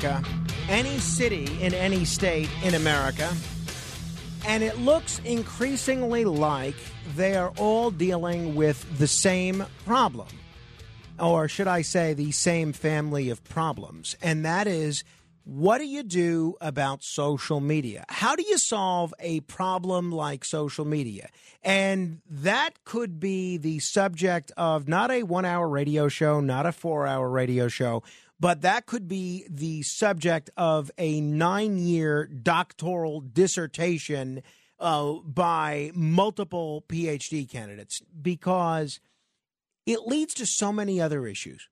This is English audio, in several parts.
America, any city in any state in America, and it looks increasingly like they are all dealing with the same problem. Or should I say, the same family of problems. And that is what do you do about social media? How do you solve a problem like social media? And that could be the subject of not a one hour radio show, not a four hour radio show, but that could be the subject of a nine year doctoral dissertation uh, by multiple PhD candidates because it leads to so many other issues.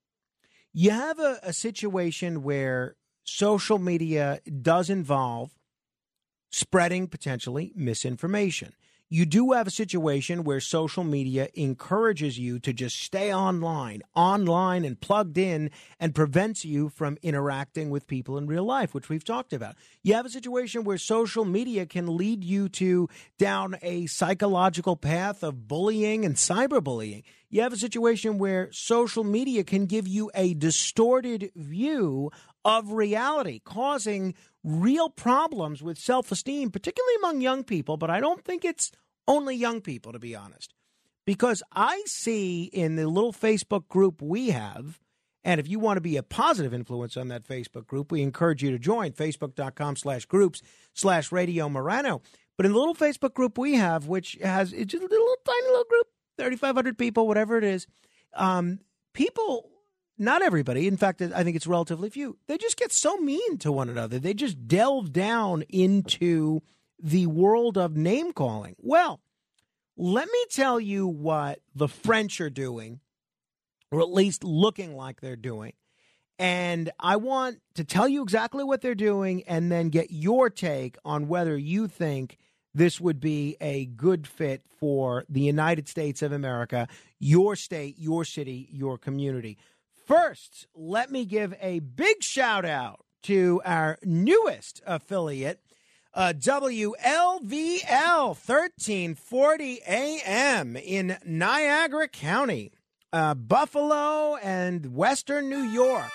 You have a, a situation where social media does involve spreading potentially misinformation. You do have a situation where social media encourages you to just stay online, online and plugged in, and prevents you from interacting with people in real life, which we've talked about. You have a situation where social media can lead you to down a psychological path of bullying and cyberbullying. You have a situation where social media can give you a distorted view of reality, causing real problems with self esteem, particularly among young people. But I don't think it's only young people, to be honest, because I see in the little Facebook group we have. And if you want to be a positive influence on that Facebook group, we encourage you to join facebook.com slash groups slash radio Morano. But in the little Facebook group we have, which has it's a little tiny little group, 3,500 people, whatever it is, um, people not everybody, in fact, I think it's relatively few, they just get so mean to one another. They just delve down into the world of name calling. Well, let me tell you what the French are doing, or at least looking like they're doing. And I want to tell you exactly what they're doing and then get your take on whether you think this would be a good fit for the United States of America, your state, your city, your community. First, let me give a big shout out to our newest affiliate, uh, WLVL 1340 AM in Niagara County, uh, Buffalo, and Western New York.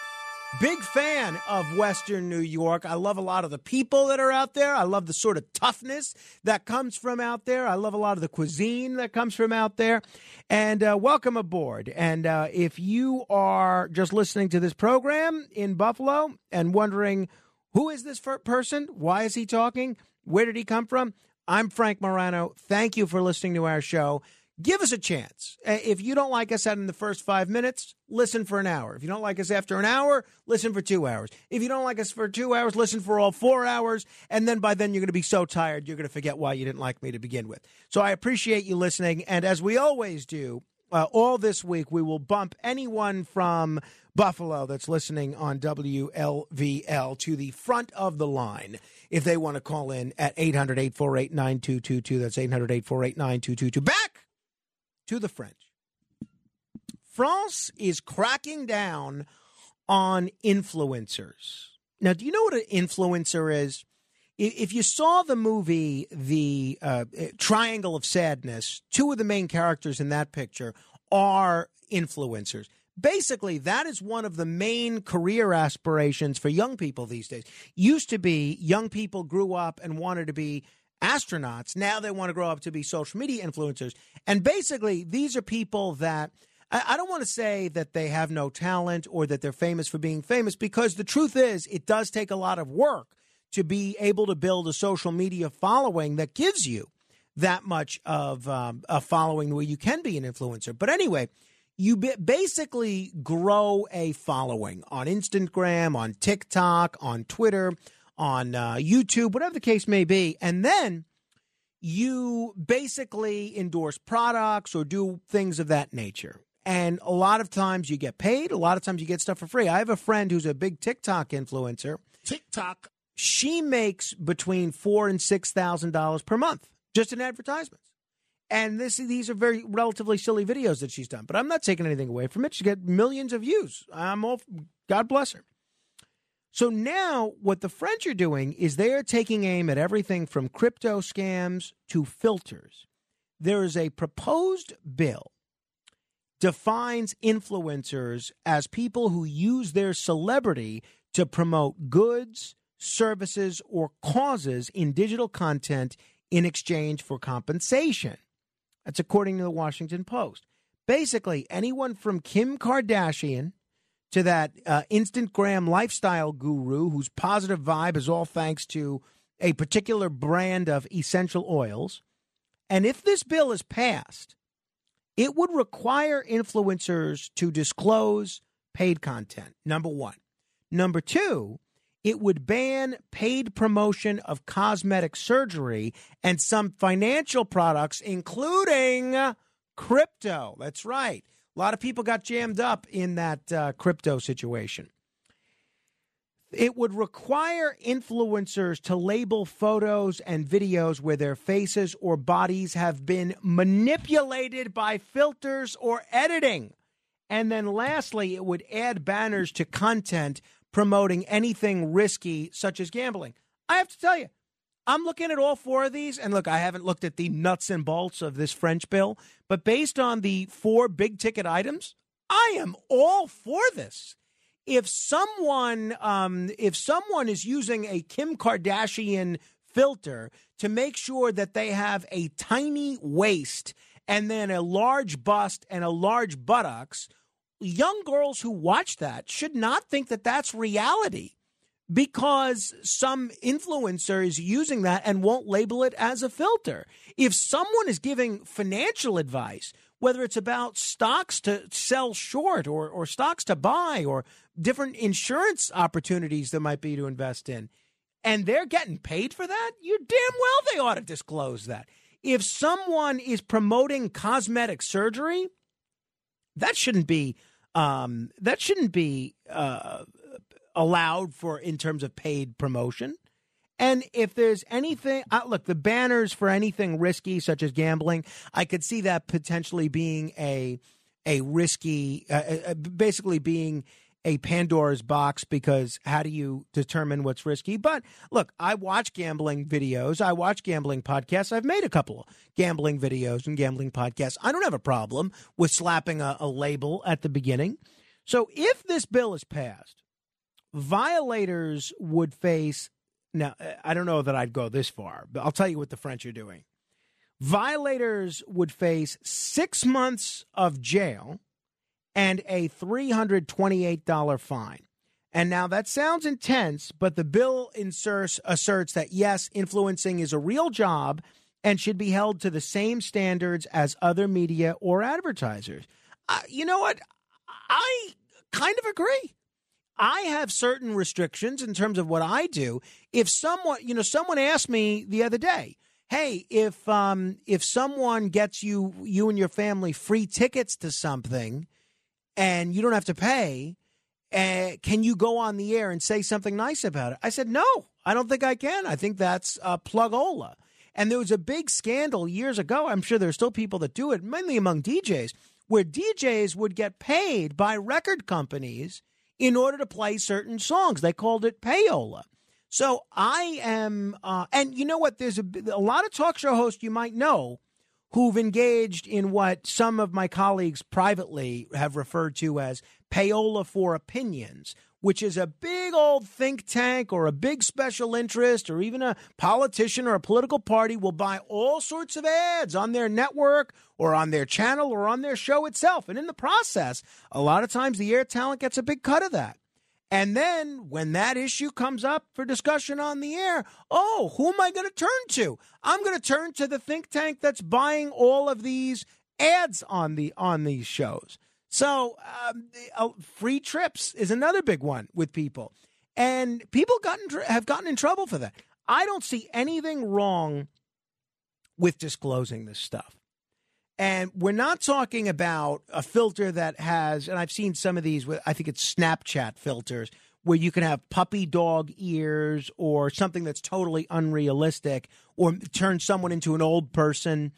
Big fan of Western New York. I love a lot of the people that are out there. I love the sort of toughness that comes from out there. I love a lot of the cuisine that comes from out there. And uh, welcome aboard. And uh, if you are just listening to this program in Buffalo and wondering who is this person? Why is he talking? Where did he come from? I'm Frank Morano. Thank you for listening to our show give us a chance. If you don't like us out in the first five minutes, listen for an hour. If you don't like us after an hour, listen for two hours. If you don't like us for two hours, listen for all four hours. And then by then, you're going to be so tired, you're going to forget why you didn't like me to begin with. So I appreciate you listening. And as we always do, uh, all this week, we will bump anyone from Buffalo that's listening on WLVL to the front of the line if they want to call in at 800 848 9222. That's 800 848 9222. Back to the French. France is cracking down on influencers. Now, do you know what an influencer is? If you saw the movie, The uh, Triangle of Sadness, two of the main characters in that picture are influencers. Basically, that is one of the main career aspirations for young people these days. Used to be young people grew up and wanted to be astronauts. Now they want to grow up to be social media influencers. And basically, these are people that I, don't want to say that they have no talent or that they're famous for being famous because the truth is, it does take a lot of work to be able to build a social media following that gives you that much of um, a following where you can be an influencer. But anyway, you basically grow a following on Instagram, on TikTok, on Twitter, on uh, YouTube, whatever the case may be. And then you basically endorse products or do things of that nature. And a lot of times you get paid, a lot of times you get stuff for free. I have a friend who's a big TikTok influencer. TikTok. She makes between four and six thousand dollars per month just in advertisements. And this these are very relatively silly videos that she's done. But I'm not taking anything away from it. She get millions of views. I'm all God bless her. So now what the French are doing is they are taking aim at everything from crypto scams to filters. There is a proposed bill defines influencers as people who use their celebrity to promote goods, services, or causes in digital content in exchange for compensation. That's according to the Washington Post. Basically, anyone from Kim Kardashian to that uh, Instagram lifestyle guru whose positive vibe is all thanks to a particular brand of essential oils. And if this bill is passed, it would require influencers to disclose paid content, number one. Number two, it would ban paid promotion of cosmetic surgery and some financial products, including crypto. That's right. A lot of people got jammed up in that uh, crypto situation. It would require influencers to label photos and videos where their faces or bodies have been manipulated by filters or editing. And then lastly, it would add banners to content promoting anything risky, such as gambling. I have to tell you, I'm looking at all four of these, and look, I haven't looked at the nuts and bolts of this French bill, but based on the four big ticket items, I am all for this. If someone, um, if someone is using a Kim Kardashian filter to make sure that they have a tiny waist and then a large bust and a large buttocks, young girls who watch that should not think that that's reality because some influencer is using that and won't label it as a filter. If someone is giving financial advice, whether it's about stocks to sell short or, or stocks to buy or different insurance opportunities there might be to invest in, and they're getting paid for that, you damn well they ought to disclose that. If someone is promoting cosmetic surgery, that shouldn't be um, that shouldn't be uh, allowed for in terms of paid promotion. And if there's anything, uh, look, the banners for anything risky, such as gambling, I could see that potentially being a a risky, uh, uh, uh, basically being a Pandora's box because how do you determine what's risky? But look, I watch gambling videos. I watch gambling podcasts. I've made a couple gambling videos and gambling podcasts. I don't have a problem with slapping a, a label at the beginning. So if this bill is passed, violators would face. Now, I don't know that I'd go this far, but I'll tell you what the French are doing. Violators would face six months of jail and a $328 fine. And now that sounds intense, but the bill inserts, asserts that yes, influencing is a real job and should be held to the same standards as other media or advertisers. Uh, you know what? I kind of agree. I have certain restrictions in terms of what I do. If someone, you know, someone asked me the other day, "Hey, if um, if someone gets you you and your family free tickets to something, and you don't have to pay, uh, can you go on the air and say something nice about it?" I said, "No, I don't think I can. I think that's uh, plugola." And there was a big scandal years ago. I'm sure there are still people that do it, mainly among DJs, where DJs would get paid by record companies in order to play certain songs. They called it payola. So I am, uh, and you know what? There's a, a lot of talk show hosts you might know who've engaged in what some of my colleagues privately have referred to as payola for opinions, which is a big old think tank or a big special interest or even a politician or a political party will buy all sorts of ads on their network or on their channel or on their show itself. And in the process, a lot of times the air talent gets a big cut of that. And then when that issue comes up for discussion on the air, oh, who am I going to turn to? I'm going to turn to the think tank that's buying all of these ads on the on these shows. So, um, uh, free trips is another big one with people. And people gotten, have gotten in trouble for that. I don't see anything wrong with disclosing this stuff. And we're not talking about a filter that has, and I've seen some of these with, I think it's Snapchat filters, where you can have puppy dog ears or something that's totally unrealistic or turn someone into an old person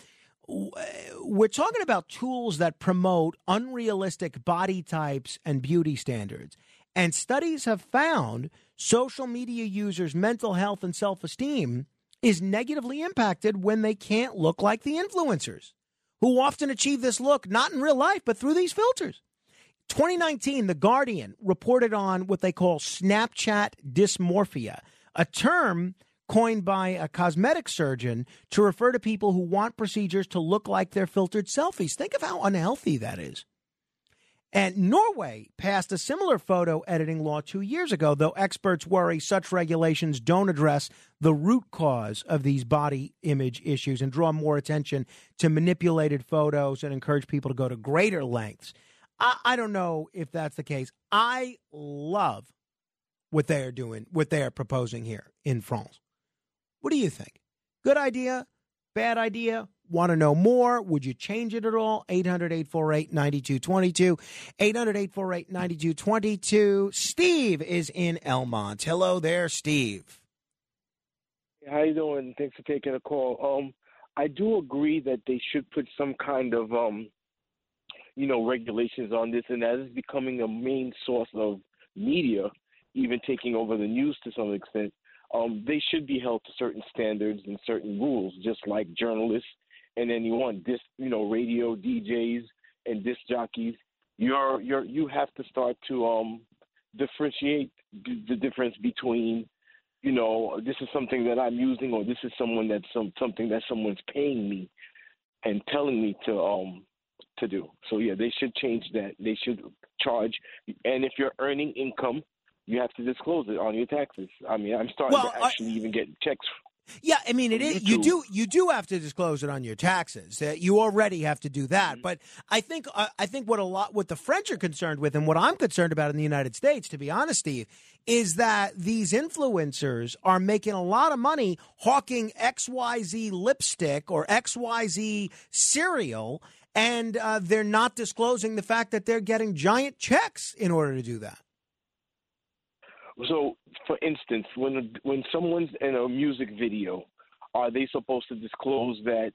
we're talking about tools that promote unrealistic body types and beauty standards. And studies have found social media users' mental health and self esteem is negatively impacted when they can't look like the influencers, who often achieve this look not in real life, but through these filters. 2019, The Guardian reported on what they call Snapchat dysmorphia, a term coined by a cosmetic surgeon to refer to people who want procedures to look like their filtered selfies. Think of how unhealthy that is. And Norway passed a similar photo editing law two years ago, though experts worry such regulations don't address the root cause of these body image issues and draw more attention to manipulated photos and encourage people to go to greater lengths. I, I don't know if that's the case. I love what they are doing, what they are proposing here in France. What do you think? Good idea? Bad idea? Want to know more? Would you change it at all? 800 848 9222. 800 848 9222. Steve is in Elmont. Hello there, Steve. How you doing? Thanks for taking the call. Um, I do agree that they should put some kind of um, you know, regulations on this, and that is becoming a main source of media, even taking over the news to some extent um, they should be held to certain standards and certain rules, just like journalists and anyone. This, you know, radio DJs and disc jockeys. You're you're you have to start to um, differentiate the difference between, you know, this is something that I'm using or this is someone that's some something that someone's paying me and telling me to um to do. So yeah, they should change that. They should charge. And if you're earning income you have to disclose it on your taxes. I mean, I'm starting well, to actually I, even get checks. Yeah, I mean, it is. You do you do have to disclose it on your taxes. Uh, you already have to do that. Mm-hmm. But I think uh, I think what a lot what the French are concerned with, and what I'm concerned about in the United States, to be honest, Steve, is that these influencers are making a lot of money hawking XYZ lipstick or XYZ cereal, and uh, they're not disclosing the fact that they're getting giant checks in order to do that. So, for instance, when when someone's in a music video, are they supposed to disclose that?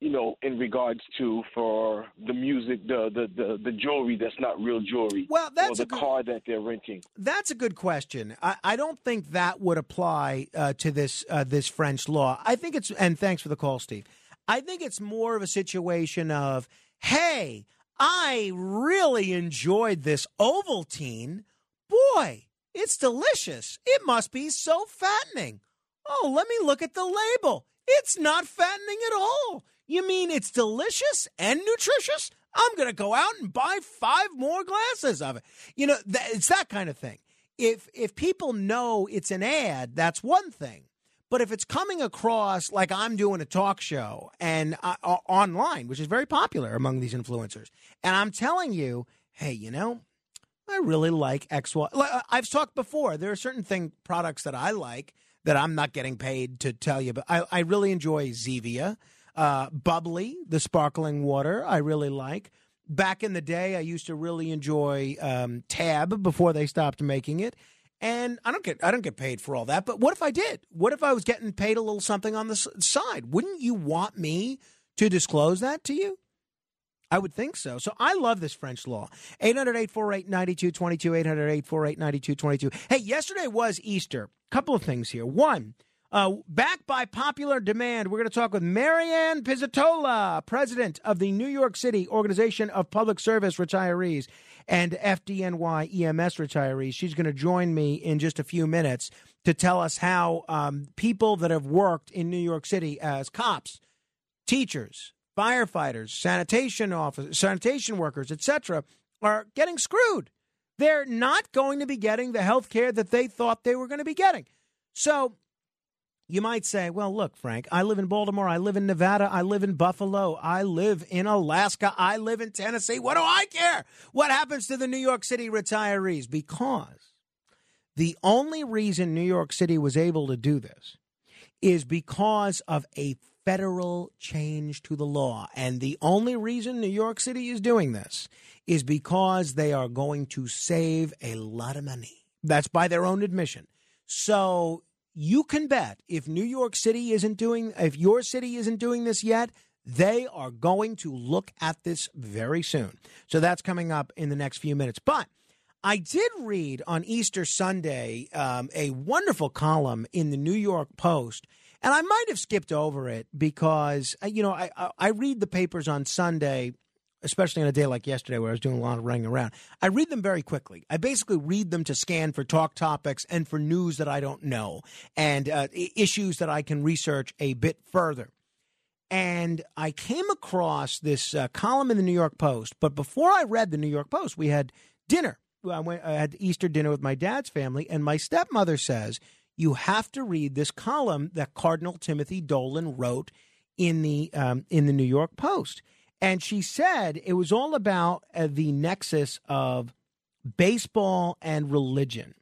You know, in regards to for the music, the the the, the jewelry that's not real jewelry. Well, that's or the good, car that they're renting. That's a good question. I, I don't think that would apply uh, to this uh, this French law. I think it's and thanks for the call, Steve. I think it's more of a situation of, hey, I really enjoyed this Ovaltine. Boy, it's delicious. It must be so fattening. Oh, let me look at the label. It's not fattening at all. You mean it's delicious and nutritious? I'm going to go out and buy five more glasses of it. You know, it's that kind of thing. If if people know it's an ad, that's one thing. But if it's coming across like I'm doing a talk show and uh, online, which is very popular among these influencers, and I'm telling you, hey, you know, I really like X. Y. Uh, I've talked before. There are certain thing products that I like that I'm not getting paid to tell you, but I, I really enjoy Zevia, uh, bubbly, the sparkling water. I really like. Back in the day, I used to really enjoy um, Tab before they stopped making it, and I don't get I don't get paid for all that. But what if I did? What if I was getting paid a little something on the side? Wouldn't you want me to disclose that to you? I would think so. So I love this French law. 800 848 9222. 800 848 9222. Hey, yesterday was Easter. Couple of things here. One, uh, back by popular demand, we're going to talk with Marianne Pizzitola, president of the New York City Organization of Public Service Retirees and FDNY EMS retirees. She's going to join me in just a few minutes to tell us how um, people that have worked in New York City as cops, teachers, firefighters, sanitation officers, sanitation workers, etc., are getting screwed. They're not going to be getting the health care that they thought they were going to be getting. So You might say, well, look, Frank, I live in Baltimore. I live in Nevada. I live in Buffalo. I live in Alaska. I live in Tennessee. What do I care? What happens to the New York City retirees? Because the only reason New York City was able to do this is because of a federal change to the law. And the only reason New York City is doing this is because they are going to save a lot of money. That's by their own admission. So you can bet if New York City isn't doing, if your city isn't doing this yet, they are going to look at this very soon. So that's coming up in the next few minutes. But I did read on Easter Sunday um, a wonderful column in the New York Post and I might have skipped over it because you know I I read the papers on Sunday, especially on a day like yesterday where I was doing a lot of running around. I read them very quickly. I basically read them to scan for talk topics and for news that I don't know and uh, issues that I can research a bit further. And I came across this uh, column in the New York Post. But before I read the New York Post, we had dinner. I, went, I had Easter dinner with my dad's family, and my stepmother says you have to read this column that Cardinal Timothy Dolan wrote in the um, in the New York Post, and she said it was all about uh, the nexus of baseball and religion,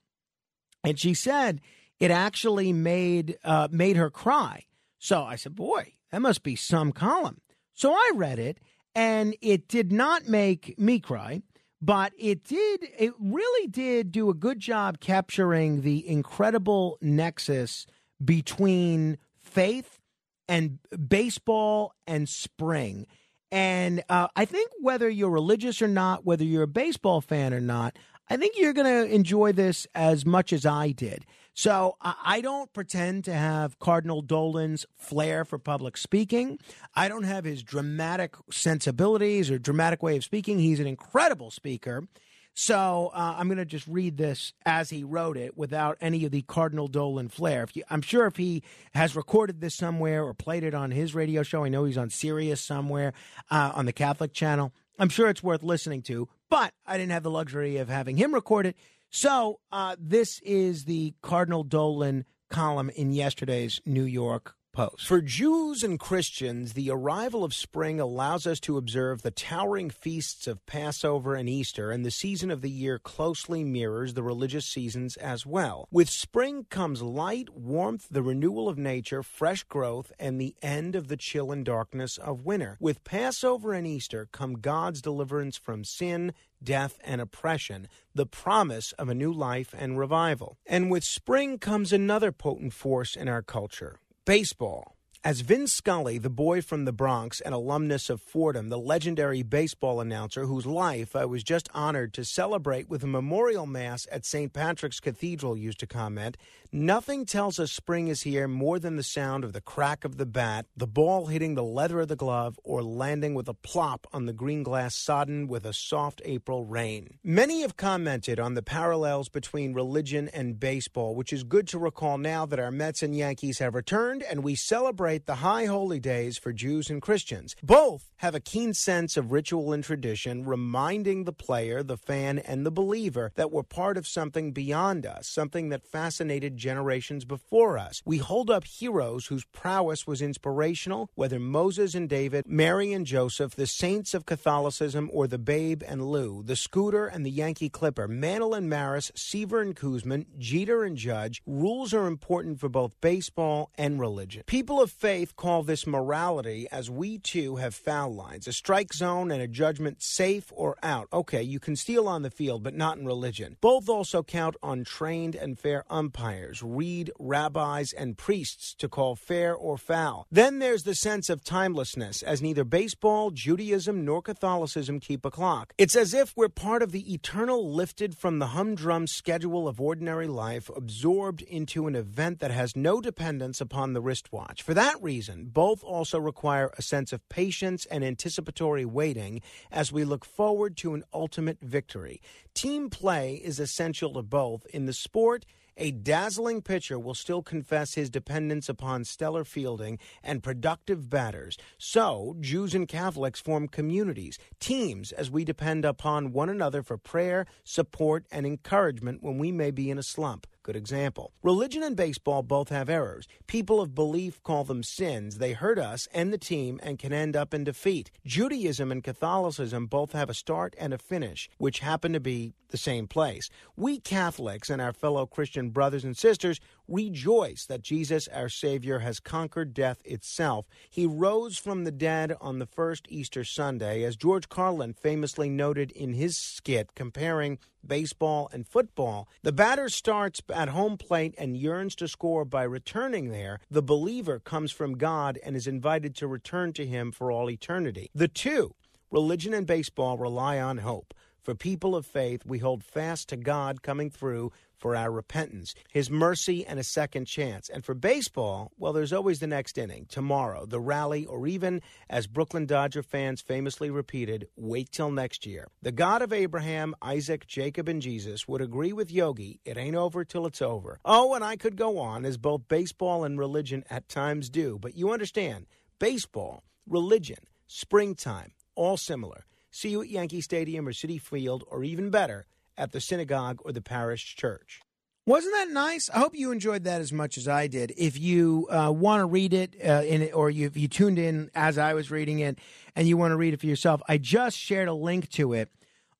and she said it actually made uh, made her cry. So I said, "Boy, that must be some column." So I read it, and it did not make me cry but it did it really did do a good job capturing the incredible nexus between faith and baseball and spring. And uh, i think whether you're religious or not whether you're a baseball fan or not i think you're going to enjoy this as much as i did so I don't pretend to have Cardinal Dolan's flair for public speaking. I don't have his dramatic sensibilities or dramatic way of speaking. He's an incredible speaker. So uh, I'm going to just read this as he wrote it without any of the Cardinal Dolan flair. You, I'm sure if he has recorded this somewhere or played it on his radio show, I know he's on Sirius somewhere uh, on the Catholic channel. I'm sure it's worth listening to, but I didn't have the luxury of having him record it. So uh, this is the Cardinal Dolan column in yesterday's New York Post. For Jews and Christians, the arrival of spring allows us to observe the towering feasts of Passover and Easter, and the season of the year closely mirrors the religious seasons as well. With spring comes light, warmth, the renewal of nature, fresh growth, and the end of the chill and darkness of winter. With Passover and Easter come God's deliverance from sin, death, and oppression, the promise of a new life and revival. And with spring comes another potent force in our culture baseball. As Vin Scully, the boy from the Bronx and alumnus of Fordham, the legendary baseball announcer whose life I was just honored to celebrate with a memorial mass at St. Patrick's Cathedral, used to comment, nothing tells us spring is here more than the sound of the crack of the bat, the ball hitting the leather of the glove, or landing with a plop on the green glass sodden with a soft April rain. Many have commented on the parallels between religion and baseball, which is good to recall now that our Mets and Yankees have returned and we celebrate celebrate the high holy days for Jews and Christians. Both have a keen sense of ritual and tradition, reminding the player, the fan, and the believer that we're part of something beyond us, something that fascinated generations before us. We hold up heroes whose prowess was inspirational, whether Moses and David, Mary and Joseph, the saints of Catholicism, or the Babe and Lou, the Scooter and the Yankee Clipper, Mantle and Maris, Seaver and Koosman, Jeter and Judge. Rules are important for both baseball and religion. People of faith call this morality, as we too have foul lines a strike zone and a judgment safe or out. Okay, you can steal on the field, but not in religion. Both also count on trained and fair umpires, read rabbis and priests to call fair or foul. Then there's the sense of timelessness, as neither baseball, Judaism, nor Catholicism keep a clock. It's as if we're part of the eternal lifted from the humdrum schedule of ordinary life, absorbed into an event that has no dependence upon the wristwatch. For that that reason, both also require a sense of patience and anticipatory waiting as we look forward to an ultimate victory. Team play is essential to both. In the sport, a dazzling pitcher will still confess his dependence upon stellar fielding and productive batters. So, Jews and Catholics form communities, teams, as we depend upon one another for prayer, support, and encouragement when we may be in a slump. Good example. Religion and baseball both have errors. People of belief call them sins. They hurt us and the team and can end up in defeat. Judaism and Catholicism both have a start and a finish, which happen to be the same place. We Catholics and our fellow Christian brothers and sisters rejoice that Jesus, our Savior, has conquered death itself. He rose from the dead on the first Easter Sunday, as George Carlin famously noted in his skit comparing baseball and football. The batter starts at home plate and yearns to score by returning there. The believer comes from God and is invited to return to Him for all eternity. The two, religion and baseball, rely on hope. For people of faith, we hold fast to God coming through for our repentance, His mercy, and a second chance. And for baseball, well, there's always the next inning, tomorrow, the rally, or even, as Brooklyn Dodger fans famously repeated, wait till next year. The God of Abraham, Isaac, Jacob, and Jesus would agree with Yogi, it ain't over till it's over. Oh, and I could go on, as both baseball and religion at times do, but you understand, baseball, religion, springtime, all similar. See you at Yankee Stadium or Citi Field, or even better, at the synagogue or the parish church. Wasn't that nice? I hope you enjoyed that as much as I did. If you uh, want to read it, uh, in or you, if you tuned in as I was reading it, and you want to read it for yourself, I just shared a link to it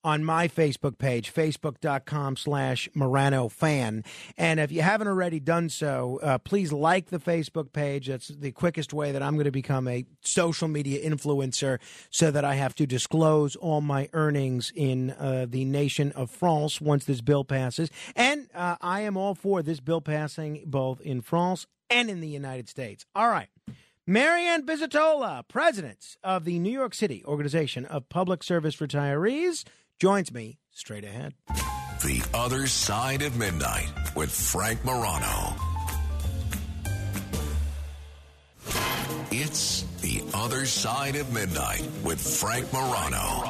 on my Facebook page, facebook.com slash Morano fan. And if you haven't already done so, uh, please like the Facebook page. That's the quickest way that I'm going to become a social media influencer so that I have to disclose all my earnings in uh, the nation of France once this bill passes. And uh, I am all for this bill passing both in France and in the United States. All right. Marianne Pizzitola, president of the New York City Organization of Public Service Retirees, joins me straight ahead. The Other Side of Midnight with Frank Morano. It's The Other Side of Midnight with Frank Morano.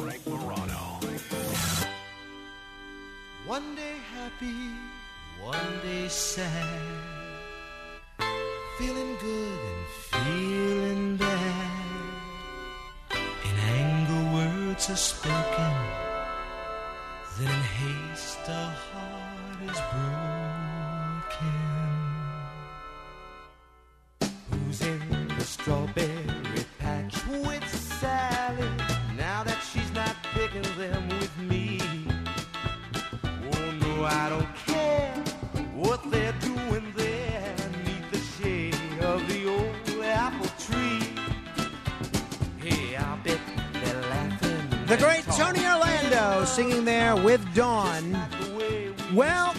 Frank Morano. One day happy, one day sad. Feeling good and feeling bad. Words are spoken. Then in haste, a heart is broken. Who's in the strawberry patch with Sally? Now that she's not picking them with me. Oh no, I don't The great Tony Orlando singing there with Dawn. Well.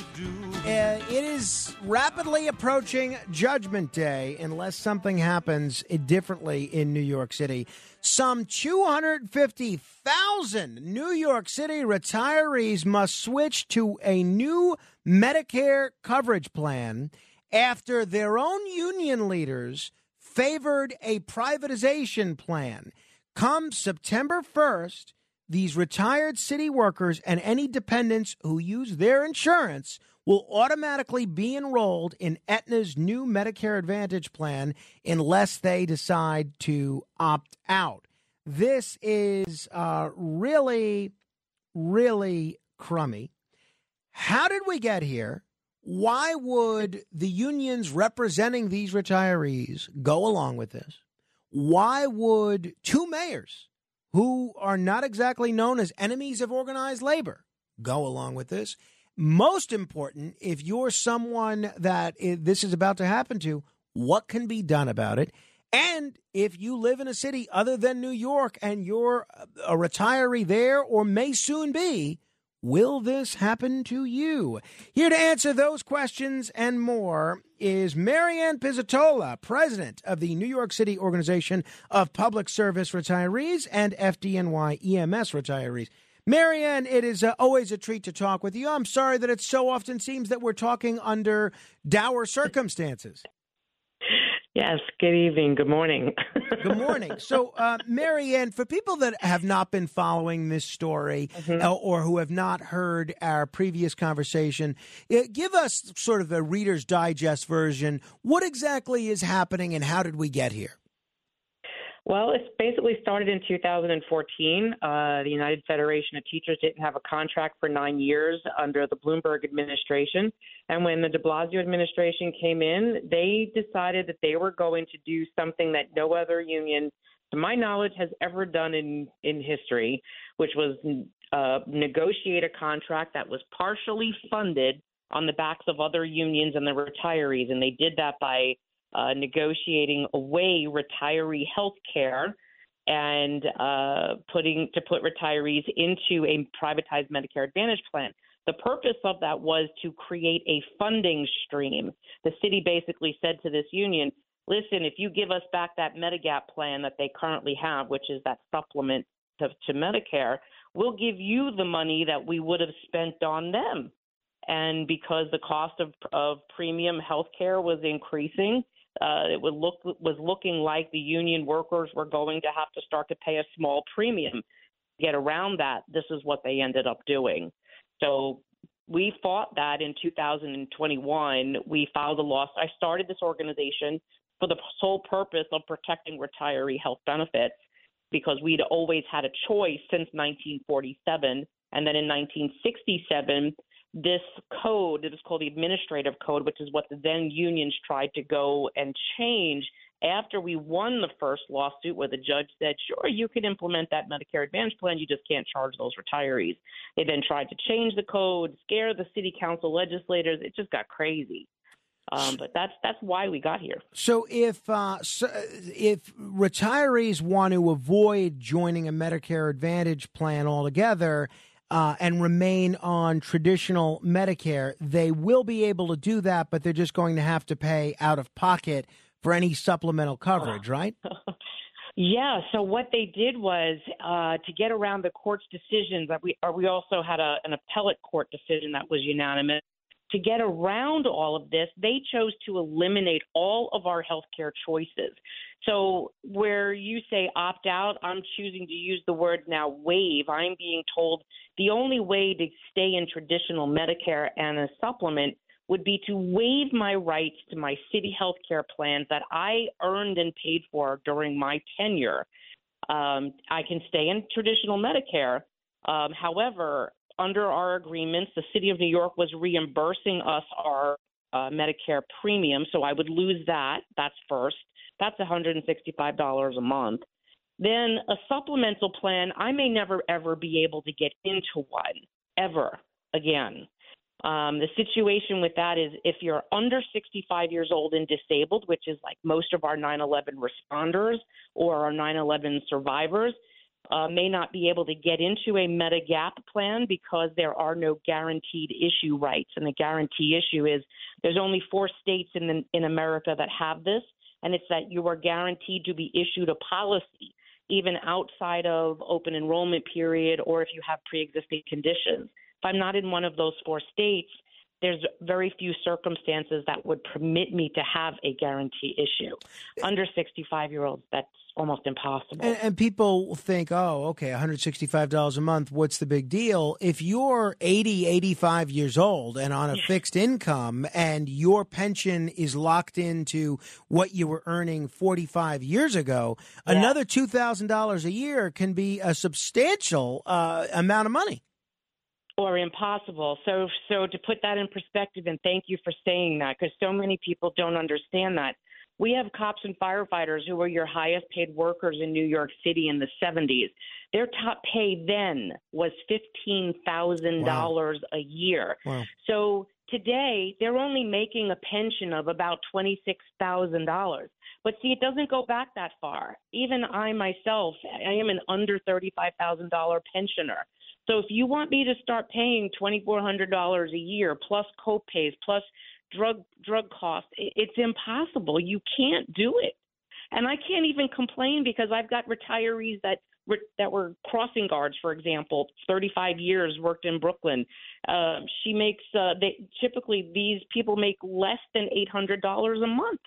Uh, it is rapidly approaching Judgment Day unless something happens differently in New York City. Some 250,000 New York City retirees must switch to a new Medicare coverage plan after their own union leaders favored a privatization plan. Come September 1st, these retired city workers and any dependents who use their insurance will automatically be enrolled in Aetna's new Medicare Advantage plan unless they decide to opt out. This is uh, really, really crummy. How did we get here? Why would the unions representing these retirees go along with this? Why would two mayors who are not exactly known as enemies of organized labor go along with this? Most important, if you're someone that this is about to happen to, what can be done about it? And if you live in a city other than New York and you're a retiree there or may soon be, will this happen to you? Here to answer those questions and more is Marianne Pizzitola, president of the New York City Organization of Public Service Retirees and FDNY EMS retirees. Marianne, it is uh, always a treat to talk with you. I'm sorry that it so often seems that we're talking under dour circumstances. Yes, good evening. Good morning. Good morning. So, uh, Marianne, for people that have not been following this story uh, or who have not heard our previous conversation, uh, give us sort of a Reader's Digest version. What exactly is happening and how did we get here? Well, it basically started in 2014. Uh, the United Federation of Teachers didn't have a contract for nine years under the Bloomberg administration. And when the de Blasio administration came in, they decided that they were going to do something that no other union, to my knowledge, has ever done in, in history, which was uh, negotiate a contract that was partially funded on the backs of other unions and the retirees. And they did that by uh, negotiating away retiree health care and uh, putting to put retirees into a privatized Medicare Advantage plan. The purpose of that was to create a funding stream. The city basically said to this union, listen, if you give us back that Medigap plan that they currently have, which is that supplement to, to Medicare, we'll give you the money that we would have spent on them. And because the cost of, of premium health care was increasing, uh, it would look was looking like the union workers were going to have to start to pay a small premium. Get around that. This is what they ended up doing. So we fought that in 2021. We filed a lawsuit. I started this organization for the sole purpose of protecting retiree health benefits because we'd always had a choice since 1947. And then in 1967, this code, it was called the administrative code, which is what the then unions tried to go and change after we won the first lawsuit where the judge said, sure, you can implement that Medicare Advantage plan, you just can't charge those retirees. They then tried to change the code, scare the city council legislators. It just got crazy. Um, but that's that's why we got here. So if uh, so if retirees want to avoid joining a Medicare Advantage plan altogether, uh, and remain on traditional Medicare, they will be able to do that, but they're just going to have to pay out of pocket for any supplemental coverage, right? Yeah. So what they did was uh, to get around the court's decisions. That we or we also had a, an appellate court decision that was unanimous to get around all of this, they chose to eliminate all of our healthcare choices. So, where you say opt out, I'm choosing to use the word now waive. I'm being told the only way to stay in traditional Medicare and a supplement would be to waive my rights to my city health care plans that I earned and paid for during my tenure. Um, I can stay in traditional Medicare. Um, however, under our agreements, the city of New York was reimbursing us our uh, Medicare premium, so I would lose that. That's first. That's $165 a month. Then a supplemental plan, I may never ever be able to get into one ever again. Um, the situation with that is if you're under 65 years old and disabled, which is like most of our 9 11 responders or our 9 11 survivors, uh, may not be able to get into a Medigap plan because there are no guaranteed issue rights. And the guarantee issue is there's only four states in the, in America that have this, and it's that you are guaranteed to be issued a policy even outside of open enrollment period or if you have pre-existing conditions. If I'm not in one of those four states, there's very few circumstances that would permit me to have a guarantee issue. Under 65 year olds, that's almost impossible. And, and, people think, oh, okay, $165 a month, what's the big deal? If you're 80, 85 years old and on a fixed income and your pension is locked into what you were earning 45 years ago, yeah. another $2,000 a year can be a substantial uh, amount of money or impossible. So, so to put that in perspective, and thank you for saying that, because so many people don't understand that. We have cops and firefighters who were your highest paid workers in New York City in the 70s. Their top pay then was $15,000 wow. a year. Wow. So today, they're only making a pension of about $26,000. But see, it doesn't go back that far. Even I myself, I am an under $35,000 pensioner. So if you want me to start paying $2,400 a year plus copays plus drug drug costs. It's impossible. You can't do it. And I can't even complain because I've got retirees that that were crossing guards, for example, 35 years worked in Brooklyn. Uh, she makes uh, they typically these people make less than $800 a month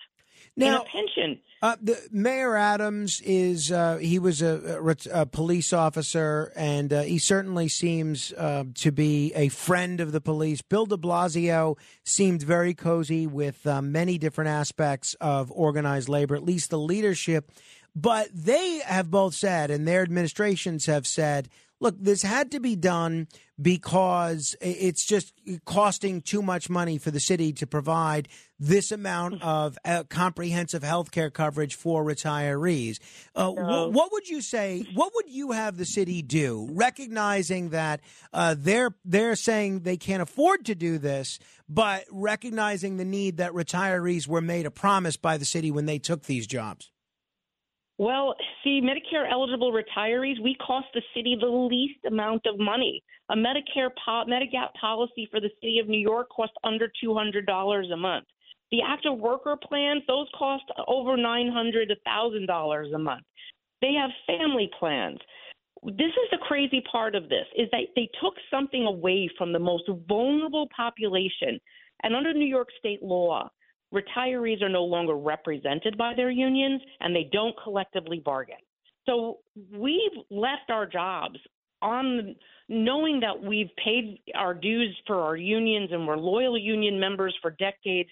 now, pension. Uh, the, Mayor Adams is uh, he was a, a, a, police officer, and uh, he certainly seems uh, to be a friend of the police. Bill De Blasio seemed very cozy with uh, many different aspects of organized labor, at least the leadership But they have both said, and their administrations have said, look, this had to be done because it's just costing too much money for the city to provide this amount of uh, comprehensive health care coverage for retirees. Uh, wh- what would you say? What would you have the city do, recognizing that uh, they're they're saying they can't afford to do this, but recognizing the need that retirees were made a promise by the city when they took these jobs? Well, see, Medicare eligible retirees, we cost the city the least amount of money. A Medicare po- Medigap policy for the city of New York costs under $200 a month. The active worker plans, those cost over $900 to $1,000 a month. They have family plans. This is the crazy part of this is that they took something away from the most vulnerable population. And under New York state law, retirees are no longer represented by their unions and they don't collectively bargain. So we've left our jobs on knowing that we've paid our dues for our unions and we're loyal union members for decades.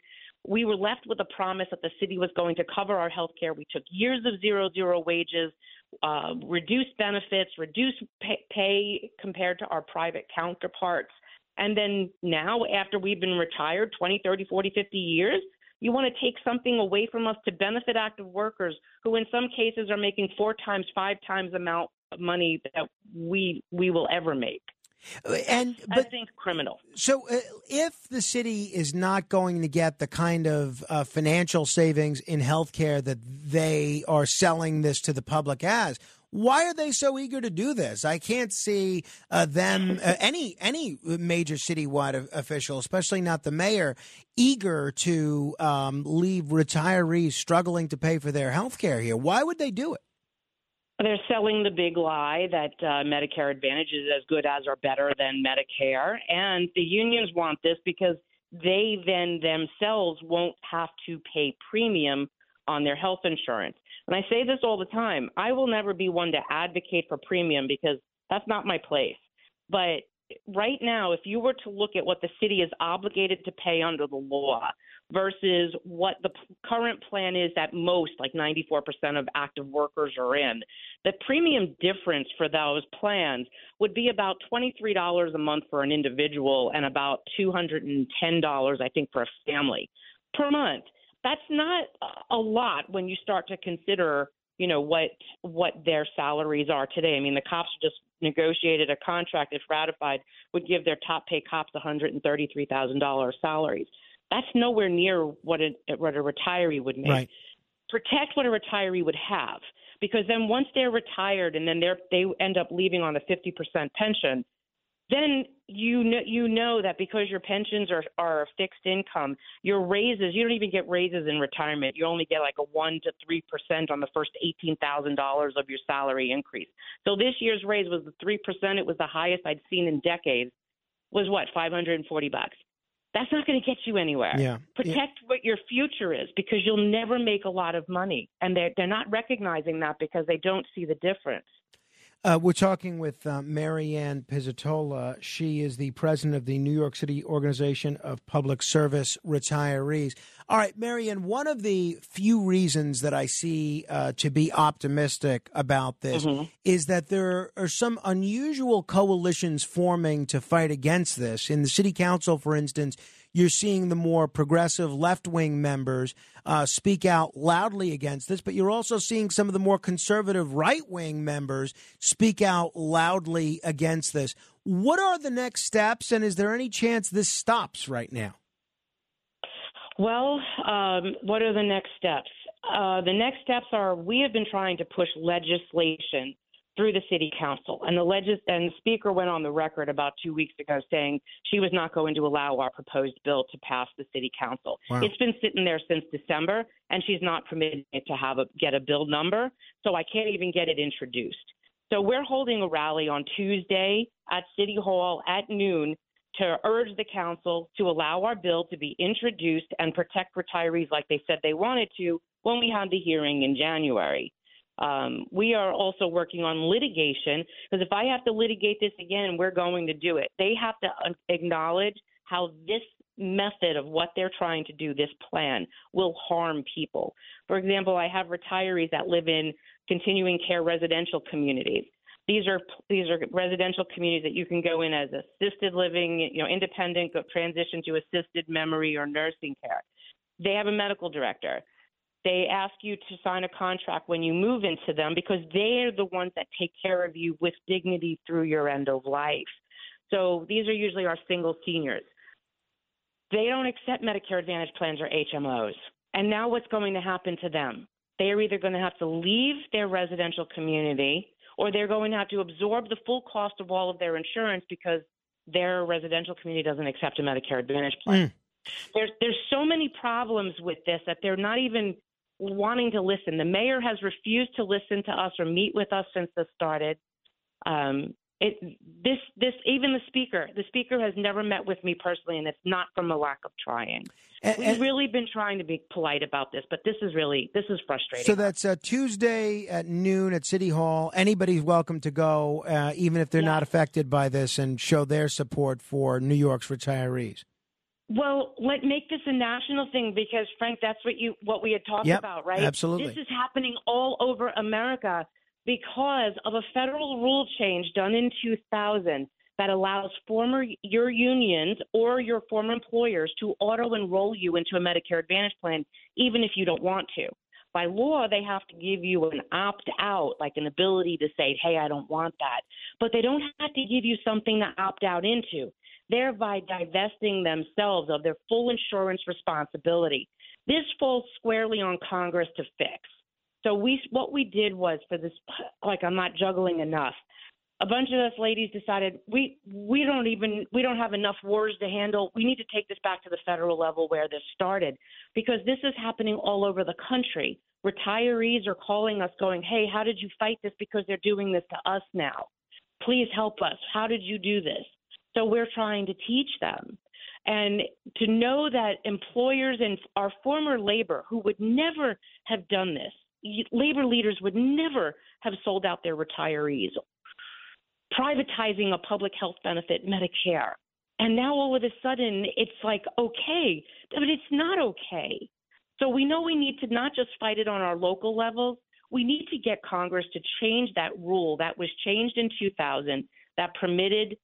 We were left with a promise that the city was going to cover our health care. We took years of zero zero wages, uh, reduced benefits, reduced pay, pay compared to our private counterparts. And then now, after we've been retired 20, 30, 40, 50 years, you want to take something away from us to benefit active workers who, in some cases, are making four times, five times the amount of money that we we will ever make. And but, I think criminal. So, uh, if the city is not going to get the kind of uh, financial savings in healthcare that they are selling this to the public as, why are they so eager to do this? I can't see uh, them uh, any any major citywide official, especially not the mayor, eager to um, leave retirees struggling to pay for their health care here. Why would they do it? They're selling the big lie that uh, Medicare Advantage is as good as or better than Medicare, and the unions want this because they then themselves won't have to pay premium on their health insurance. And I say this all the time I will never be one to advocate for premium because that's not my place. But right now, if you were to look at what the city is obligated to pay under the law versus what the current plan is that most, like 94% of active workers are in, the premium difference for those plans would be about $23 a month for an individual and about $210, I think, for a family per month that's not a lot when you start to consider you know what what their salaries are today. I mean, the cops just negotiated a contract, if ratified, would give their top paid cops one hundred and thirty three thousand dollars salaries. That's nowhere near what a what a retiree would make. Right. Protect what a retiree would have, because then once they're retired and then they're they end up leaving on a fifty percent pension, then you know you know that because your pensions are are a fixed income, your raises you don't even get raises in retirement. You only get like a one to three percent on the first eighteen thousand dollars of your salary increase. So this year's raise was the three percent. It was the highest I'd seen in decades. Was what five hundred and forty bucks. That's not going to get you anywhere. Yeah. Protect yeah. what your future is because you'll never make a lot of money, and they're they're not recognizing that because they don't see the difference. Uh, we're talking with uh, Marianne Pizzitola. She is the president of the New York City Organization of Public Service Retirees. All right, Marianne, one of the few reasons that I see uh, to be optimistic about this mm-hmm. is that there are some unusual coalitions forming to fight against this. In the city council, for instance, you're seeing the more progressive left wing members uh, speak out loudly against this, but you're also seeing some of the more conservative right wing members speak out loudly against this. What are the next steps, and is there any chance this stops right now? Well, um, what are the next steps? Uh, the next steps are we have been trying to push legislation through the city council. And the legis- and the speaker went on the record about two weeks ago saying she was not going to allow our proposed bill to pass the city council. Wow. It's been sitting there since December, and she's not permitting it to have a get a bill number, so I can't even get it introduced. So we're holding a rally on Tuesday at City Hall at noon to urge the council to allow our bill to be introduced and protect retirees like they said they wanted to when we had the hearing in January. Um, we are also working on litigation because if I have to litigate this again, we're going to do it. They have to uh, acknowledge how this method of what they're trying to do, this plan, will harm people. For example, I have retirees that live in continuing care residential communities. These are these are residential communities that you can go in as assisted living, you know, independent, go transition to assisted memory or nursing care. They have a medical director. They ask you to sign a contract when you move into them because they are the ones that take care of you with dignity through your end of life. So these are usually our single seniors. They don't accept Medicare Advantage plans or HMOs. And now what's going to happen to them? They are either going to have to leave their residential community or they're going to have to absorb the full cost of all of their insurance because their residential community doesn't accept a Medicare Advantage plan. Mm. There's there's so many problems with this that they're not even wanting to listen. The mayor has refused to listen to us or meet with us since this started. Um, it, this this even the speaker the speaker has never met with me personally and it's not from a lack of trying and, we've really been trying to be polite about this but this is really this is frustrating so that's uh, tuesday at noon at city hall anybody's welcome to go uh, even if they're yeah. not affected by this and show their support for new york's retirees well, let make this a national thing because Frank, that's what you what we had talked yep, about, right? Absolutely. This is happening all over America because of a federal rule change done in 2000 that allows former your unions or your former employers to auto enroll you into a Medicare Advantage plan even if you don't want to. By law, they have to give you an opt out, like an ability to say, hey, I don't want that. But they don't have to give you something to opt out into thereby divesting themselves of their full insurance responsibility. This falls squarely on Congress to fix. So we what we did was for this like I'm not juggling enough. A bunch of us ladies decided we we don't even we don't have enough wars to handle. We need to take this back to the federal level where this started because this is happening all over the country. Retirees are calling us going, "Hey, how did you fight this because they're doing this to us now? Please help us. How did you do this?" So we're trying to teach them. And to know that employers and our former labor, who would never have done this, labor leaders would never have sold out their retirees, privatizing a public health benefit, Medicare. And now all of a sudden it's like, okay, but it's not okay. So we know we need to not just fight it on our local levels, we need to get Congress to change that rule that was changed in 2000 that permitted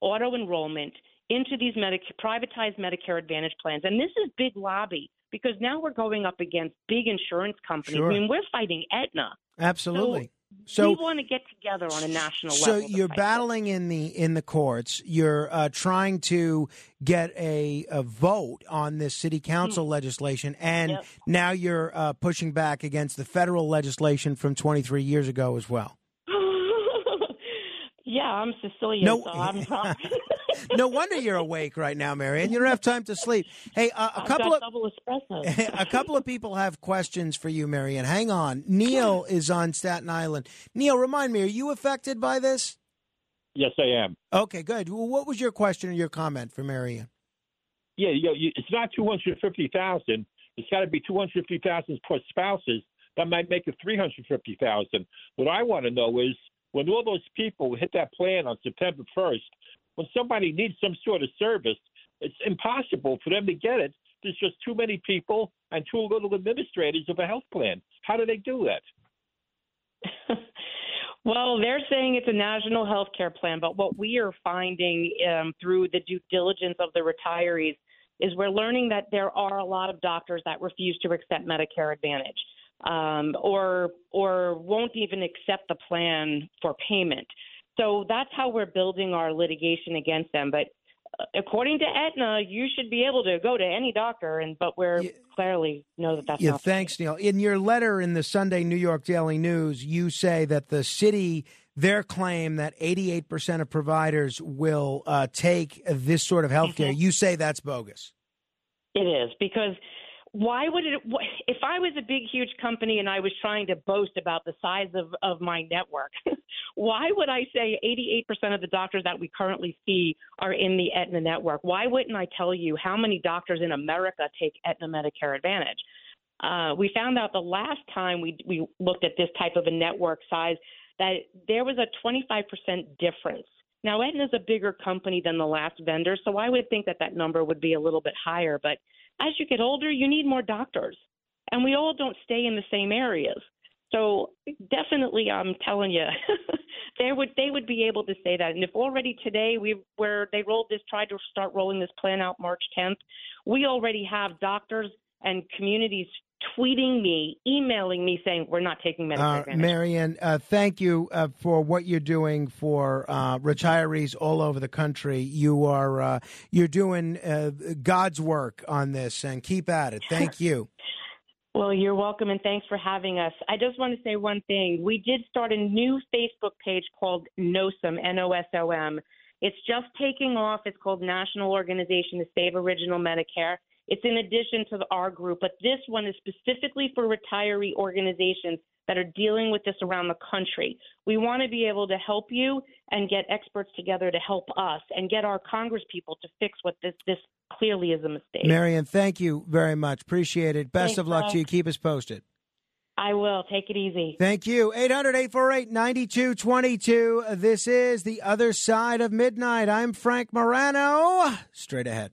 auto enrollment into these Medicare, privatized Medicare Advantage plans. And this is big lobby because now we're going up against big insurance companies. Sure. I mean, we're fighting Aetna. Absolutely. So, so we want to get together on a national so level. So you're battling this. in the in the courts. You're uh, trying to get a, a, vote on this city council mm. legislation, and yep. now you're uh, pushing back against the federal legislation from 23 years ago as well. Yeah, I'm Sicilian, no, so I'm no wonder you're awake right now, Marianne. You don't have time to sleep. Hey, uh, a I've couple of double a couple of people have questions for you, Marianne. Hang on. Neil is on Staten Island. Neil, remind me, are you affected by this? Yes, I am. Okay, good. Well, what was your question or your comment for Marianne? Yeah, you know, it's not two hundred fifty thousand. It's got to be two hundred fifty thousand plus spouses. That might make it three hundred fifty thousand. What I want to know is when all those people hit that plan on September 1st, when somebody needs some sort of service, it's impossible for them to get it. There's just too many people and too little administrators of a health plan. How do they do that? well, they're saying it's a national health care plan, but what we are finding um, through the due diligence of the retirees is we're learning that there are a lot of doctors that refuse to accept Medicare Advantage um, or or won't even accept the plan for payment. So that's how we're building our litigation against them. But uh, according to Aetna, you should be able to go to any doctor, and but we're yeah. clearly know that that's yeah. Not thanks, Neil. In your letter in the Sunday New York Daily News, you say that the city. Their claim that 88% of providers will uh, take this sort of health care, mm-hmm. you say that's bogus. It is because why would it if i was a big huge company and i was trying to boast about the size of, of my network why would i say 88% of the doctors that we currently see are in the aetna network why wouldn't i tell you how many doctors in america take aetna medicare advantage uh, we found out the last time we, we looked at this type of a network size that there was a 25% difference Now, Aetna's a bigger company than the last vendor, so I would think that that number would be a little bit higher. But as you get older, you need more doctors, and we all don't stay in the same areas. So definitely, I'm telling you, they would they would be able to say that. And if already today we where they rolled this, tried to start rolling this plan out March 10th, we already have doctors and communities tweeting me, emailing me saying we're not taking Medicare Uh, Advantage. Marianne, uh, thank you uh, for what you're doing for uh, retirees all over the country. You are uh, you're doing uh, God's work on this, and keep at it. Thank you. Well, you're welcome and thanks for having us. I just want to say one thing. We did start a new Facebook page called NOSOM, N O S O M. It's just taking off. It's called National Organization to Save Original Medicare. It's in addition to the, our group, but this one is specifically for retiree organizations that are dealing with this around the country. We want to be able to help you and get experts together to help us and get our Congress people to fix what this this clearly is a mistake. Marianne, thank you very much. Appreciate it. Best Thanks, of luck to you. Keep us posted. I will. Take it easy. Thank you. 800 848 9222. This is The Other Side of Midnight. I'm Frank Morano. Straight ahead.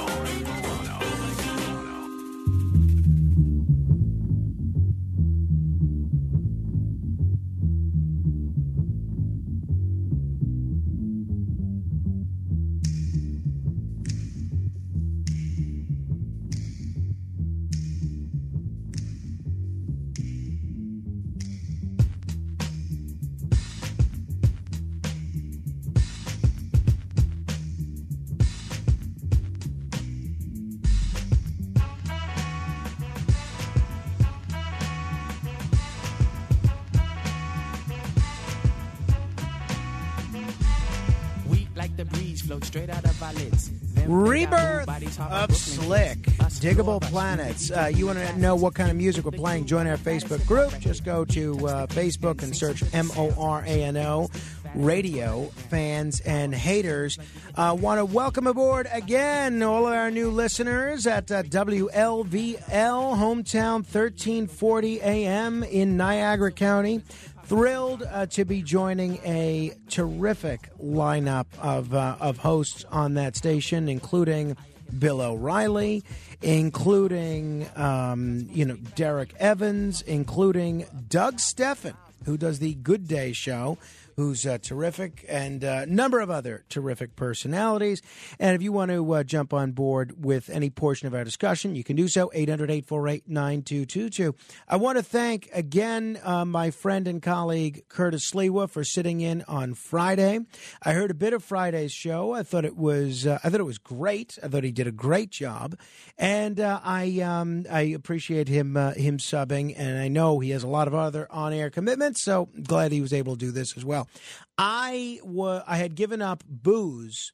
Digable Planets. Uh, you want to know what kind of music we're playing? Join our Facebook group. Just go to uh, Facebook and search M O R A N O Radio Fans and Haters. Uh, want to welcome aboard again all of our new listeners at uh, WLVL Hometown 1340 AM in Niagara County. Thrilled uh, to be joining a terrific lineup of uh, of hosts on that station, including Bill O'Reilly, including um, you know Derek Evans, including Doug Steffen, who does the Good Day Show. Who's uh, terrific, and a number of other terrific personalities. And if you want to uh, jump on board with any portion of our discussion, you can do so 800 848 9222. I want to thank again uh, my friend and colleague Curtis Sliwa for sitting in on Friday. I heard a bit of Friday's show. I thought it was uh, I thought it was great. I thought he did a great job, and uh, I um, I appreciate him uh, him subbing. And I know he has a lot of other on air commitments, so glad he was able to do this as well. I wa- I had given up booze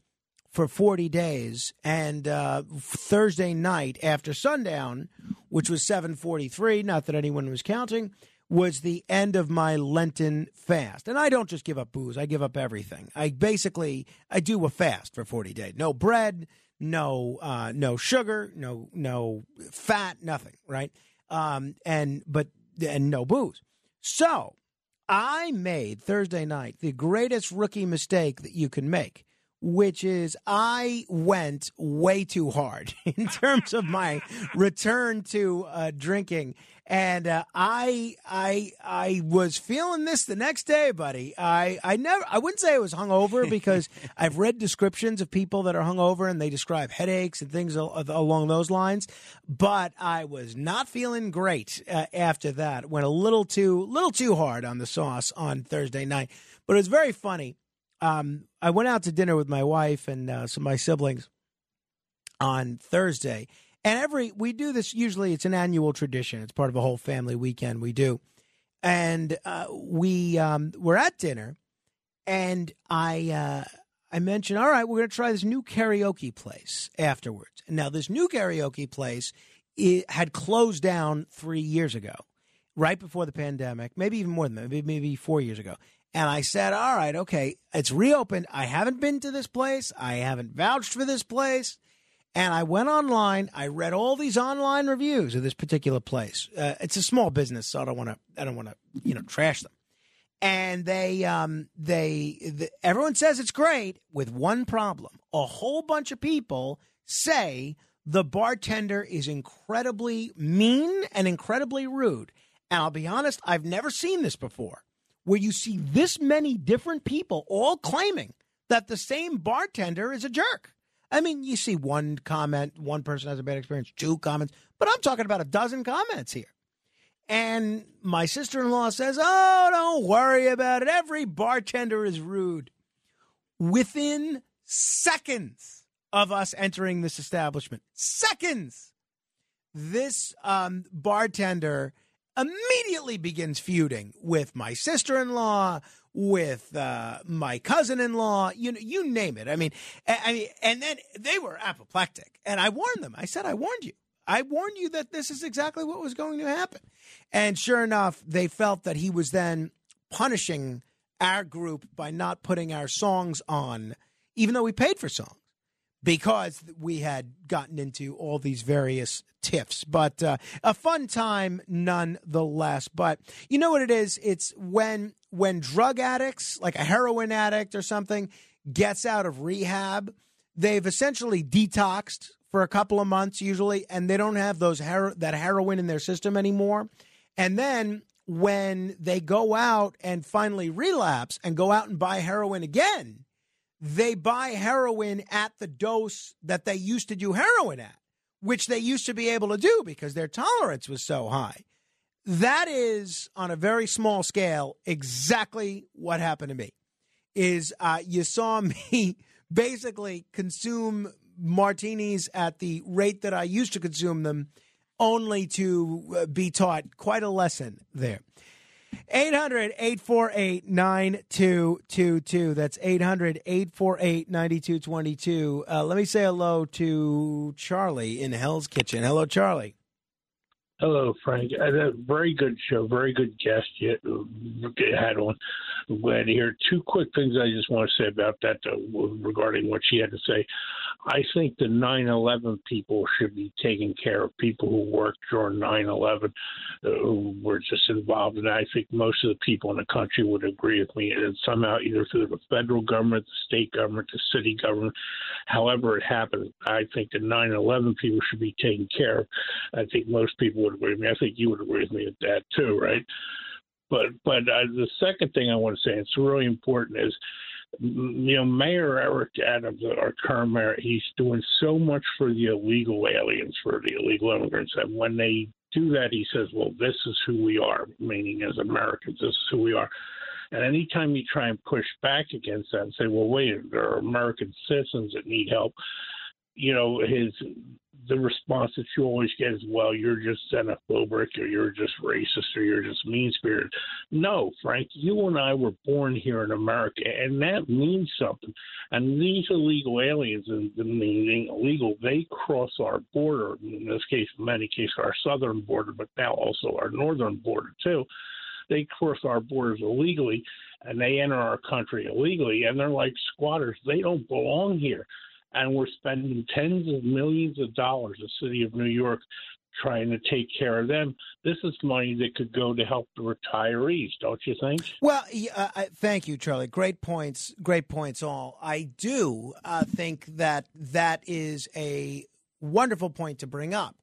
for 40 days and uh, thursday night after sundown which was 743 not that anyone was counting was the end of my lenten fast. And i don't just give up booze i give up everything. I basically i do a fast for 40 days. No bread no uh, no sugar no no fat nothing right? Um, and but and no booze. So I made Thursday night the greatest rookie mistake that you can make, which is I went way too hard in terms of my return to uh, drinking. And uh, I, I, I was feeling this the next day, buddy. I, I never, I wouldn't say I was hungover because I've read descriptions of people that are hungover and they describe headaches and things al- along those lines. But I was not feeling great uh, after that. Went a little too, little too hard on the sauce on Thursday night. But it was very funny. Um, I went out to dinner with my wife and uh, some of my siblings on Thursday. And every we do this usually it's an annual tradition. It's part of a whole family weekend we do. And uh, we um, were at dinner and I uh, I mentioned, all right, we're going to try this new karaoke place afterwards. Now this new karaoke place had closed down 3 years ago, right before the pandemic, maybe even more than that, maybe 4 years ago. And I said, all right, okay, it's reopened. I haven't been to this place. I haven't vouched for this place. And I went online. I read all these online reviews of this particular place. Uh, it's a small business, so I don't want to. I don't want to, you know, trash them. And they, um, they, the, everyone says it's great, with one problem. A whole bunch of people say the bartender is incredibly mean and incredibly rude. And I'll be honest, I've never seen this before, where you see this many different people all claiming that the same bartender is a jerk. I mean, you see one comment, one person has a bad experience, two comments, but I'm talking about a dozen comments here. And my sister in law says, Oh, don't worry about it. Every bartender is rude. Within seconds of us entering this establishment, seconds, this um, bartender immediately begins feuding with my sister in law, with uh, my cousin-in-law, you know, you name it. I mean, I mean, and then they were apoplectic, and I warned them. I said, I warned you. I warned you that this is exactly what was going to happen. And sure enough, they felt that he was then punishing our group by not putting our songs on, even though we paid for songs because we had gotten into all these various tiffs. But uh, a fun time nonetheless. But you know what it is? It's when when drug addicts, like a heroin addict or something, gets out of rehab, they've essentially detoxed for a couple of months usually, and they don't have those that heroin in their system anymore. And then when they go out and finally relapse and go out and buy heroin again, they buy heroin at the dose that they used to do heroin at, which they used to be able to do because their tolerance was so high. That is on a very small scale exactly what happened to me. Is uh, you saw me basically consume martinis at the rate that I used to consume them, only to uh, be taught quite a lesson there. 800 848 9222. That's 800 848 9222. Uh, let me say hello to Charlie in Hell's Kitchen. Hello, Charlie. Hello, Frank. Had a very good show, very good guest you had on. I'm glad to hear. Two quick things I just want to say about that though, regarding what she had to say. I think the 9/11 people should be taking care of people who worked during 9/11, uh, who were just involved, and I think most of the people in the country would agree with me. And somehow, either through the federal government, the state government, the city government, however it happened, I think the 9/11 people should be taken care of. I think most people would agree with me. I think you would agree with me with that too, right? But but uh, the second thing I want to say, it's really important, is you know Mayor Eric Adams, our current mayor, he's doing so much for the illegal aliens, for the illegal immigrants, and when they do that, he says, "Well, this is who we are," meaning as Americans, this is who we are. And anytime you try and push back against that and say, "Well, wait, there are American citizens that need help," you know, his the response that you always get is, well, you're just xenophobic or you're just racist or you're just mean spirited. No, Frank, you and I were born here in America, and that means something. And these illegal aliens, and meaning illegal, they cross our border, in this case, in many cases, our southern border, but now also our northern border, too. They cross our borders illegally and they enter our country illegally, and they're like squatters. They don't belong here and we're spending tens of millions of dollars, the city of New York, trying to take care of them. This is money that could go to help the retirees, don't you think? Well, thank you, Charlie. Great points. Great points, all. I do uh, think that that is a wonderful point to bring up.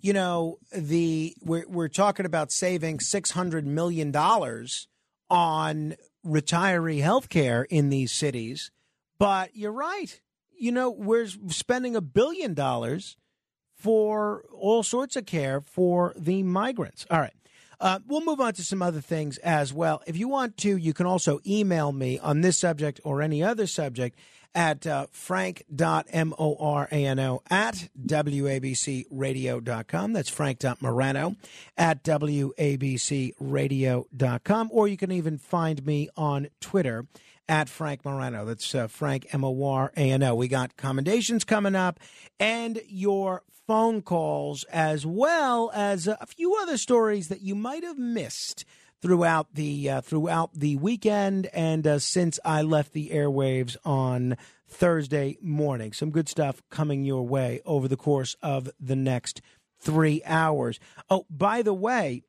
You know, the we're, we're talking about saving six hundred million dollars on retiree health care in these cities, but you're right you know, we're spending a billion dollars for all sorts of care for the migrants. All right. Uh, we'll move on to some other things as well. If you want to, you can also email me on this subject or any other subject at uh, frank.morano at wabcradio.com. That's frank.morano at wabcradio.com. Or you can even find me on Twitter at Frank Morano. That's uh, Frank M O R A N O. We got commendations coming up and your phone calls as well as a few other stories that you might have missed throughout the uh, throughout the weekend and uh, since I left the airwaves on Thursday morning. Some good stuff coming your way over the course of the next three hours. Oh, by the way,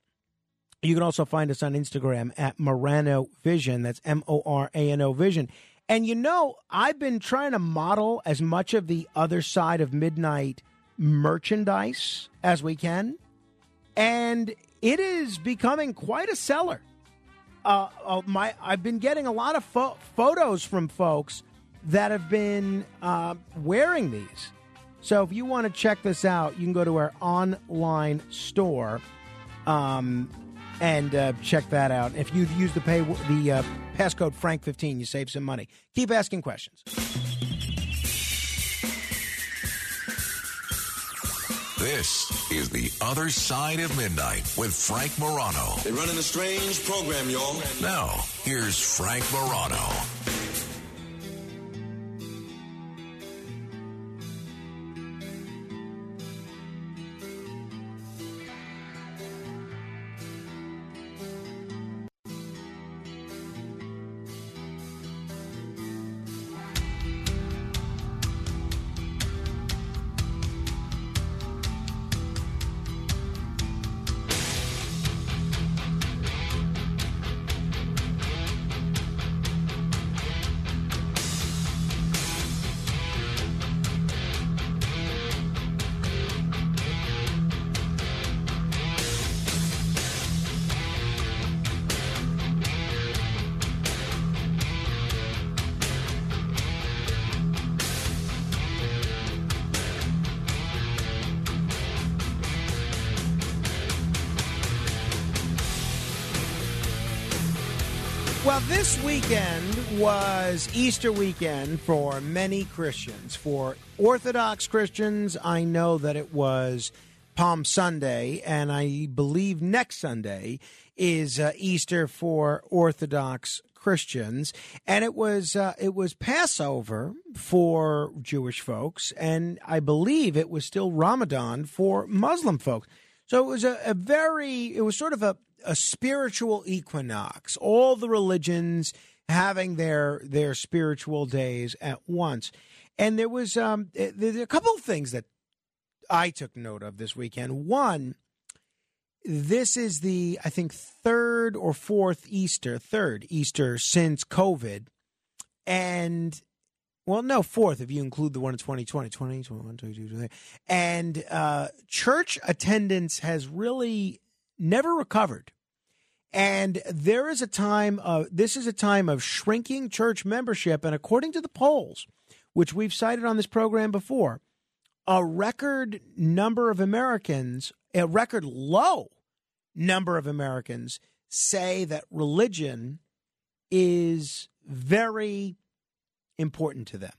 you can also find us on Instagram at Morano Vision. That's M O R A N O Vision. And you know, I've been trying to model as much of the other side of midnight merchandise as we can. And it is becoming quite a seller. Uh, uh, my, I've been getting a lot of fo- photos from folks that have been uh, wearing these. So if you want to check this out, you can go to our online store um, and uh, check that out. If you use the pay the uh, passcode Frank15, you save some money. Keep asking questions. This is The Other Side of Midnight with Frank Morano. They're running a strange program, y'all. Now, here's Frank Morano. Well, this weekend was Easter weekend for many Christians. For Orthodox Christians, I know that it was Palm Sunday, and I believe next Sunday is uh, Easter for Orthodox Christians, and it was uh, it was Passover for Jewish folks, and I believe it was still Ramadan for Muslim folks. So it was a, a very it was sort of a a spiritual equinox. All the religions having their their spiritual days at once. And there was um, there's a couple of things that I took note of this weekend. One, this is the I think third or fourth Easter, third Easter since COVID, and well, no, fourth if you include the one in 2020, 20, 21, 22, 23. And uh, church attendance has really never recovered. And there is a time of this is a time of shrinking church membership. And according to the polls, which we've cited on this program before, a record number of Americans, a record low number of Americans say that religion is very important to them.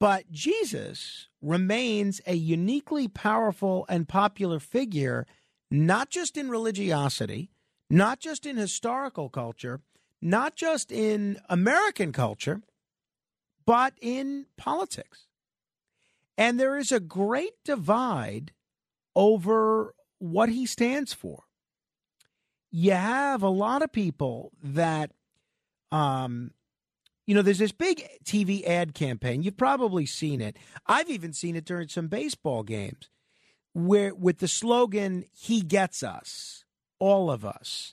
But Jesus remains a uniquely powerful and popular figure, not just in religiosity, not just in historical culture, not just in American culture, but in politics. And there is a great divide over what he stands for. You have a lot of people that, um, you know, there's this big TV ad campaign. You've probably seen it. I've even seen it during some baseball games where with the slogan, He Gets Us, all of us.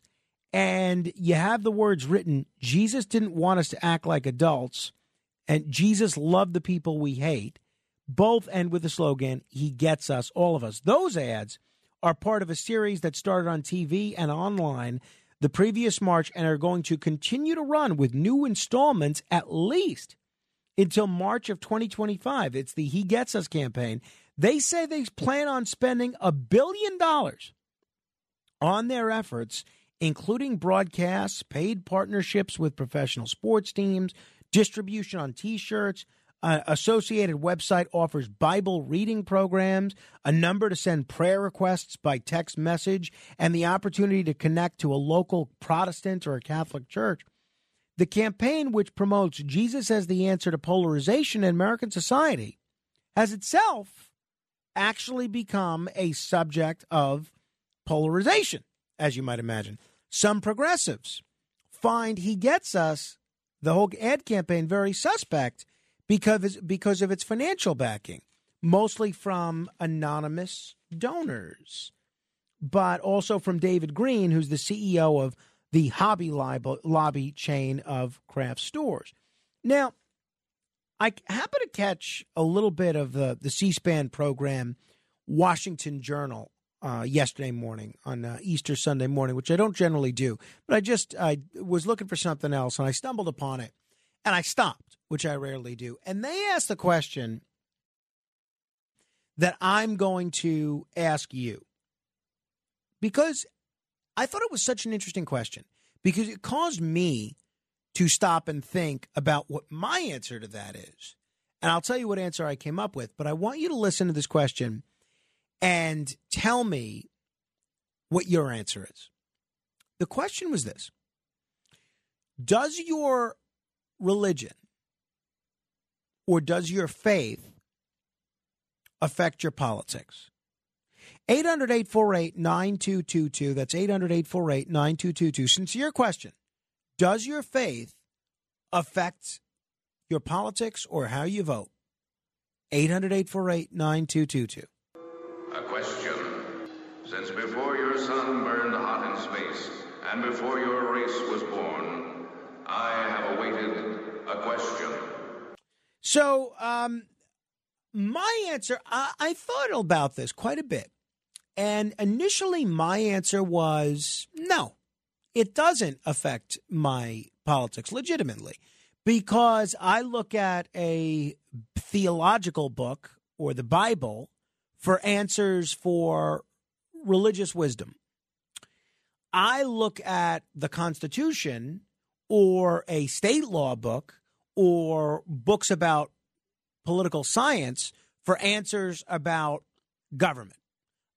And you have the words written Jesus didn't want us to act like adults, and Jesus loved the people we hate. Both end with the slogan, He gets us, all of us. Those ads are part of a series that started on TV and online the previous March and are going to continue to run with new installments at least until March of 2025. It's the He Gets Us campaign. They say they plan on spending a billion dollars on their efforts, including broadcasts, paid partnerships with professional sports teams, distribution on t shirts. Uh, Associated website offers Bible reading programs, a number to send prayer requests by text message, and the opportunity to connect to a local Protestant or a Catholic church. The campaign, which promotes Jesus as the answer to polarization in American society, has itself actually become a subject of polarization, as you might imagine. Some progressives find he gets us, the whole ad campaign, very suspect because, because of its financial backing, mostly from anonymous donors, but also from David Green, who's the CEO of the Hobby Lobby chain of craft stores. Now, I happen to catch a little bit of the, the C SPAN program, Washington Journal, uh, yesterday morning on uh, Easter Sunday morning, which I don't generally do, but I just I was looking for something else and I stumbled upon it and I stopped, which I rarely do. And they asked the question that I'm going to ask you because I thought it was such an interesting question because it caused me to stop and think about what my answer to that is. And I'll tell you what answer I came up with, but I want you to listen to this question and tell me what your answer is. The question was this Does your religion or does your faith affect your politics? 800 848 9222. That's 800 848 9222. Sincere question Does your faith affect your politics or how you vote? 800 848 9222. A question. Since before your sun burned hot in space and before your race was born, I have awaited a question. So, um, my answer, I, I thought about this quite a bit. And initially, my answer was no, it doesn't affect my politics legitimately because I look at a theological book or the Bible for answers for religious wisdom. I look at the Constitution or a state law book or books about political science for answers about government.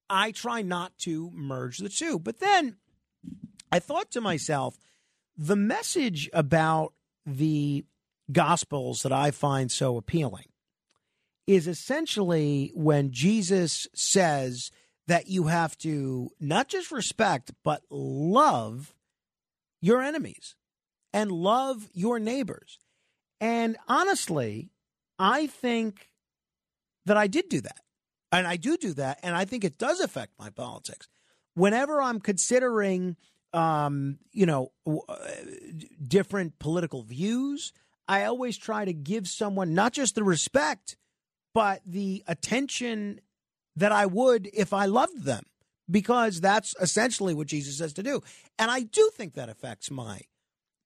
I try not to merge the two. But then I thought to myself, the message about the Gospels that I find so appealing is essentially when Jesus says that you have to not just respect, but love your enemies and love your neighbors. And honestly, I think that I did do that. And I do do that. And I think it does affect my politics. Whenever I'm considering, um, you know, uh, different political views, I always try to give someone not just the respect, but the attention that I would if I loved them, because that's essentially what Jesus says to do. And I do think that affects my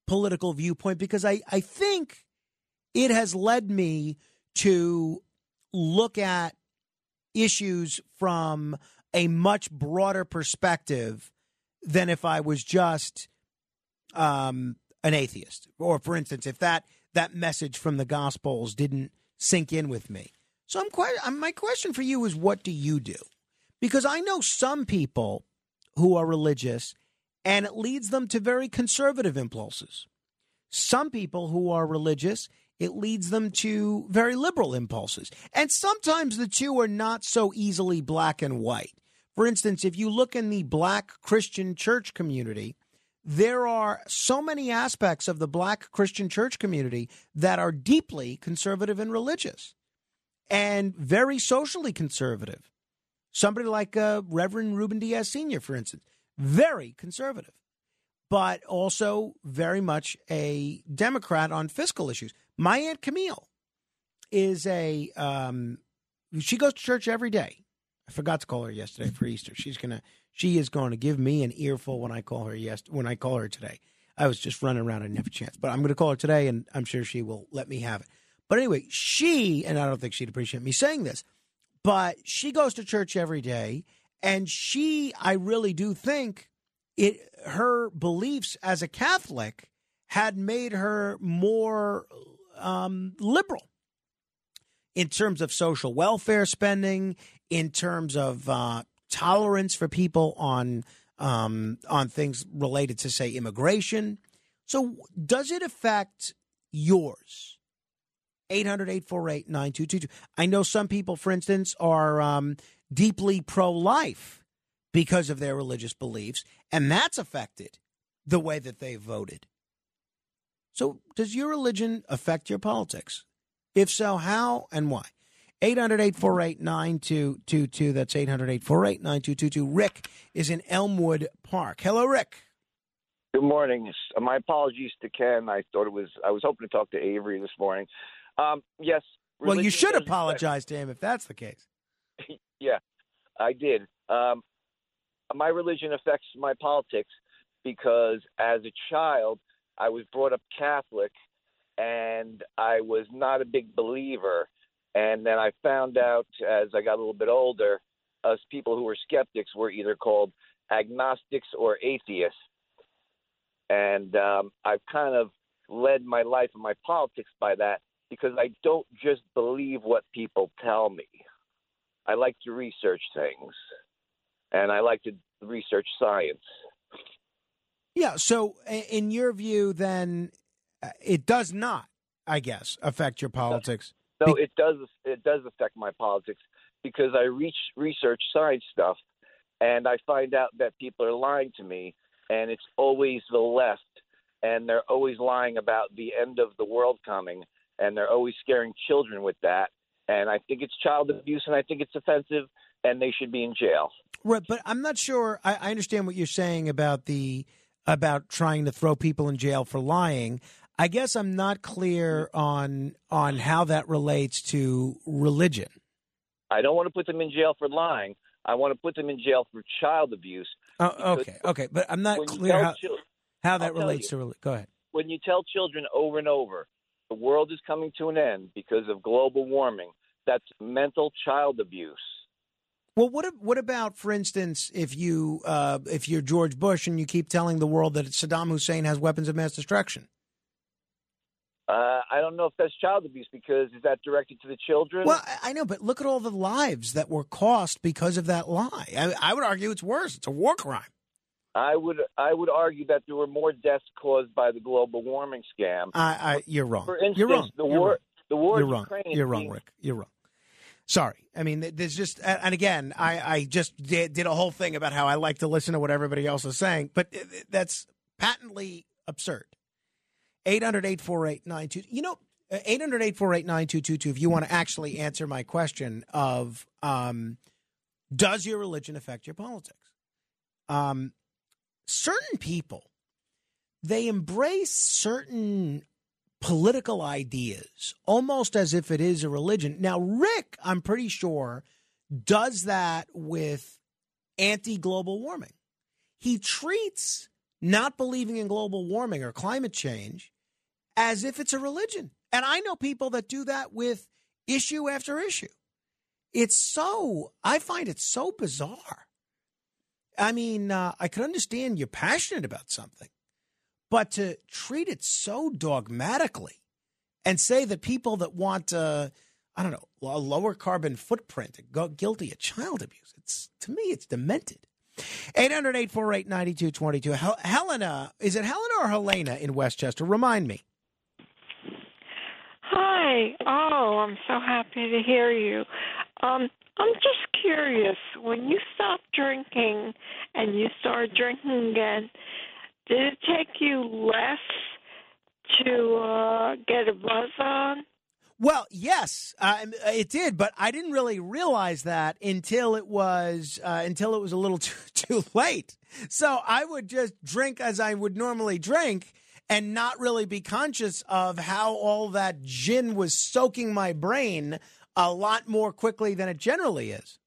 political viewpoint because I, I think it has led me to look at issues from a much broader perspective than if I was just um, an atheist. Or, for instance, if that that message from the Gospels didn't sink in with me. So I'm quite. My question for you is, what do you do? Because I know some people who are religious, and it leads them to very conservative impulses. Some people who are religious, it leads them to very liberal impulses. And sometimes the two are not so easily black and white. For instance, if you look in the black Christian church community, there are so many aspects of the black Christian church community that are deeply conservative and religious and very socially conservative. Somebody like uh, Reverend Ruben Diaz Sr., for instance, very conservative, but also very much a Democrat on fiscal issues. My Aunt Camille is a, um, she goes to church every day. I forgot to call her yesterday for Easter. She's gonna, she is going to give me an earful when I call her yes when I call her today. I was just running around. I didn't have a chance, but I'm going to call her today, and I'm sure she will let me have it. But anyway, she, and I don't think she'd appreciate me saying this, but she goes to church every day. And she, I really do think it, her beliefs as a Catholic had made her more um, liberal in terms of social welfare spending, in terms of uh, tolerance for people on um, on things related to, say, immigration. So, does it affect yours? 800 848 9222. I know some people, for instance, are um, deeply pro life because of their religious beliefs, and that's affected the way that they voted. So, does your religion affect your politics? If so, how and why? 800 848 9222. That's 800 848 9222. Rick is in Elmwood Park. Hello, Rick. Good morning. My apologies to Ken. I thought it was. I was hoping to talk to Avery this morning. Um, yes. Well, you should apologize to him if that's the case. yeah, I did. Um, my religion affects my politics because as a child, I was brought up Catholic, and I was not a big believer. And then I found out as I got a little bit older, us people who were skeptics were either called agnostics or atheists. And um, I've kind of led my life and my politics by that because I don't just believe what people tell me. I like to research things, and I like to research science. Yeah. So, in your view, then uh, it does not, I guess, affect your politics. No, it does. It does affect my politics because I reach research science stuff, and I find out that people are lying to me, and it's always the left, and they're always lying about the end of the world coming, and they're always scaring children with that. And I think it's child abuse, and I think it's offensive, and they should be in jail. Right, but I'm not sure. I, I understand what you're saying about the about trying to throw people in jail for lying. I guess I'm not clear on on how that relates to religion. I don't want to put them in jail for lying. I want to put them in jail for child abuse. Oh, okay, okay, but I'm not clear how, chil- how that relates you. to. Go ahead. when you tell children over and over the world is coming to an end because of global warming, that's mental child abuse. Well, what what about, for instance, if you uh, if you're George Bush and you keep telling the world that Saddam Hussein has weapons of mass destruction? Uh, I don't know if that's child abuse because is that directed to the children? Well, I- I know, but look at all the lives that were cost because of that lie. I, I would argue it's worse. It's a war crime. I would I would argue that there were more deaths caused by the global warming scam. I, I you're wrong. For instance, you're wrong. the You're war wrong. the war You're wrong. Ukraine You're wrong, Rick. You're wrong. Sorry. I mean, there's just, and again, I, I just did, did a whole thing about how I like to listen to what everybody else is saying, but th- th- that's patently absurd. 800 848 You know, 800 848 if you want to actually answer my question of um, does your religion affect your politics? Um, certain people, they embrace certain political ideas almost as if it is a religion. Now, Rick, I'm pretty sure, does that with anti global warming. He treats not believing in global warming or climate change as if it's a religion. And I know people that do that with issue after issue. It's so, I find it so bizarre. I mean, uh, I can understand you're passionate about something, but to treat it so dogmatically and say that people that want, uh, I don't know, a lower carbon footprint go- guilty of child abuse, it's to me, it's demented. 800 848 9222. Helena, is it Helena or Helena in Westchester? Remind me. Hi. Oh, I'm so happy to hear you. Um, I'm just curious. When you stopped drinking and you started drinking again, did it take you less to uh, get a buzz on? Well, yes, uh, it did, but I didn't really realize that until it was uh, until it was a little too, too late. So I would just drink as I would normally drink and not really be conscious of how all that gin was soaking my brain a lot more quickly than it generally is.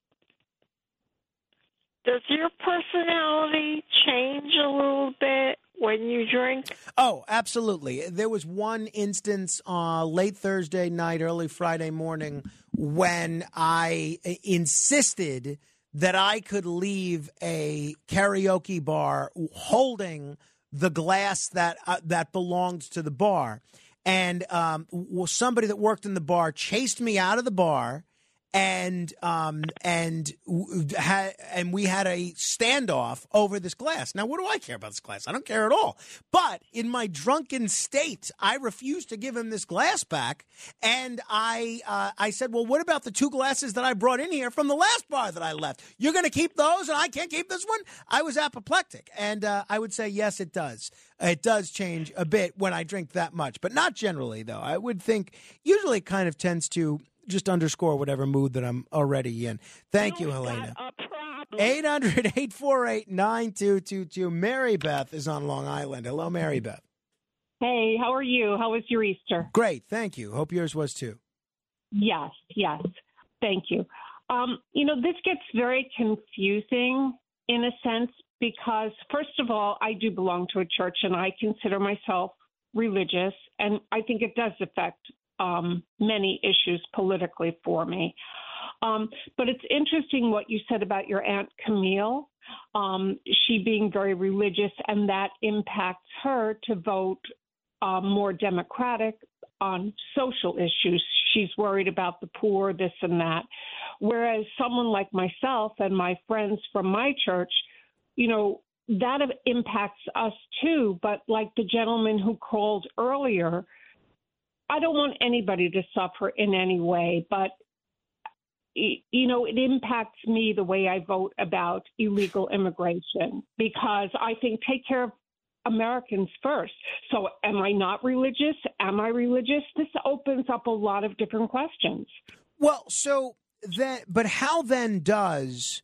Does your personality change a little bit when you drink? Oh, absolutely. There was one instance uh, late Thursday night, early Friday morning when I insisted that I could leave a karaoke bar holding the glass that uh, that belonged to the bar, and um, somebody that worked in the bar chased me out of the bar and um, and w- ha- and we had a standoff over this glass. Now, what do I care about this glass? I don't care at all. But in my drunken state, I refused to give him this glass back, and I uh, I said, "Well, what about the two glasses that I brought in here from the last bar that I left? You're going to keep those, and I can't keep this one." I was apoplectic, and uh, I would say yes, it does. It does change a bit when I drink that much, but not generally, though. I would think usually it kind of tends to just underscore whatever mood that I'm already in. Thank you, Helena. 800 848 9222. Mary Beth is on Long Island. Hello, Mary Beth. Hey, how are you? How was your Easter? Great. Thank you. Hope yours was too. Yes, yes. Thank you. Um, you know, this gets very confusing in a sense because, first of all, I do belong to a church and I consider myself religious, and I think it does affect um, many issues politically for me. Um, but it's interesting what you said about your Aunt Camille, um, she being very religious, and that impacts her to vote um, more democratic on social issues. She's worried about the poor, this and that. Whereas someone like myself and my friends from my church, you know, that impacts us too. But like the gentleman who called earlier, I don't want anybody to suffer in any way, but you know, it impacts me the way I vote about illegal immigration because I think take care of Americans first. So, am I not religious? Am I religious? This opens up a lot of different questions. Well, so then, but how then does,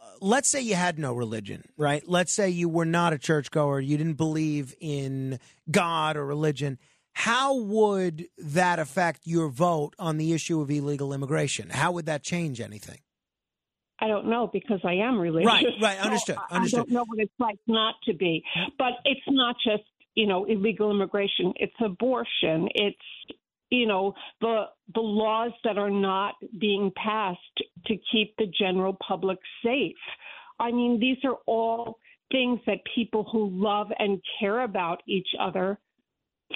uh, let's say you had no religion, right? Let's say you were not a churchgoer, you didn't believe in God or religion. How would that affect your vote on the issue of illegal immigration? How would that change anything? I don't know because I am religious. Right, right, So understood, I- understood. I don't know what it's like not to be. But it's not just, you know, illegal immigration. It's abortion. It's, you know, the the laws that are not being passed to keep the general public safe. I mean, these are all things that people who love and care about each other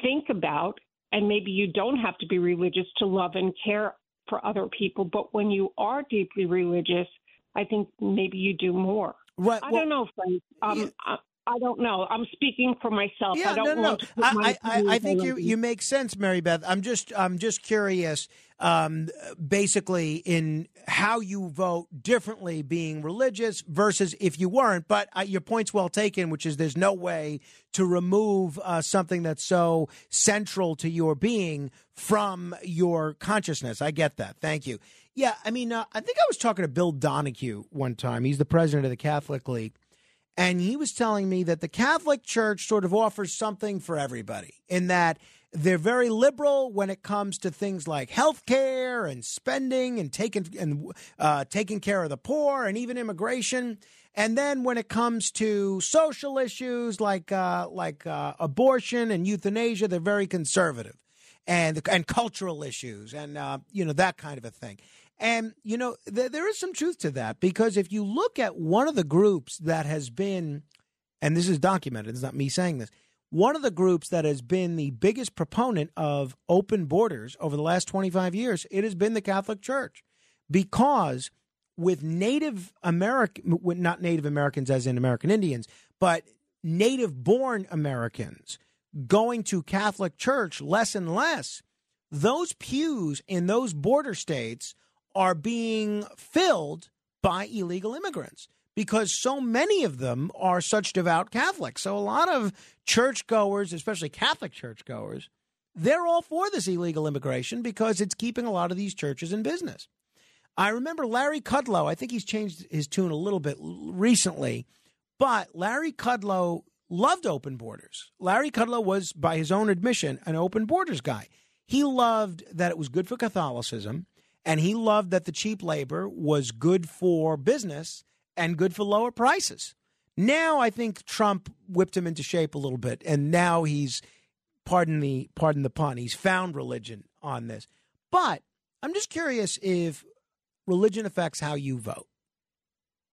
think about. And maybe you don't have to be religious to love and care for other people. But when you are deeply religious, I think maybe you do more. Right, I well- don't know, Frank. Um, I, I don't know. I'm speaking for myself. Yeah, I don't no, no, no. want to I, I, I, I think you, you make sense, Mary Beth. I'm just I'm just curious, um, basically in how you vote differently, being religious versus if you weren't. But uh, your point's well taken, which is there's no way to remove uh, something that's so central to your being from your consciousness. I get that. Thank you. Yeah, I mean, uh, I think I was talking to Bill Donohue one time. He's the president of the Catholic League. And he was telling me that the Catholic Church sort of offers something for everybody in that they're very liberal when it comes to things like health care and spending and taking and uh, taking care of the poor and even immigration. And then when it comes to social issues like uh, like uh, abortion and euthanasia, they're very conservative, and and cultural issues and uh, you know that kind of a thing. And, you know, th- there is some truth to that because if you look at one of the groups that has been, and this is documented, it's not me saying this, one of the groups that has been the biggest proponent of open borders over the last 25 years, it has been the Catholic Church. Because with Native American, not Native Americans as in American Indians, but native born Americans going to Catholic Church less and less, those pews in those border states are being filled by illegal immigrants because so many of them are such devout Catholics. So a lot of churchgoers, especially Catholic churchgoers, they're all for this illegal immigration because it's keeping a lot of these churches in business. I remember Larry Kudlow, I think he's changed his tune a little bit recently, but Larry Kudlow loved open borders. Larry Kudlow was, by his own admission, an open borders guy. He loved that it was good for Catholicism, and he loved that the cheap labor was good for business and good for lower prices. Now I think Trump whipped him into shape a little bit, and now he's pardon the pardon the pun, he's found religion on this. But I'm just curious if religion affects how you vote.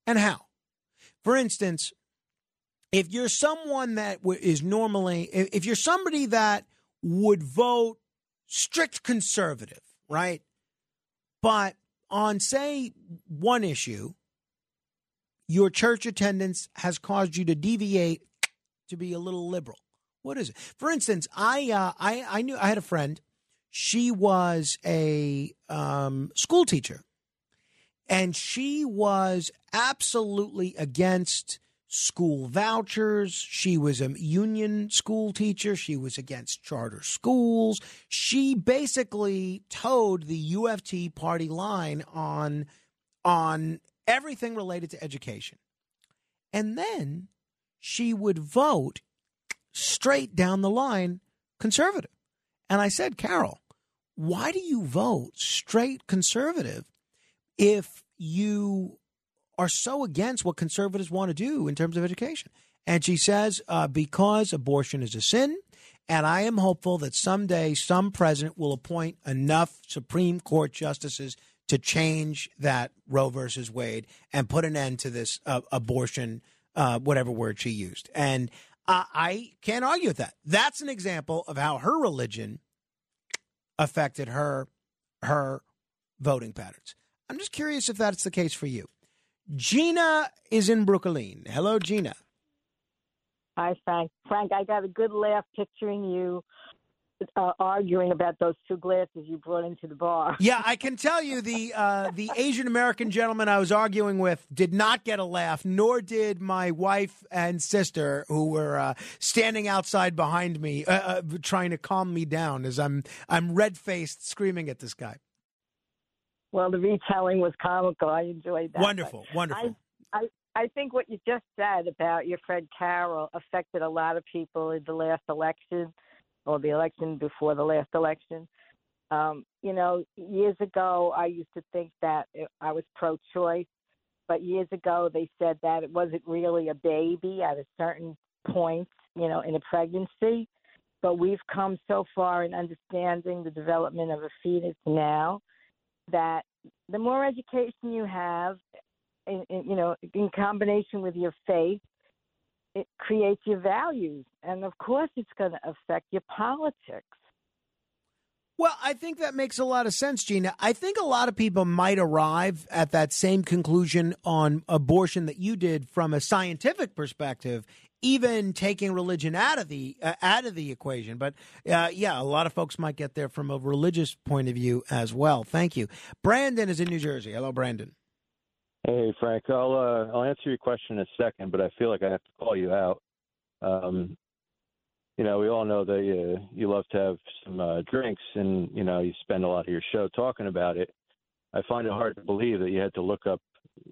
And how? For instance, if you're someone that is normally if if you're somebody that would vote strict conservative, right? But on, say, one issue, your church attendance has caused you to deviate to be a little liberal. What is it? For instance, I uh, I I knew I had a friend. She was a um, school teacher, and she was absolutely against school vouchers. She was a union school teacher. She was against charter schools. She basically toed the UFT party line on on everything related to education. And then she would vote straight down the line conservative. And I said, Carol, why do you vote straight conservative if you are so against what conservatives want to do in terms of education? And she says, uh, because abortion is a sin. And I am hopeful that someday some president will appoint enough Supreme Court justices to change that Roe versus Wade and put an end to this uh, abortion, uh, whatever word she used. And I can't argue with that. That's an example of how her religion affected her her voting patterns. I'm just curious if that's the case for you. Gina is in Brooklyn. Hello, Gina. Hi, Frank. Frank, I got a good laugh picturing you uh, arguing about those two glasses you brought into the bar. Yeah, I can tell you the uh, the Asian American gentleman I was arguing with did not get a laugh, nor did my wife and sister who were uh, standing outside behind me, uh, uh, trying to calm me down as I'm I'm red faced screaming at this guy. Well, the retelling was comical. I enjoyed that. Wonderful, wonderful. I, I I think what you just said about your friend Carol affected a lot of people in the last election or the election before the last election. Um, you know, years ago, I used to think that I was pro choice, but years ago, they said that it wasn't really a baby at a certain point, you know, in a pregnancy. But we've come so far in understanding the development of a fetus now that the more education you have, in, in, you know, in combination with your faith, it creates your values. And of course, it's going to affect your politics. Well, I think that makes a lot of sense, Gina. I think a lot of people might arrive at that same conclusion on abortion that you did from a scientific perspective, even taking religion out of the uh, out of the equation. But uh, yeah, a lot of folks might get there from a religious point of view as well. Thank you. Brandon is in New Jersey. Hello, Brandon. Hey, Frank. I'll uh, I'll answer your question in a second, but I feel like I have to call you out. Um, you know, we all know that you you love to have some uh, drinks, and you know, you spend a lot of your show talking about it. I find it hard to believe that you had to look up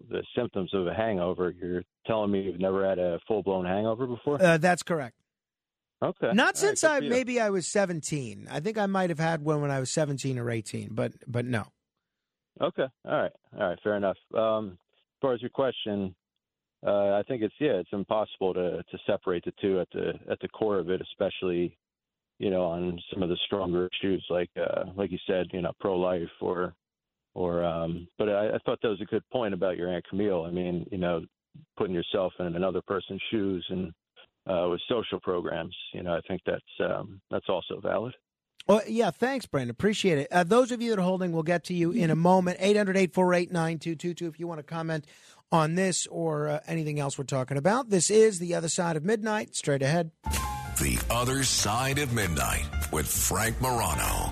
the symptoms of a hangover. You're telling me you've never had a full blown hangover before? Uh, that's correct. Okay. Not All since right, I you. maybe I was 17. I think I might have had one when I was 17 or 18, but but no. Okay. All right. All right. Fair enough. Um, as far as your question, uh, I think it's yeah, it's impossible to to separate the two at the at the core of it, especially you know on some of the stronger issues like uh, like you said, you know, pro life or or. Um, but I, I thought that was a good point about your aunt Camille. I mean, you know, putting yourself in another person's shoes and uh, with social programs, you know, I think that's um, that's also valid. Well, yeah, thanks, Brandon. Appreciate it. Uh, those of you that are holding, we'll get to you in a moment. 800 848 9222 if you want to comment on this or uh, anything else we're talking about. This is The Other Side of Midnight. Straight ahead. The Other Side of Midnight with Frank Morano.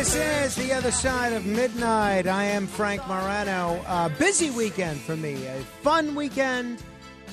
This is the other side of midnight. I am Frank Morano. A busy weekend for me. A fun weekend,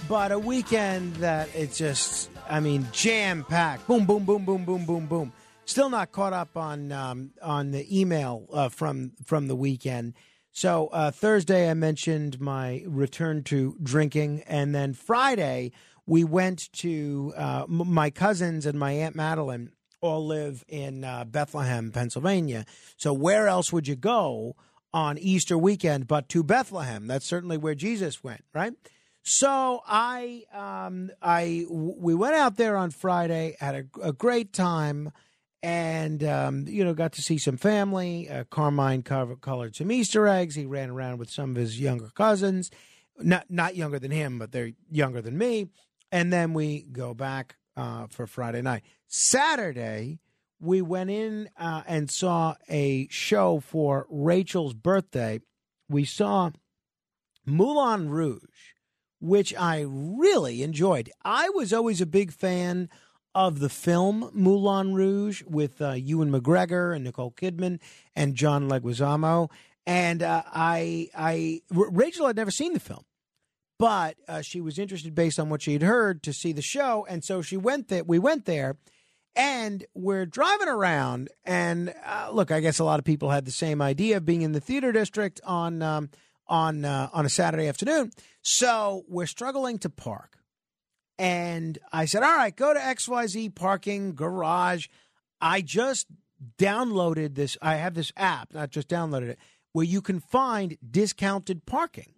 but a weekend that it's just, I mean, jam packed. Boom, boom, boom, boom, boom, boom, boom. Still not caught up on um, on the email uh, from from the weekend. So uh, Thursday, I mentioned my return to drinking, and then Friday we went to uh, m- my cousins and my aunt Madeline all live in uh, Bethlehem, Pennsylvania. So where else would you go on Easter weekend but to Bethlehem? That's certainly where Jesus went, right? So I, um, I, we went out there on Friday, had a, a great time, and um, you know got to see some family. Uh, Carmine co- colored some Easter eggs. He ran around with some of his younger cousins, not not younger than him, but they're younger than me. And then we go back uh, for Friday night. Saturday, we went in uh, and saw a show for Rachel's birthday. We saw Moulin Rouge, which I really enjoyed. I was always a big fan of the film Moulin Rouge with uh, Ewan McGregor and Nicole Kidman and John Leguizamo. And uh, I, I, Rachel had never seen the film, but uh, she was interested based on what she had heard to see the show, and so she went there. We went there, and we're driving around. And uh, look, I guess a lot of people had the same idea of being in the theater district on um, on uh, on a Saturday afternoon. So we're struggling to park. And I said, "All right, go to XYZ parking garage." I just downloaded this. I have this app, not just downloaded it, where you can find discounted parking.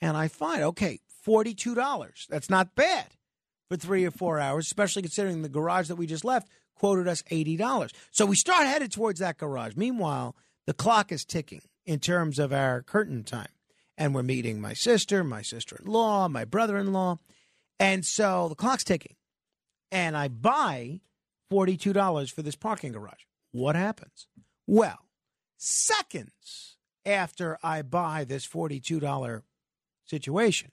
And I find, okay, $42. That's not bad for three or four hours, especially considering the garage that we just left quoted us $80. So we start headed towards that garage. Meanwhile, the clock is ticking in terms of our curtain time. And we're meeting my sister, my sister in law, my brother in law. And so the clock's ticking. And I buy $42 for this parking garage. What happens? Well, seconds after I buy this $42 situation,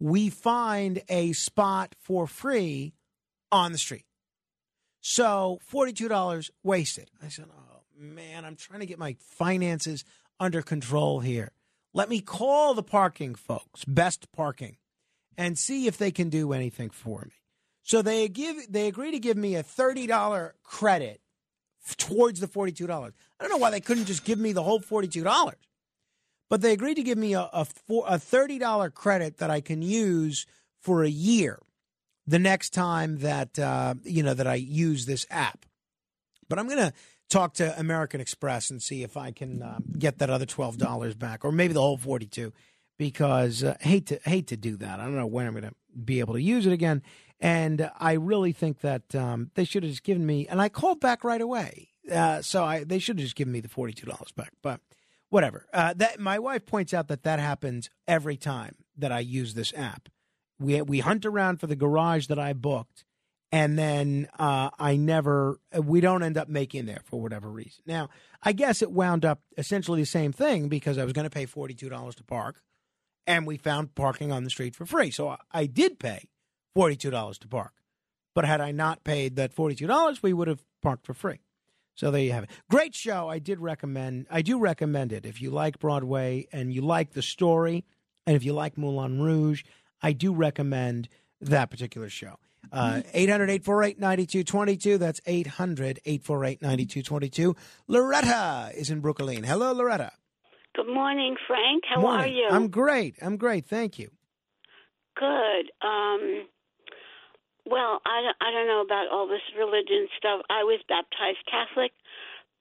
we find a spot for free on the street. So $42 wasted. I said, oh man, I'm trying to get my finances under control here. Let me call the parking folks, best parking, and see if they can do anything for me. So they give they agree to give me a $30 credit towards the $42. I don't know why they couldn't just give me the whole $42 but they agreed to give me a, a, four, a $30 credit that I can use for a year the next time that uh, you know that I use this app. But I'm going to talk to American Express and see if I can uh, get that other twelve dollars back, or maybe the whole forty two, because uh, hate to hate to do that. I don't know when I'm going to be able to use it again, and I really think that um, they should have just given me. And I called back right away, uh, so I they should have just given me the forty two dollars back, but whatever. Uh, that my wife points out that that happens every time that I use this app. We we hunt around for the garage that I booked, and then uh, I never we don't end up making there for whatever reason. Now I guess it wound up essentially the same thing because I was going to pay forty two dollars to park, and we found parking on the street for free. So I, I did pay forty two dollars to park, but had I not paid that forty two dollars, we would have parked for free. So there you have it. Great show. I did recommend. I do recommend it if you like Broadway and you like the story, and if you like Moulin Rouge. I do recommend that particular show. Uh, 800 848 9222. That's 800 848 9222. Loretta is in Brooklyn. Hello, Loretta. Good morning, Frank. How Morning. are you? I'm great. I'm great. Thank you. good. Um, well, I, don't- I don't know about all this religion stuff. I was baptized Catholic,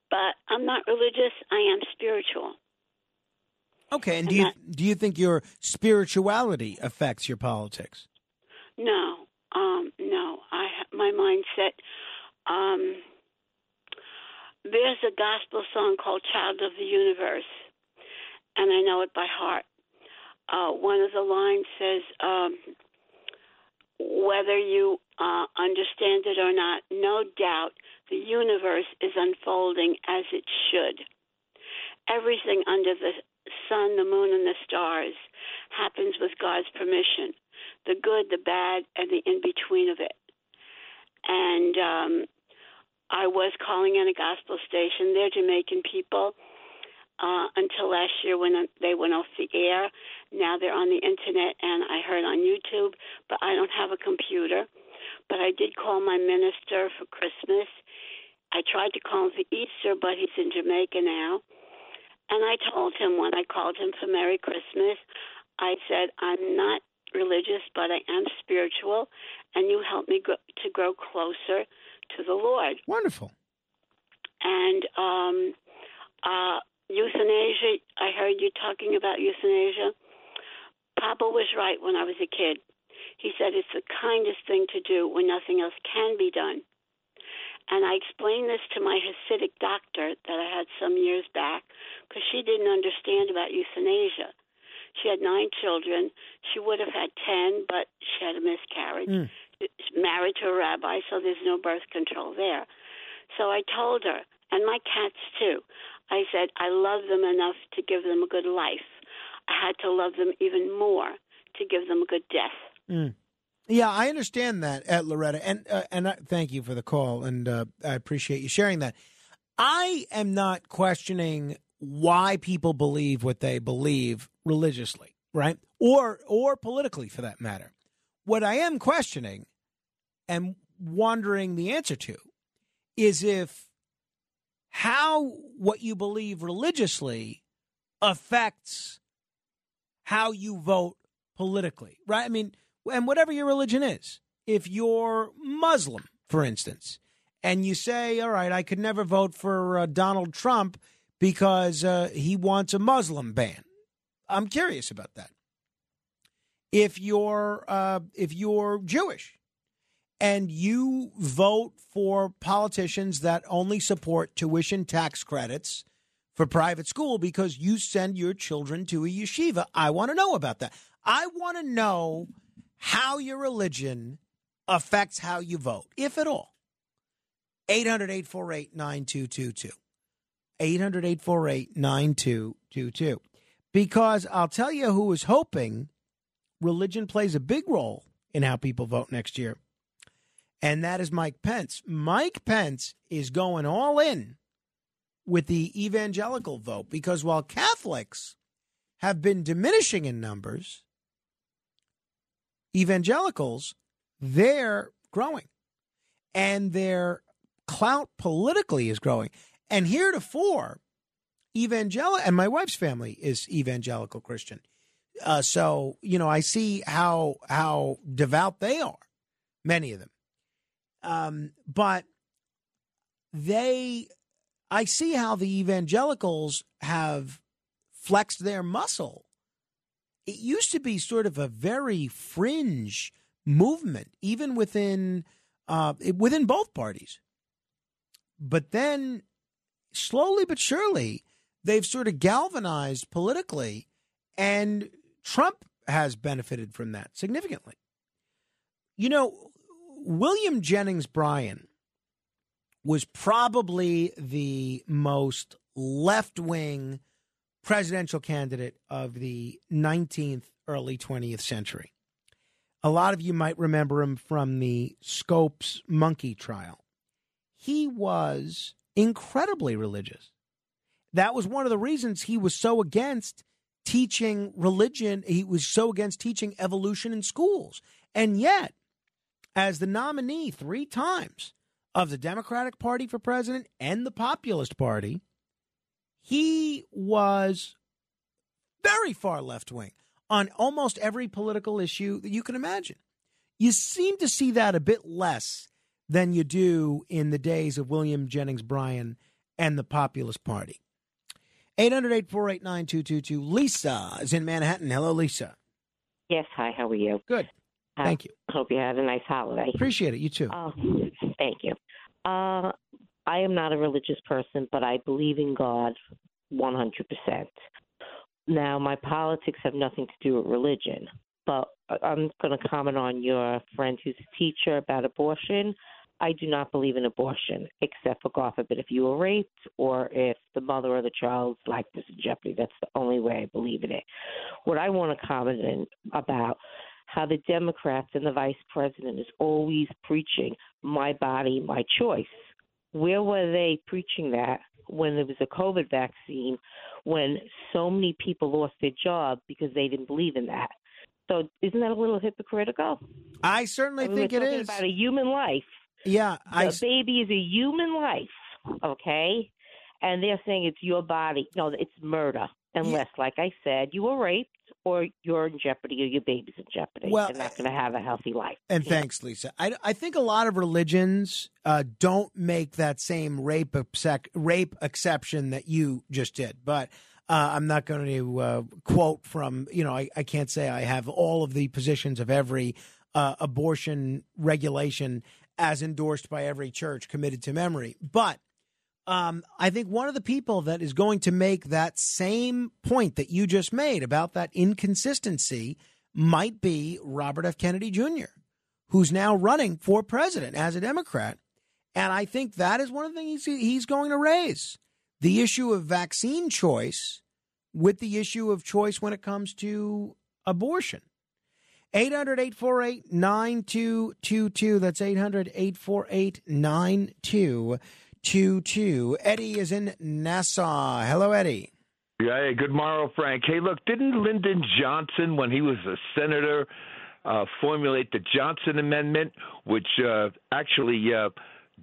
but I'm not religious. I am spiritual. Okay, and do you do you think your spirituality affects your politics? No, um, no. I my mindset. Um, there's a gospel song called "Child of the Universe," and I know it by heart. Uh, one of the lines says, um, "Whether you uh, understand it or not, no doubt the universe is unfolding as it should. Everything under the sun, the moon, and the stars happens with God's permission. The good, the bad, and the in between of it. And um, I was calling in a gospel station. They're Jamaican people. Uh, until last year when they went off the air. Now they're on the internet, and I heard on YouTube, but I don't have a computer. But I did call my minister for Christmas. I tried to call him for Easter, but he's in Jamaica now. And I told him when I called him for Merry Christmas, I said, I'm not religious, but I am spiritual, and you help me go, to grow closer to the Lord. Wonderful. And um, uh, euthanasia, I heard you talking about euthanasia. Papa was right when I was a kid. He said it's the kindest thing to do when nothing else can be done. And I explained this to my Hasidic doctor that I had some years back because she didn't understand about euthanasia. She had nine children. She would have had ten, but she had a miscarriage. Mm. Married to a rabbi, so there's no birth control there. So I told her, and my cats too. I said, I love them enough to give them a good life. I had to love them even more to give them a good death. Mm. Yeah, I understand that, at Loretta, and uh, and I, thank you for the call, and uh, I appreciate you sharing that. I am not questioning why people believe what they believe religiously, right, or or politically, for that matter. What I am questioning and wondering the answer to is if how what you believe religiously affects how you vote politically, right? I mean, and whatever your religion is, if you're Muslim, for instance, and you say, all right, I could never vote for uh, Donald Trump because uh, he wants a Muslim ban. I'm curious about that. If you're uh, if you're Jewish and you vote for politicians that only support tuition tax credits for private school because you send your children to a yeshiva, I want to know about that. I want to know how your religion affects how you vote, if at all. 800 848 9222. 800 848 9222. Because I'll tell you who is hoping religion plays a big role in how people vote next year. And that is Mike Pence. Mike Pence is going all in with the evangelical vote because while Catholics have been diminishing in numbers, evangelicals, they're growing. And their clout politically is growing. And heretofore, evangelical, and my wife's family is evangelical Christian. Uh, so you know, I see how how devout they are, many of them. Um, but they, I see how the evangelicals have flexed their muscle. It used to be sort of a very fringe movement, even within uh, within both parties. But then, slowly but surely, they've sort of galvanized politically, and Trump has benefited from that significantly. You know, William Jennings Bryan was probably the most left wing presidential candidate of the 19th, early 20th century. A lot of you might remember him from the Scopes monkey trial. He was incredibly religious. That was one of the reasons he was so against teaching religion. He was so against teaching evolution in schools. And yet, as the nominee three times of the Democratic Party for president and the Populist Party, he was very far left wing on almost every political issue that you can imagine. You seem to see that a bit less than you do in the days of William Jennings Bryan and the Populist Party. 800 848 Lisa is in Manhattan. Hello, Lisa. Yes, hi, how are you? Good. Thank you. Hope you had a nice holiday. Appreciate it. You too. Uh, thank you. Uh, I am not a religious person, but I believe in God 100%. Now, my politics have nothing to do with religion, but I'm going to comment on your friend who's a teacher about abortion. I do not believe in abortion, except for God forbid if you were raped or if the mother or the child's life is in jeopardy. That's the only way I believe in it. What I want to comment in about how the Democrats and the vice president is always preaching my body, my choice. Where were they preaching that when there was a COVID vaccine, when so many people lost their job because they didn't believe in that? So isn't that a little hypocritical? I certainly I mean, think we're it about a human life. Yeah, I a baby is a human life, okay? And they're saying it's your body. No, it's murder. Unless, like I said, you were raped or you're in jeopardy or your baby's in jeopardy. Well, They're not going to have a healthy life. And thanks, Lisa. I, I think a lot of religions uh, don't make that same rape exec- rape exception that you just did. But uh, I'm not going to uh, quote from you know I, I can't say I have all of the positions of every uh, abortion regulation as endorsed by every church committed to memory. But um, I think one of the people that is going to make that same point that you just made about that inconsistency might be Robert F. Kennedy Jr., who's now running for president as a Democrat. And I think that is one of the things he's, going to raise the issue of vaccine choice with the issue of choice when it comes to abortion. 800 848 9222. That's 800 848 9222. Eddie is in Nassau. Hello, Eddie. Yeah, hey, good morrow, Frank. Hey, look, didn't Lyndon Johnson, when he was a senator, uh, formulate the Johnson Amendment, which uh, actually uh,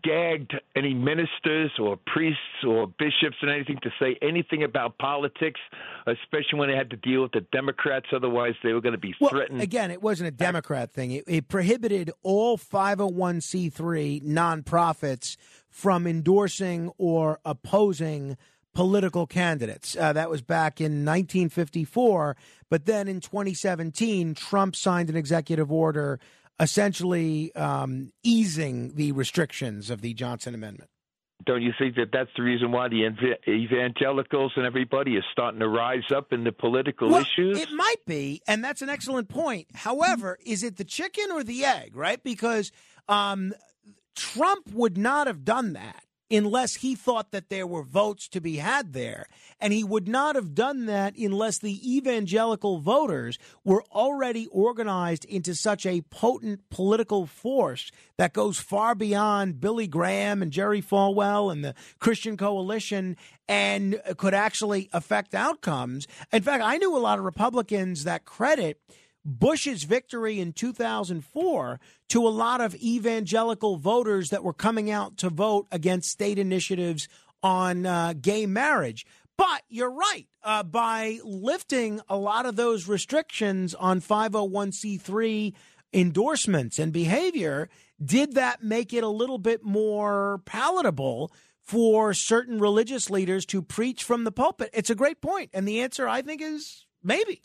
gagged any ministers or priests or bishops and anything to say anything about politics, especially when they had to deal with the Democrats. Otherwise, they were going to be Well, threatened. again, it wasn't a Democrat thing. It, it prohibited all 501c3 nonprofits from endorsing or opposing political candidates. Uh, that was back in 1954. But then in 2017, Trump signed an executive order essentially um, easing the restrictions of the Johnson Amendment. Don't you think that that's the reason why the ev- evangelicals and everybody is starting to rise up in the political Well, issues? It might be, and that's an excellent point. However, is it the chicken or the egg, right? Because um, Trump would not have done that unless he thought that there were votes to be had there. And he would not have done that unless the evangelical voters were already organized into such a potent political force that goes far beyond Billy Graham and Jerry Falwell and the Christian Coalition and could actually affect outcomes. In fact, I knew a lot of Republicans that credit Bush's victory in 2004 to a lot of evangelical voters that were coming out to vote against state initiatives on uh, gay marriage. But you're right. Uh, by lifting a lot of those restrictions on 501c3 endorsements and behavior, did that make it a little bit more palatable for certain religious leaders to preach from the pulpit? It's a great point. And the answer, I think, is maybe.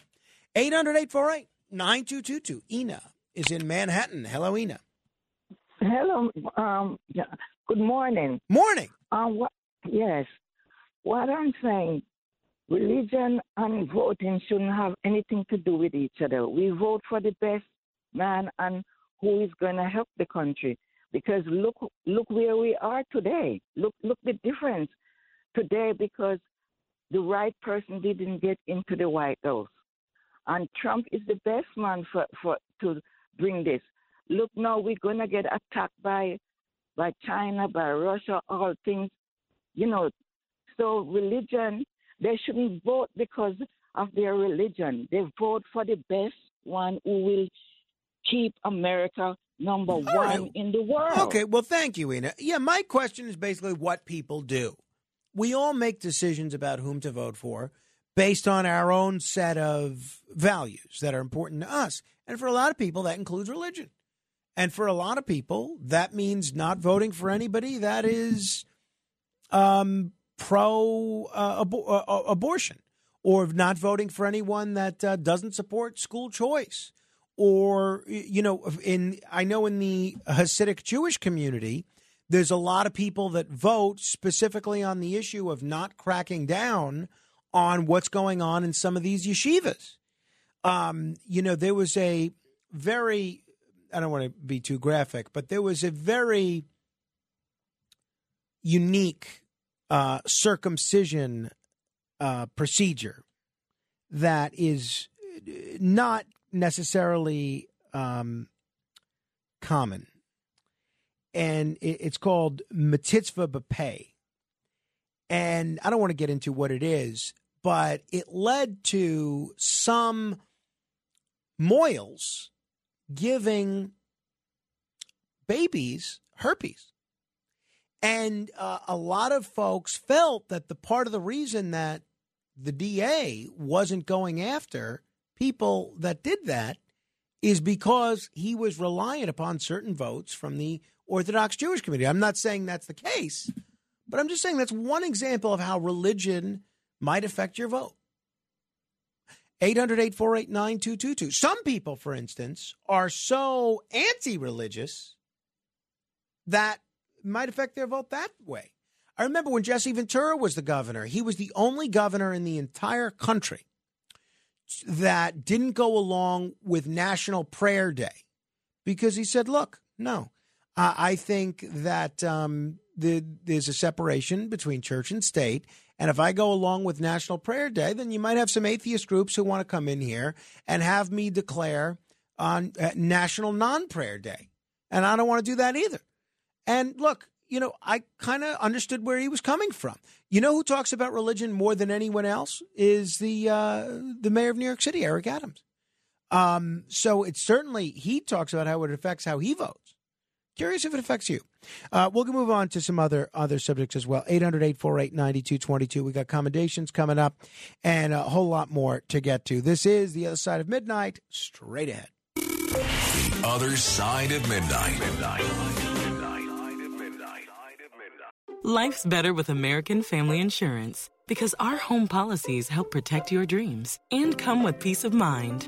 800 848 9222. Ina is in Manhattan. Hello, Ina. Hello. Um, yeah, good morning. Morning. Um, what, yes. What I'm saying, religion and voting shouldn't have anything to do with each other. We vote for the best man and who is going to help the country. Because look, look where we are today. Look, look the difference today because the right person didn't get into the White House, and Trump is the best man for, for to bring this. Look now, we're gonna get attacked by by China, by Russia, all things, you know. So religion, they shouldn't vote because of their religion. They vote for the best one who will keep America number one in the world. Okay, well, thank you, Ina. Yeah, my question is basically what people do. We all make decisions about whom to vote for based on our own set of values that are important to us. And for a lot of people, that includes religion. And for a lot of people, that means not voting for anybody that is um, pro uh, abo- uh, abortion or not voting for anyone that uh, doesn't support school choice or you know in I know in the Hasidic Jewish community there's a lot of people that vote specifically on the issue of not cracking down on what's going on in some of these yeshivas. Um, you know, there was a very I don't want to be too graphic, but there was a very unique uh, circumcision uh, procedure that is not necessarily um, common. and it, it's called Metzitzah B'Peh. And I don't want to get into what it is, but it led to some mohels giving babies herpes. And uh, a lot of folks felt that the part of the reason that the DA wasn't going after people that did that is because he was reliant upon certain votes from the Orthodox Jewish community. I'm not saying that's the case, but I'm just saying that's one example of how religion might affect your vote. 800 848 9222. Some people, for instance, are so anti religious that might affect their vote that way. I remember when Jesse Ventura was the governor, he was the only governor in the entire country that didn't go along with National Prayer Day because he said, look, no, I think that um, the, there's a separation between church and state. And if I go along with National Prayer Day, then you might have some atheist groups who want to come in here and have me declare on uh, National Non Prayer Day. And I don't want to do that either. And look, you know, I kind of understood where he was coming from. You know who talks about religion more than anyone else is the uh, the mayor of New York City, Eric Adams. Um, so it's certainly he talks about how it affects how he votes. Curious if it affects you. Uh, we'll move on to some other other subjects as well. 800-848-9222. We got commendations coming up and a whole lot more to get to. This is The Other Side of Midnight, straight ahead. The Other Side of Midnight. Life's better with American Family Insurance because our home policies help protect your dreams and come with peace of mind.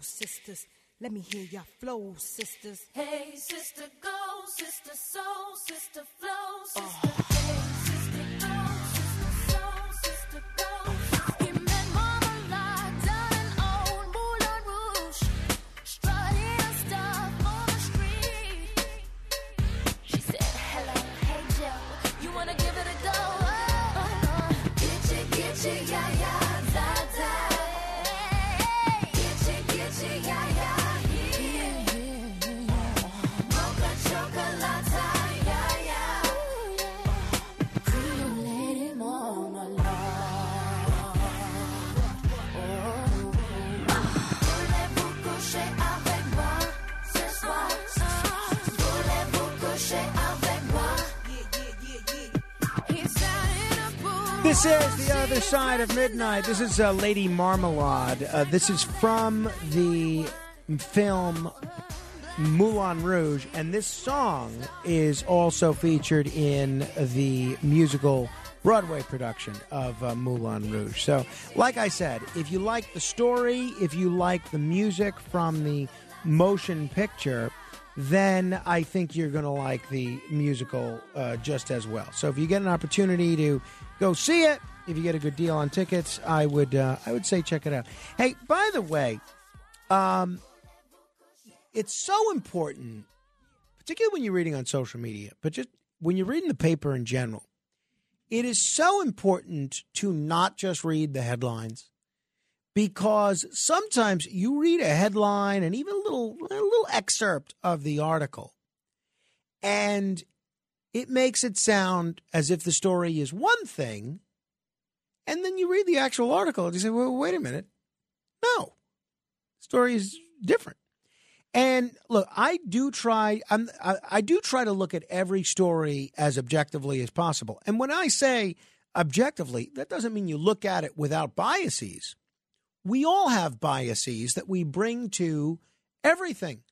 Sisters? Let me hear your flow, sisters. Hey, sister, go, sister, soul, sister, flow, ah. sister. Hey, This is The Other Side of Midnight. This is uh, Lady Marmalade. Uh, this is from the film Moulin Rouge, and this song is also featured in the musical Broadway production of uh, Moulin Rouge. So, like I said, if you like the story, if you like the music from the motion picture, then I think you're going to like the musical uh, just as well. So, if you get an opportunity to go see it, if you get a good deal on tickets, I would uh, I would say check it out. Hey, by the way, um, it's so important, particularly when you're reading on social media, but just when you're reading the paper in general. It is so important to not just read the headlines because sometimes you read a headline and even a little a little excerpt of the article and it makes it sound as if the story is one thing and then you read the actual article and you say well wait a minute no the story is different and look, I do try. I'm, I, I do try to look at every story as objectively as possible. And when I say objectively, that doesn't mean you look at it without biases. We all have biases that we bring to everything.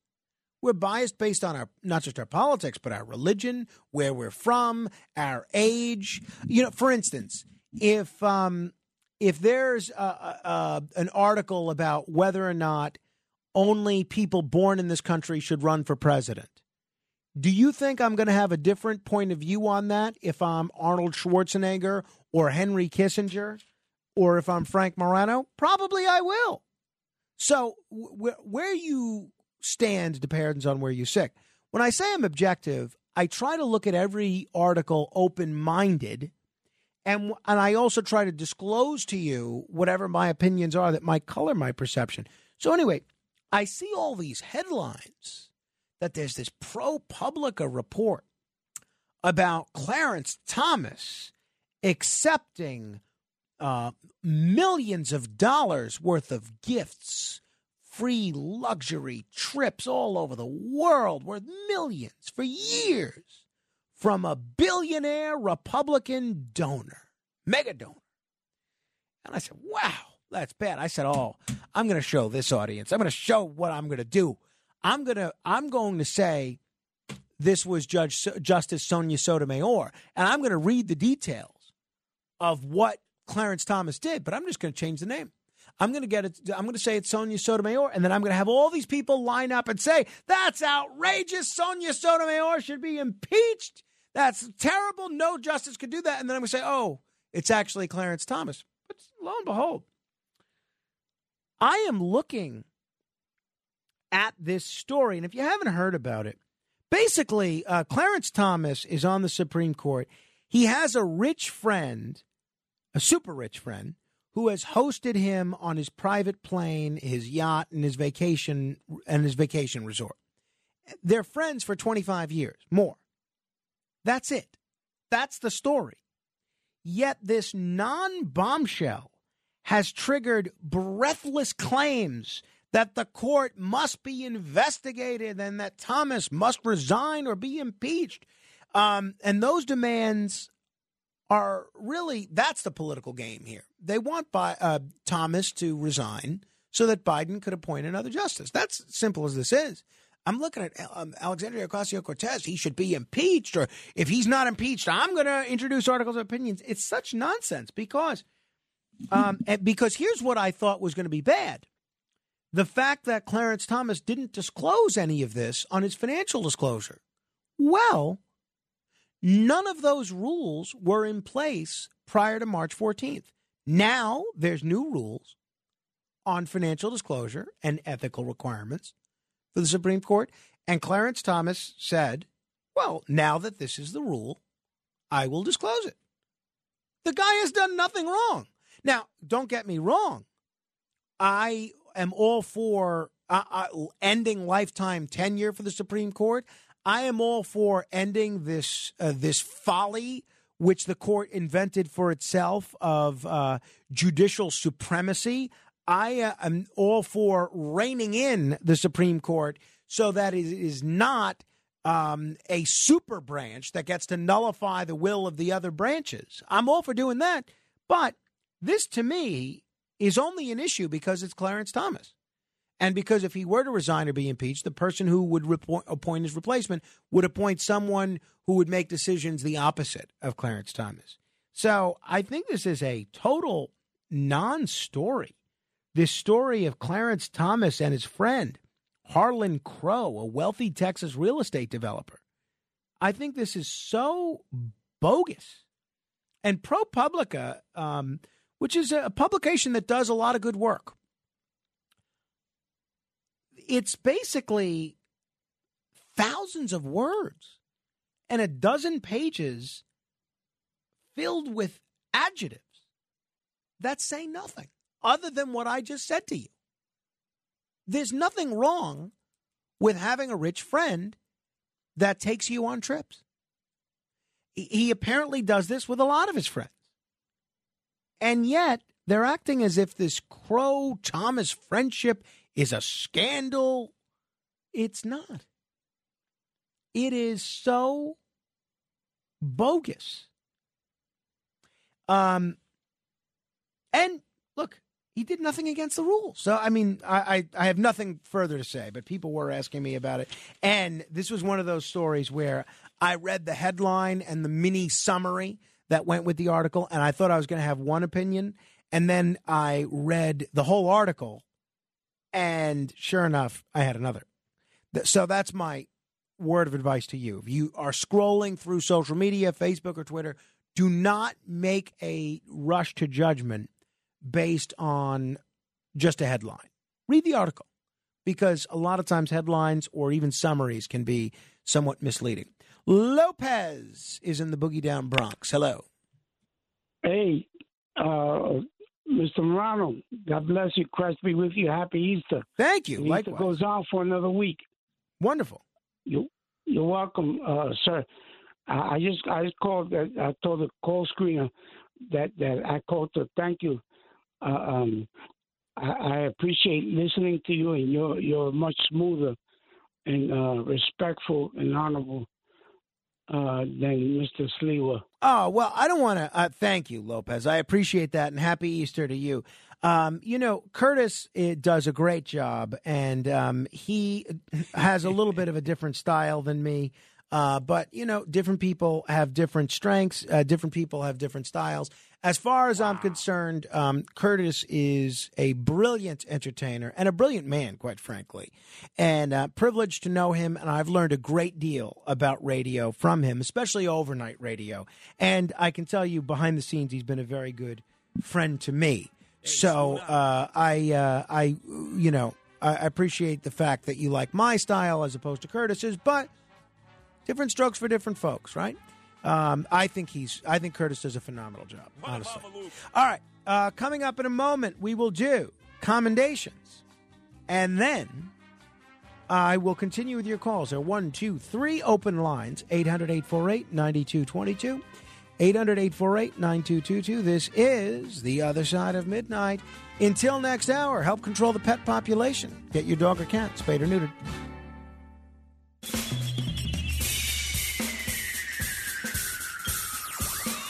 We're biased based on our not just our politics, but our religion, where we're from, our age. You know, for instance, if um, if there's a, a, a, an article about whether or not only people born in this country should run for president. Do you think I'm going to have a different point of view on that if I'm Arnold Schwarzenegger or Henry Kissinger or if I'm Frank Morano? Probably I will. So wh- where you stand depends on where you sit. When I say I'm objective, I try to look at every article open minded. And, and I also try to disclose to you whatever my opinions are that might color my perception. So, anyway, I see all these headlines that there's this ProPublica report about Clarence Thomas accepting uh, millions of dollars worth of gifts, free luxury trips all over the world worth millions for years from a billionaire Republican donor, mega donor. And I said, wow, that's bad. I said, oh, I'm going to show this audience. I'm going to show what I'm going to do. I'm going to I'm going to say this was Judge Justice Sonia Sotomayor, and I'm going to read the details of what Clarence Thomas did, but I'm just going to change the name. I'm going to get it. I'm going to say it's Sonia Sotomayor, and then I'm going to have all these people line up and say that's outrageous. Sonia Sotomayor should be impeached. That's terrible. No justice could do that. And then I'm going to say, oh, it's actually Clarence Thomas. But lo and behold, I am looking at this story, and if you haven't heard about it, basically, uh, Clarence Thomas is on the Supreme Court. He has a rich friend, a super rich friend, who has hosted him on his private plane, his yacht, and his vacation and his vacation resort. They're friends for 25 years, more. That's it. That's the story. Yet this non bombshell has triggered breathless claims that the court must be investigated and that Thomas must resign or be impeached. Um, and those demands are really that's the political game here. They want by, uh, Thomas to resign so that Biden could appoint another justice. That's simple as this is. I'm looking at um, Alexandria Ocasio Cortez. He should be impeached, or if he's not impeached, I'm going to introduce articles of opinions. It's such nonsense because, um, and because here's what I thought was going to be bad: the fact that Clarence Thomas didn't disclose any of this on his financial disclosure. Well, none of those rules were in place prior to March 14th. Now there's new rules on financial disclosure and ethical requirements for the Supreme Court. And Clarence Thomas said, well, now that this is the rule, I will disclose it. The guy has done nothing wrong. Now, don't get me wrong. I am all for uh, uh, ending lifetime tenure for the Supreme Court. I am all for ending this uh, this folly which the court invented for itself of uh, judicial supremacy. I uh, am all for reining in the Supreme Court so that it is not um, a super branch that gets to nullify the will of the other branches. I'm all for doing that. But this, to me, is only an issue because it's Clarence Thomas. And because if he were to resign or be impeached, the person who would appoint his replacement would appoint someone who would make decisions the opposite of Clarence Thomas. So I think this is a total non story. This story of Clarence Thomas and his friend, Harlan Crow, a wealthy Texas real estate developer. I think this is so bogus. And ProPublica, um, which is a publication that does a lot of good work, it's basically thousands of words and a dozen pages filled with adjectives that say nothing other than what I just said to you. There's nothing wrong with having a rich friend that takes you on trips. He apparently does this with a lot of his friends. And yet, they're acting as if this Crow Thomas friendship is a scandal. It's not. It is so bogus. Um, and look, he did nothing against the rules. So, I mean, I, I, I, have nothing further to say, but people were asking me about it. And this was one of those stories where I read the headline and the mini summary that went with the article, and I thought I was going to have one opinion. And then I read the whole article, and sure enough, I had another. So that's my word of advice to you. If you are scrolling through social media, Facebook or Twitter, do not make a rush to judgment based on just a headline. Read the article because a lot of times headlines or even summaries can be somewhat misleading. Lopez is in the Boogie Down Bronx. Hello. Hey, uh, Mr. Morano, God bless you. Christ be with you. Happy Easter. Thank you. Easter Likewise. goes on for another week. Wonderful. You, you're welcome, uh, sir. I, I just I just called. uh, I told the call screener that that I called to thank you. Uh, um, I, I appreciate listening to you, and you're you're much smoother and uh, respectful and honorable uh, than Mr. Sliwa. Oh, well, I don't want to uh, thank you, Lopez. I appreciate that and happy Easter to you. Um, you know, Curtis uh, does a great job, and um, he has a little bit of a different style than me. Uh, but, you know, different people have different strengths, uh, different people have different styles. As far as I'm concerned, um, Curtis is a brilliant entertainer and a brilliant man, quite frankly. And uh, privileged to know him, and I've learned a great deal about radio from him, especially overnight radio. And I can tell you, behind the scenes, he's been a very good friend to me. So uh, I, uh, I, you know, I I appreciate the fact that you like my style as opposed to Curtis's, but different strokes for different folks, right? Um, I think he's. I think Curtis does a phenomenal job. Honestly. All right. Uh, coming up in a moment, we will do commendations, and then I will continue with your calls. There are one, two, three open lines 800 848 9222. 800 848 9222. This is The Other Side of Midnight. Until next hour, help control the pet population. Get your dog or cat spayed or neutered.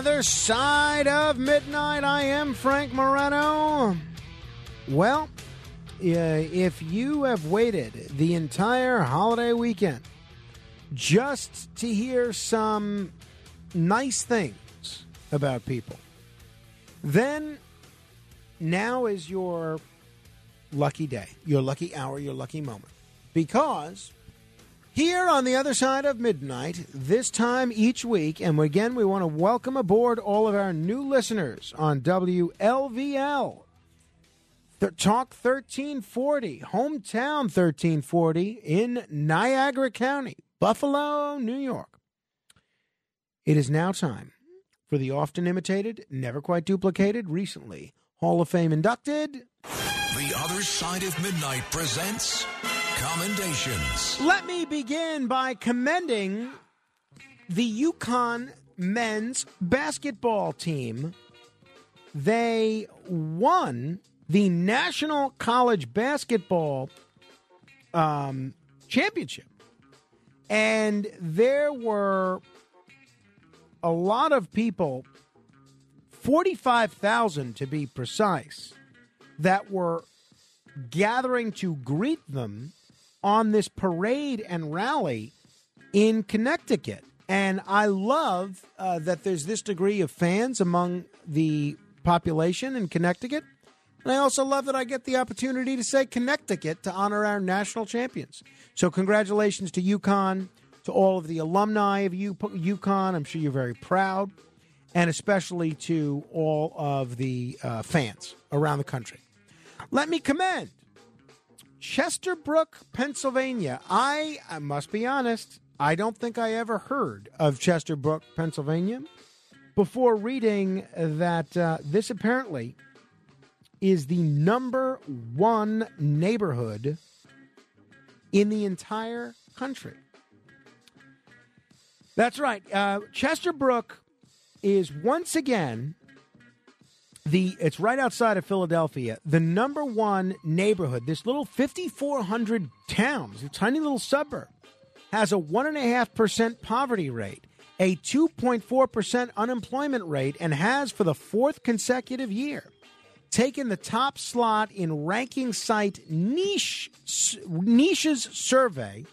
Other side of midnight. I am Frank Morano. Well, uh, if you have waited the entire holiday weekend just to hear some nice things about people, then now is your lucky day, your lucky hour, your lucky moment. Because here on the other side of midnight, this time each week, and again, we want to welcome aboard all of our new listeners on WLVL. Talk 1340, Hometown 1340 in Niagara County, Buffalo, New York. It is now time for the often imitated, never quite duplicated, recently Hall of Fame inducted. The Other Side of Midnight presents Commendations. Let me begin by commending the UConn men's basketball team. They won the National College Basketball um, Championship. And there were a lot of people, 45,000 to be precise, that were gathering to greet them on this parade and rally in Connecticut. And I love uh, that there's this degree of fans among the population in Connecticut. And I also love that I get the opportunity to say Connecticut to honor our national champions. So, congratulations to UConn, to all of the alumni of U- UConn. I'm sure you're very proud, and especially to all of the uh, fans around the country. Let me commend Chesterbrook, Pennsylvania. I, I must be honest, I don't think I ever heard of Chesterbrook, Pennsylvania before reading that uh, this apparently is the number one neighborhood in the entire country. That's right. Uh, Chesterbrook is once again the. It's right outside of Philadelphia. The number one neighborhood. This little 5,400 towns, tiny little suburb, has a one and a half percent poverty rate, a 2.4 percent unemployment rate, and has for the fourth consecutive year taken the top slot in ranking site niche niches survey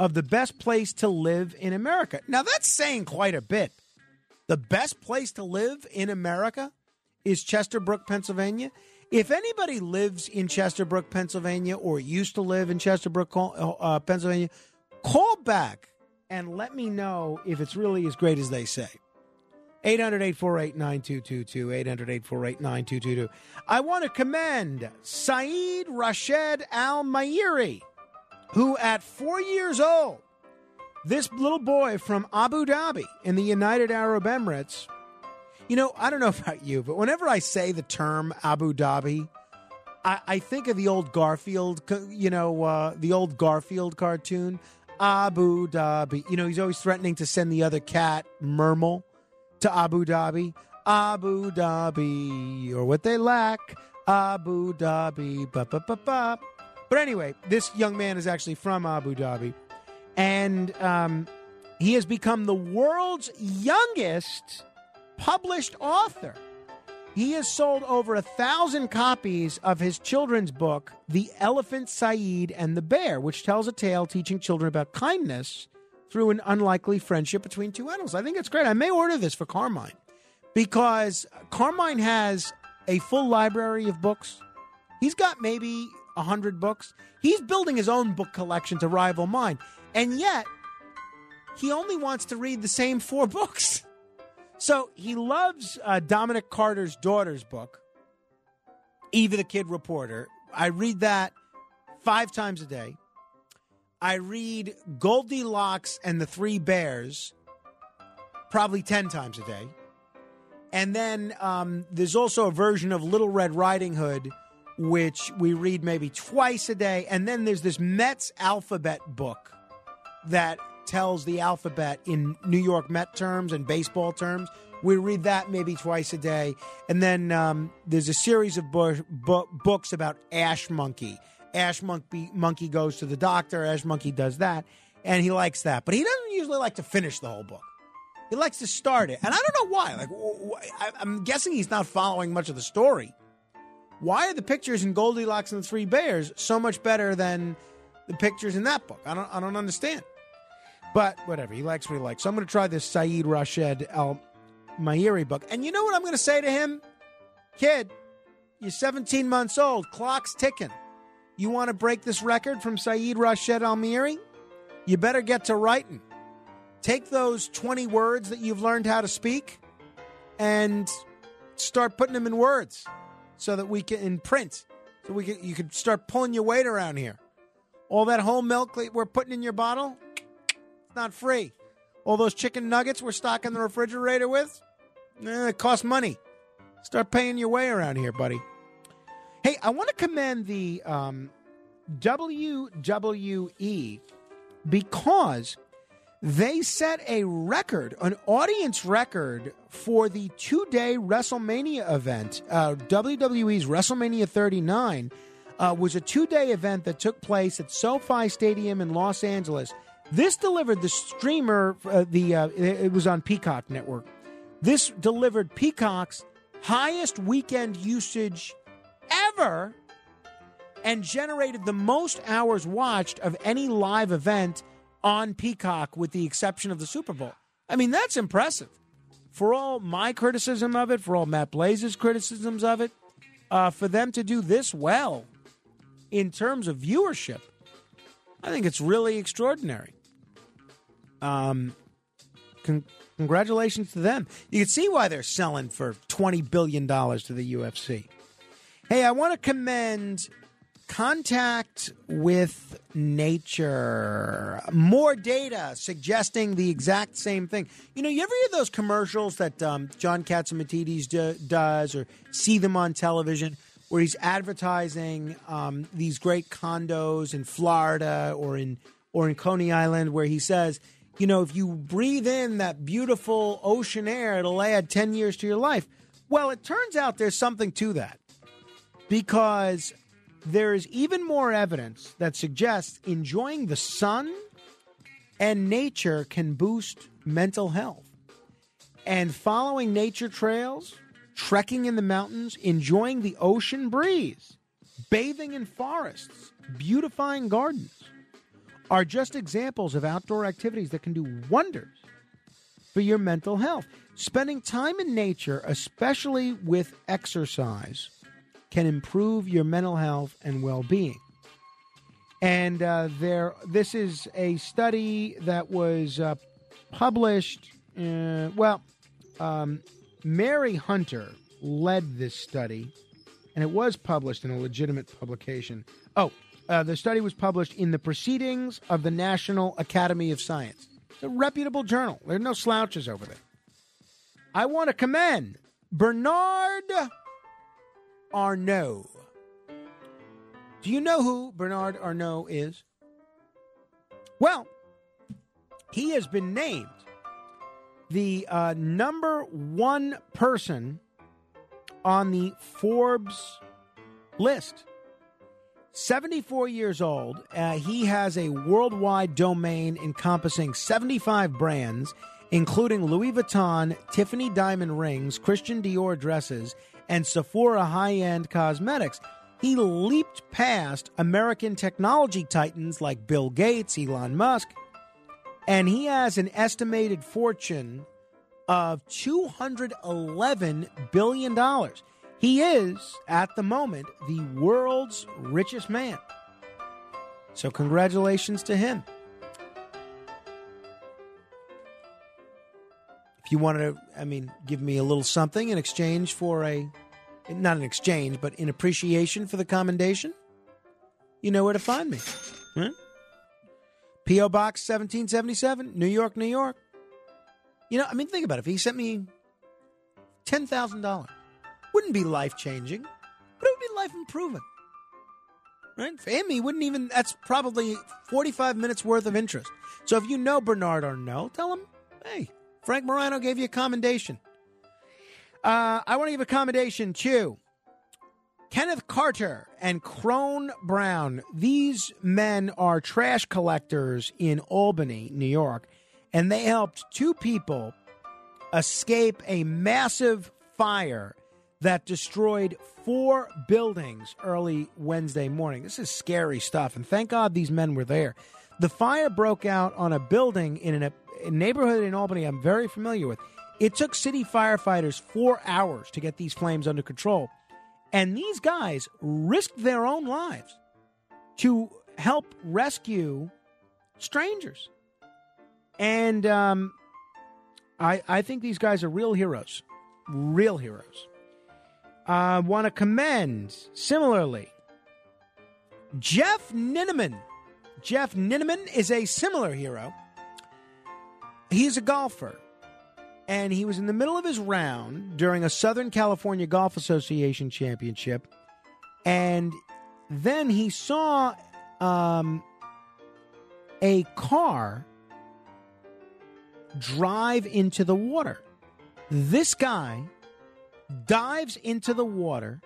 of the best place to live in America. Now that's saying quite a bit. The best place to live in America is Chesterbrook, Pennsylvania. If anybody lives in Chesterbrook, Pennsylvania, or used to live in Chesterbrook, uh, Pennsylvania, call back and let me know if it's really as great as they say. 800 848 9222. 800 848 9222. I want to commend Saeed Rashid Al Mahiri, who at four years old, this little boy from Abu Dhabi in the United Arab Emirates, you know, I don't know about you, but whenever I say the term Abu Dhabi, I, I think of the old Garfield, you know, uh, the old Garfield cartoon, Abu Dhabi. You know, he's always threatening to send the other cat, Nermal, to Abu Dhabi. Abu Dhabi, or what they lack, Abu Dhabi. Ba, ba, ba, ba. But anyway, this young man is actually from Abu Dhabi, and um, he has become the world's youngest published author. He has sold over a thousand copies of his children's book, The Elephant Saeed and the Bear, which tells a tale teaching children about kindness through an unlikely friendship between two animals. I think it's great. I may order this for Carmine because Carmine has a full library of books. He's got maybe a hundred books. He's building his own book collection to rival mine, and yet he only wants to read the same four books. So he loves uh, Dominic Carter's daughter's book, Eva the Kid Reporter. I read that five times a day. I read Goldilocks and the Three Bears probably 10 times a day. And then um, there's also a version of Little Red Riding Hood, which we read maybe twice a day. And then there's this Mets alphabet book that tells the alphabet in New York Met terms and baseball terms. We read that maybe twice a day. And then um, there's a series of books about Ash Monkey. Ash Monkey, Monkey goes to the doctor, Ash Monkey does that, and he likes that. But he doesn't usually like to finish the whole book. He likes to start it. And I don't know why. Like, I'm guessing he's not following much of the story. Why are the pictures in Goldilocks and the Three Bears so much better than the pictures in that book? I don't, I don't understand. But whatever, he likes what he likes. So I'm going to try this Saeed Rashid Al Mahiri book. And you know what I'm going to say to him? Kid, you're 17 months old. Clock's ticking. You want to break this record from Saeed Rashid Al Mahiri? You better get to writing. Take those 20 words that you've learned how to speak and start putting them in words so that we can in print so we can you can start pulling your weight around here all that whole milk that we're putting in your bottle not free all those chicken nuggets we're stocking the refrigerator with eh, it costs money start paying your way around here buddy hey i want to commend the um, wwe because they set a record, an audience record for the two day WrestleMania event. Uh, WWE's WrestleMania 39 uh, was a two day event that took place at SoFi Stadium in Los Angeles. This delivered the streamer, uh, the uh, it was on Peacock Network. This delivered Peacock's highest weekend usage ever and generated the most hours watched of any live event on Peacock, with the exception of the Super Bowl. I mean, that's impressive. For all my criticism of it, for all Matt Blaze's criticisms of it, uh, for them to do this well in terms of viewership, I think it's really extraordinary. Um, con- congratulations to them. You can see why they're selling for twenty billion dollars to the UFC. Hey, I want to commend Contact with Nature. More data suggesting the exact same thing. You know, you ever hear those commercials that um, John Catsimatidis do, does or see them on television where he's advertising um, these great condos in Florida or in or in Coney Island, where he says, you know, if you breathe in that beautiful ocean air, it'll add ten years to your life. Well, it turns out there's something to that because there is even more evidence that suggests enjoying the sun and nature can boost mental health. And following nature trails, trekking in the mountains, enjoying the ocean breeze, bathing in forests, beautifying gardens are just examples of outdoor activities that can do wonders for your mental health. Spending time in nature, especially with exercise, can improve your mental health and well-being. And uh, there, this is a study that was uh, published. Uh, well, um, Mary Hunter led this study, and it was published in a legitimate publication. Oh, uh, the study was published in the Proceedings of the National Academy of Science. It's a reputable journal. There are no slouches over there. I want to commend Bernard Arnault. Do you know who Bernard Arnault is? Well, he has been named the uh, number one person on the Forbes list. 74 years old, uh, he has a worldwide domain encompassing 75 brands, including Louis Vuitton, Tiffany diamond rings, Christian Dior dresses, and Sephora high end cosmetics. He leaped past American technology titans like Bill Gates, Elon Musk, and he has an estimated fortune of $211 billion. He is, at the moment, the world's richest man. So, congratulations to him. If you want to, I mean, give me a little something in exchange for a, not an exchange, but in appreciation for the commendation, you know where to find me. Huh? P.O. Box 1777, New York, New York. You know, I mean, think about it. If he sent me $10,000, wouldn't be life changing, but it would be life improving. Right? For him, he wouldn't even, that's probably 45 minutes worth of interest. So if you know Bernard Arnault, tell him, hey, Frank Morano gave you a commendation. Uh, I want to give a commendation to Kenneth Carter and Crone Brown. These men are trash collectors in Albany, New York, and they helped two people escape a massive fire that destroyed four buildings early Wednesday morning. This is scary stuff, and thank God these men were there. The fire broke out on a building in a, neighborhood in Albany I'm very familiar with. It took city firefighters four hours to get these flames under control. And these guys risked their own lives to help rescue strangers. And um, I, I think these guys are real heroes. Real heroes. I want to commend, similarly, Jeff Ninneman. Jeff Ninneman is a similar hero. He's a golfer, and he was in the middle of his round during a Southern California Golf Association championship, and then he saw um, a car drive into the water. This guy dives into the water,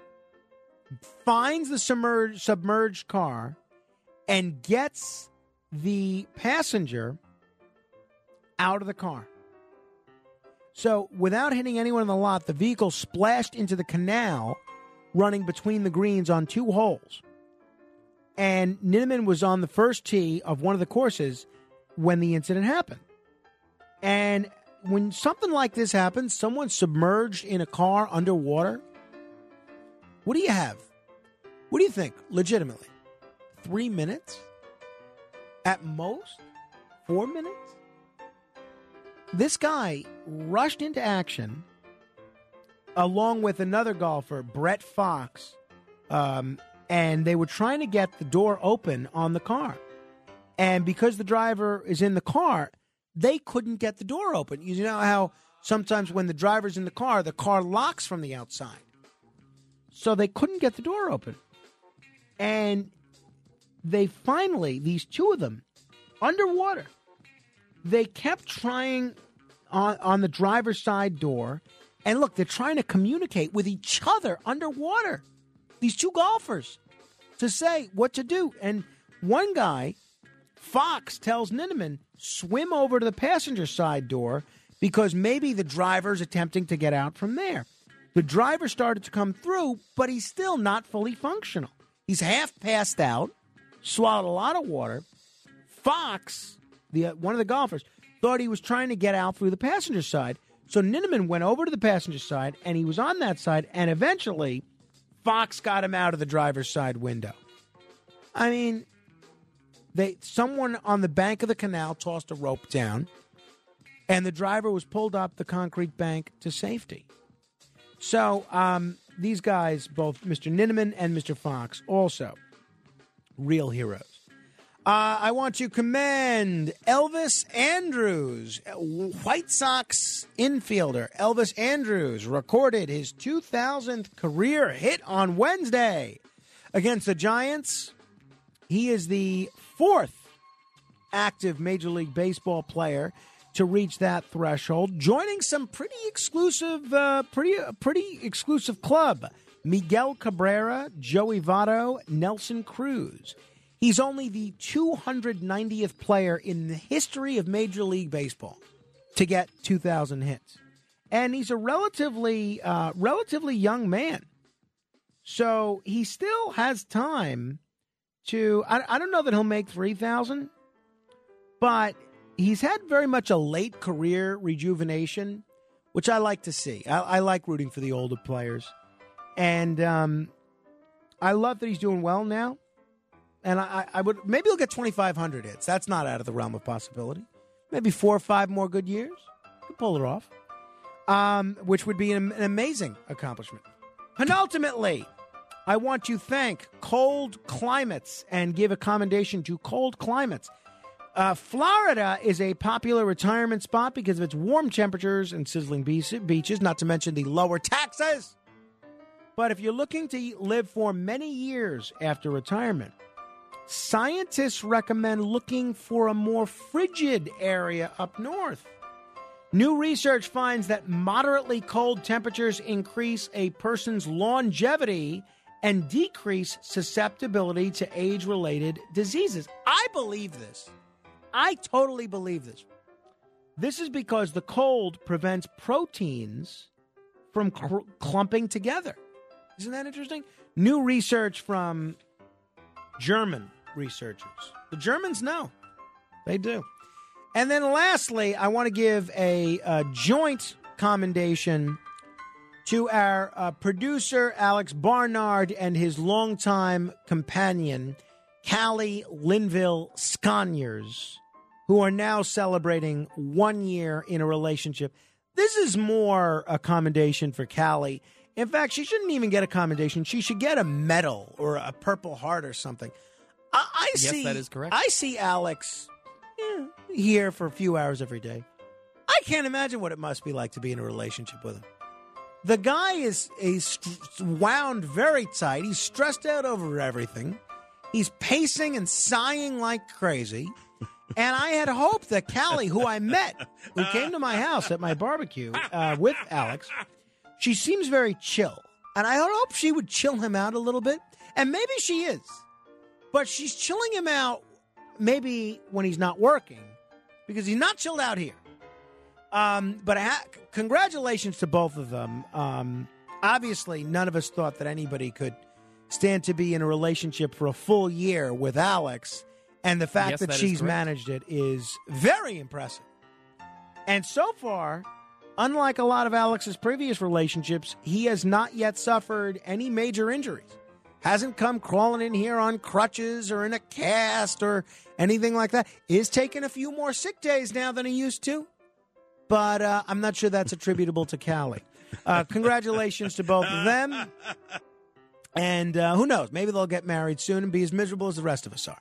finds the submerged, submerged car, and gets the passenger out of the car. So, without hitting anyone in the lot, the vehicle splashed into the canal running between the greens on two holes. And Ninneman was on the first tee of one of the courses when the incident happened. And when something like this happens, someone submerged in a car underwater, what do you have? What do you think, legitimately? Three minutes? At most? Four minutes? This guy rushed into action along with another golfer, Brett Fox, um, and they were trying to get the door open on the car. And because the driver is in the car, they couldn't get the door open. You know how sometimes when the driver's in the car, the car locks from the outside. So they couldn't get the door open. And they finally, these two of them, underwater, they kept trying on, on the driver's side door. And look, they're trying to communicate with each other underwater. These two golfers to say what to do. And one guy, Fox, tells Ninneman, swim over to the passenger side door because maybe the driver's attempting to get out from there. The driver started to come through, but he's still not fully functional. He's half passed out, swallowed a lot of water. Fox, the uh, one of the golfers, thought he was trying to get out through the passenger side. So Ninneman went over to the passenger side, and he was on that side, and eventually Fox got him out of the driver's side window. I mean, they someone on the bank of the canal tossed a rope down, and the driver was pulled up the concrete bank to safety. So um, these guys, both Mr. Ninneman and Mr. Fox, also real heroes. Uh, I want to commend Elvis Andrus, White Sox infielder. Elvis Andrus recorded his 2000th career hit on Wednesday against the Giants. He is the fourth active Major League Baseball player to reach that threshold, joining some pretty exclusive, uh, pretty pretty exclusive club: Miguel Cabrera, Joey Votto, Nelson Cruz. He's only the 290th player in the history of Major League Baseball to get 2,000 hits, and he's a relatively uh, relatively young man, so he still has time to. I, I don't know that he'll make 3,000, but he's had very much a late career rejuvenation, which I like to see. I, I like rooting for the older players, and um, I love that he's doing well now. And I, I would maybe he'll get twenty five hundred hits. That's not out of the realm of possibility. Maybe four or five more good years, could pull it off, um, which would be an, an amazing accomplishment. Penultimately, I want to thank Cold Climates and give a commendation to Cold Climates. Uh, Florida is a popular retirement spot because of its warm temperatures and sizzling beaches, not to mention the lower taxes. But if you're looking to live for many years after retirement, scientists recommend looking for a more frigid area up north. New research finds that moderately cold temperatures increase a person's longevity and decrease susceptibility to age related diseases. I believe this. I totally believe this. This is because the cold prevents proteins from clumping together. Isn't that interesting? New research from German researchers. The Germans know. They do. And then lastly, I want to give a, uh joint commendation to our uh, producer, Alex Barnard, and his longtime companion, Callie Linville Sconyers, who are now celebrating one year in a relationship. This is more a commendation for Callie. In fact, she shouldn't even get a commendation. She should get a medal or a Purple Heart or something. I, I Yes, see. that is correct. I see Alex eh, here for a few hours every day. I can't imagine what it must be like to be in a relationship with him. The guy is is wound very tight. He's stressed out over everything. He's pacing and sighing like crazy. And I had hoped that Callie, who I met, who came to my house at my barbecue uh, with Alex, she seems very chill. And I hope she would chill him out a little bit. And maybe she is. But she's chilling him out maybe when he's not working because he's not chilled out here. Um, but ha- congratulations to both of them. Um, obviously, none of us thought that anybody could stand to be in a relationship for a full year with Alex. And the fact Yes, that, that she's correct. managed it is very impressive. And so far, unlike a lot of Alex's previous relationships, he has not yet suffered any major injuries. Hasn't come crawling in here on crutches or in a cast or anything like that. Is taking a few more sick days now than he used to but uh, I'm not sure that's attributable to Callie. Uh, congratulations to both of them. And uh, who knows? Maybe they'll get married soon and be as miserable as the rest of us are.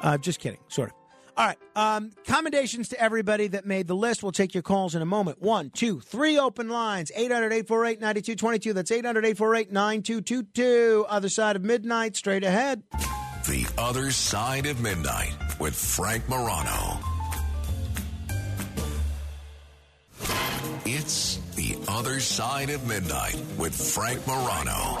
Uh, just kidding, sort of. All right. Um, commendations to everybody that made the list. We'll take your calls in a moment. One, two, three open lines 800 848 9222. That's 800 848 9222. Other side of midnight, straight ahead. The Other Side of Midnight with Frank Morano. Other Side of Midnight with Frank Morano.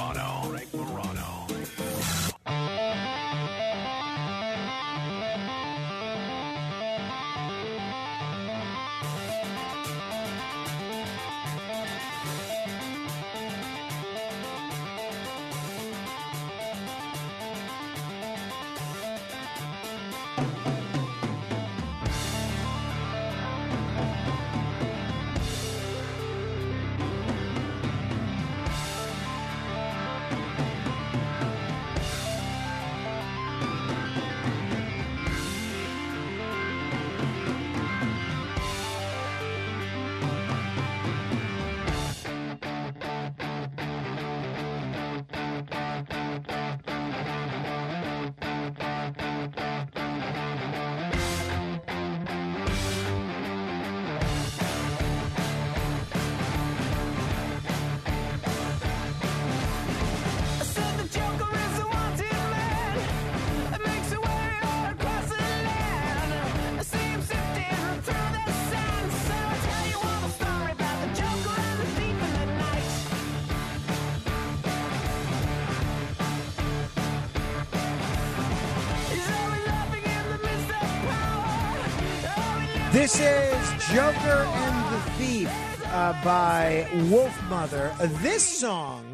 This is Joker and the Thief uh, by Wolfmother. Uh, this song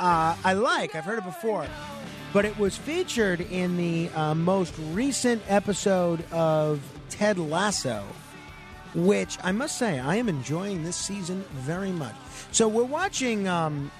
uh, I like. I've heard it before. But it was featured in the uh, most recent episode of Ted Lasso, which I must say I am enjoying this season very much. So we're watching um,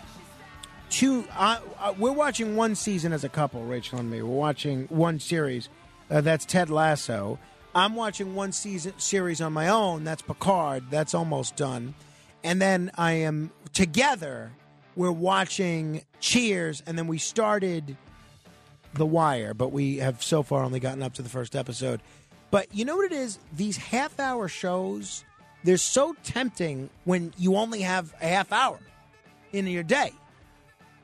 two. Uh, uh, we're watching one season as a couple, Rachel and me. We're watching one series. That's Ted Lasso. I'm watching one season series on my own. That's Picard. That's almost done. And then I am together. We're watching Cheers, and then we started The Wire, but we have so far only gotten up to the first episode. But you know what it is? These half hour shows, they're so tempting when you only have a half hour in your day.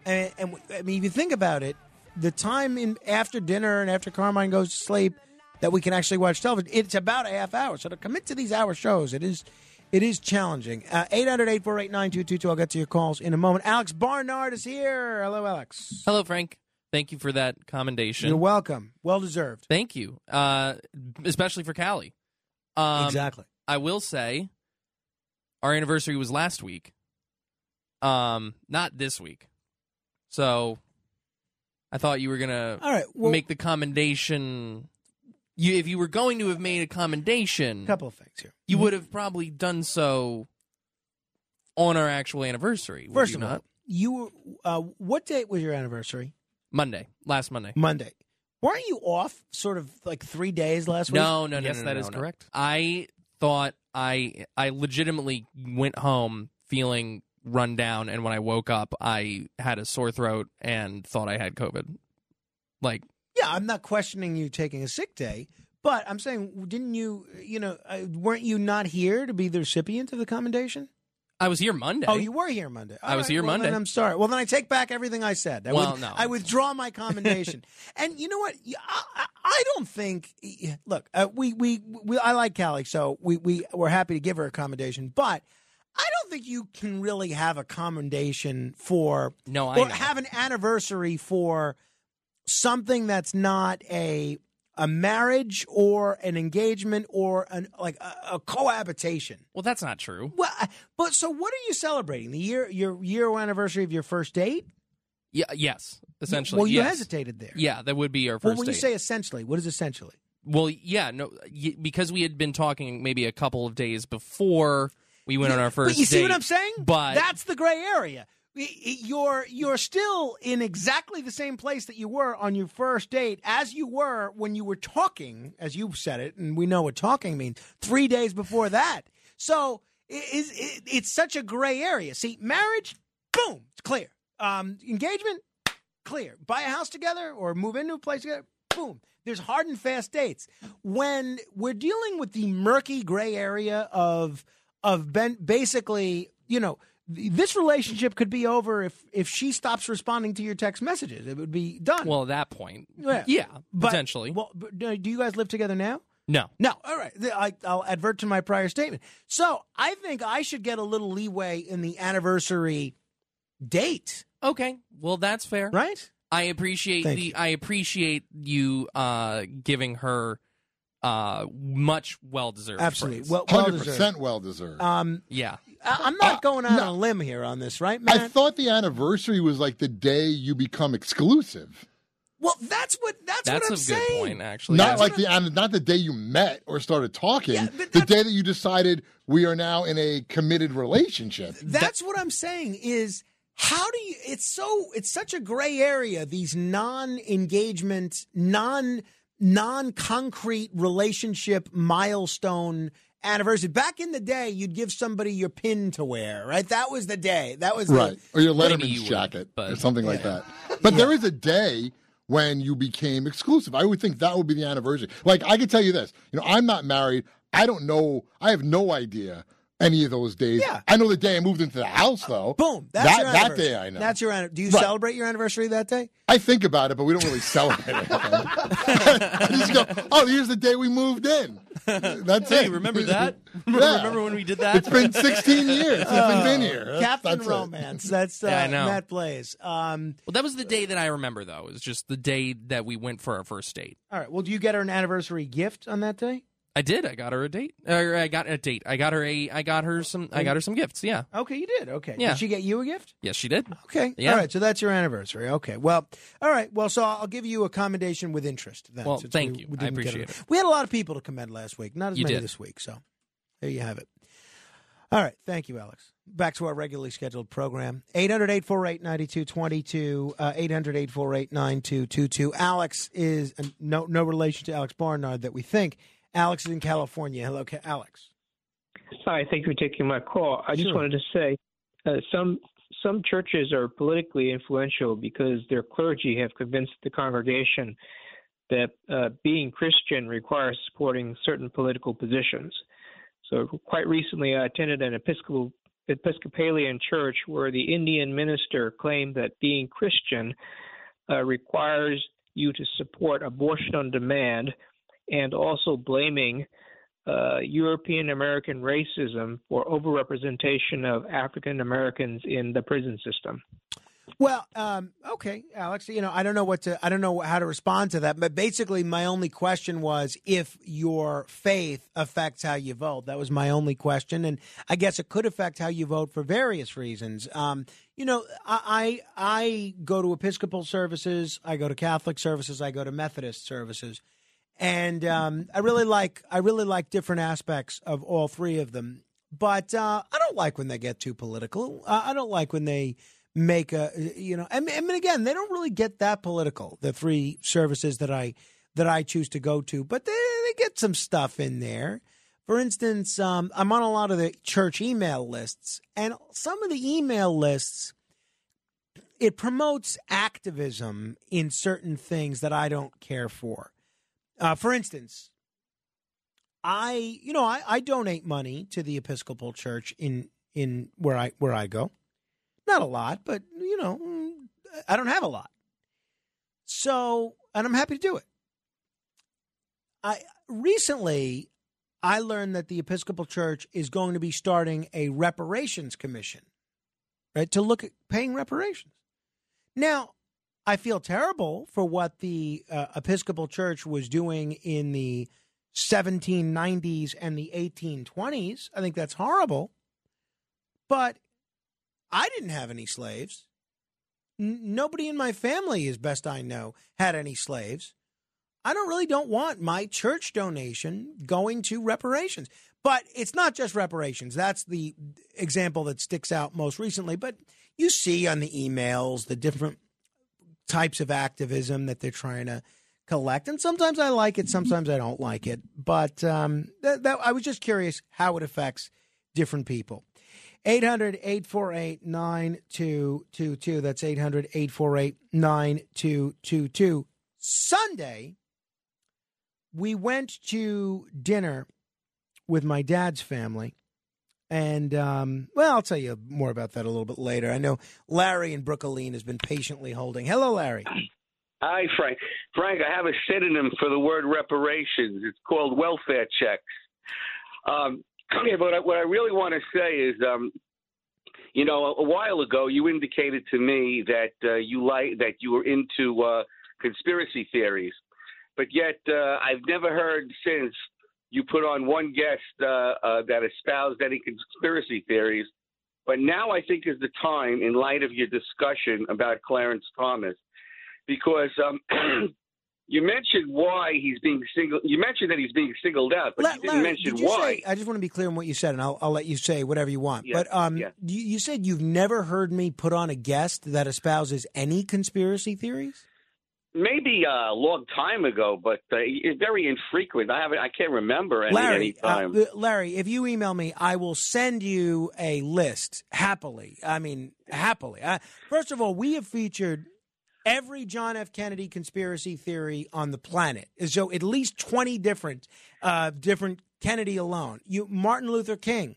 And, and I mean, if you think about it, the time in after dinner and after Carmine goes to sleep that we can actually watch television, it's about a half hour. So to commit to these hour shows, it is it is challenging. Uh, 800 848 9222. I'll get to your calls in a moment. Alex Barnard is here. Hello, Alex. Hello, Frank. Thank you for that commendation. You're welcome. Well deserved. Thank you, uh, especially for Callie. Um, Exactly. I will say, our anniversary was last week, um, not this week. So, I thought you were gonna All right, well- make the commendation. You, if you were going to have made a commendation, a couple of things here. you would have probably done so on our actual anniversary. would First you of not? all, you were, uh, what date was your anniversary? Monday, last Monday. Monday. Weren't you off sort of like three days last week? No, no, no. Yes, no, that no, is no. correct. I thought I I legitimately went home feeling run down, and when I woke up, I had a sore throat and thought I had COVID. Like, Yeah, I'm not questioning you taking a sick day, but I'm saying, didn't you, you know, uh, weren't you not here to be the recipient of the commendation? I was here Monday. Oh, you were here Monday. I was All here well, Monday. Then I'm sorry. Well, then I take back everything I said. I Well, would- no. I withdraw my commendation. and you know what? I, I- I don't think. Look, uh, we, we we I like Callie, so we we we're happy to give her a commendation, but. I don't think you can really have a commendation for No, I or know. have an anniversary for something that's not a a marriage or an engagement or an like a, a cohabitation. well, that's not true. Well, but so what are you celebrating? The year your year anniversary of your first date? Yeah, yes, essentially. Well, you yes. hesitated there. Yeah, that would be our Well, first when you say essentially, what is essentially? well, yeah, no, because we had been talking maybe a couple of days before we went on our first. But you see what. I'm saying? But that's the gray area. You're you're still in exactly the same place that you were on your first date as you were when you were talking, as you said it, and we know what talking means. Three days before that, so it, it, it's such a gray area. See, marriage, boom, it's clear. Um, engagement, clear. Buy a house together or move into a place together, boom. There's hard and fast dates. When we're dealing with the murky gray area of of ben, basically, you know, this relationship could be over if if she stops responding to your text messages. It would be done. Well, at that point, Yeah. yeah, But- potentially. Well, but, uh, do you guys live together now? no. No. All right. I, I'll advert to my prior statement. So I think I should get a little leeway in the anniversary date. Okay. Well, that's fair. Right? I appreciate Thank the I appreciate you uh giving her uh much well deserved Absolutely. Well, well Hundred deserved. percent well deserved. Um, yeah. I- I'm not going out on a limb here on this, right, I thought the anniversary was like the day you become exclusive. well, that's what that's, That's what a I'm good saying. point, actually. not yeah. like the an- not the day you met or started talking. the day that you decided we are now in a committed relationship. That's what I'm saying is how do you it's so it's such a gray area these non-engagement non non-concrete relationship milestone anniversary back in the day you'd give somebody your pin to wear right that was the day that was the- right, or your Maybe Letterman's you would, jacket or but- something like that. But there is a day when you became exclusive. I would think that would be the anniversary. Like I could tell you this, you know, I'm not married. I don't know. I have no idea any of those days. Yeah. I know the day I moved into the house, though. boom that's that your that day I know. that's your anni- do you Right. celebrate your anniversary that day I think about it, but we don't really celebrate it. I just go, oh, here's the day we moved in. That's Hey, it. remember that? Yeah. Remember when we did that? It's been 16 years since we've been here. That's- Captain that's it. Romance that's uh, Yeah, I know. Matt Blaze um, Well, that was the day that I remember though. It was just the day that we went for our first date. all right well do you get her an anniversary gift on that day I did. I got her a date. Or I got a date. I got her a. I got her some. I got her some gifts. Yeah. okay you did okay Yeah. did she get you a gift Yes, she did. Okay. Yeah. All right. So that's your anniversary. Okay. Well. All right. Well. So I'll give you a commendation with interest. Then, Well, since thank we- you. we I appreciate it. We had a lot of people to commend last week. Not as You many did. this week. So there you have it. All right. Thank you, Alex. Back to our regularly scheduled program. 800 848 9222. 800 848 9222. Alex is uh, no, no relation to Alex Barnard that we think. Alex is in California. Hello, Alex. Hi, thank you for taking my call. I just wanted to say uh, some some churches are politically influential because their clergy have convinced the congregation that uh, being Christian requires supporting certain political positions. So, quite recently, I attended an Episcopal Episcopalian church where the Indian minister claimed that being Christian uh, requires you to support abortion on demand, and also blaming uh, European American racism for overrepresentation of African Americans in the prison system. Well, um, okay, Alex. You know, I don't know what to, I don't know how to respond to that. But basically, my only question was if your faith affects how you vote. That was my only question, and I guess it could affect how you vote for various reasons. Um, you know, I, I I go to Episcopal services, I go to Catholic services, I go to Methodist services, and um, I really like I really like different aspects of all three of them. But uh, I don't like when they get too political. Uh, I don't like when they make a you know. I mean, again, they don't really get that political. The three services that I that I choose to go to, but they, they get some stuff in there. For instance, um, I'm on a lot of the church email lists, and some of the email lists it promotes activism in certain things that I don't care for. Uh, for instance, I you know I, I donate money to the Episcopal Church in in where I where I go. Not a lot, but you know mm, I don't have a lot. So and I'm happy to do it. I recently I learned that the Episcopal Church is going to be starting a reparations commission, right, to look at paying reparations. Now, I feel terrible for what the uh, Episcopal Church was doing in the 1790s and the 1820s. I think that's horrible. But I didn't have any slaves. N- nobody in my family, as best I know, had any slaves. I don't really don't want my church donation going to reparations. But it's not just reparations. That's the example that sticks out most recently. But you see on the emails the different types of activism that they're trying to collect. And sometimes I like it, sometimes I don't like it. But um, that, that, I was just curious how it affects different people. 800 848 9222. That's 800 848 9222. Sunday we went to dinner with my dad's family. And, um, well, I'll tell you more about that a little bit later. I know Larry in Brooklyn has been patiently holding. Hello, Larry. Hi, Frank. Frank, I have a synonym for the word reparations. It's called welfare checks. Um, okay, but what I, what I really want to say is, um, you know, a, a while ago you indicated to me that uh, you like that you were into uh, conspiracy theories, but yet uh, I've never heard since you put on one guest uh, uh, that espoused any conspiracy theories. But now I think is the time, in light of your discussion about Clarence Thomas, because um, you mentioned why he's being single. You mentioned that he's being singled out, but La- you didn't Larry, mention did you why. say- I just want to be clear on what you said, and I'll, I'll let you say whatever you want. Yeah, but um, yeah. you, you said you've never heard me put on a guest that espouses any conspiracy theories. Maybe uh, a long time ago, but uh, it's very infrequent. I haven't. I can't remember any, Larry, any time. uh, Larry, if you email me, I will send you a list happily. I mean, happily. Uh, first of all, we have featured every John F. Kennedy conspiracy theory on the planet. So at least twenty different, uh, different Kennedy alone. You, Martin Luther King.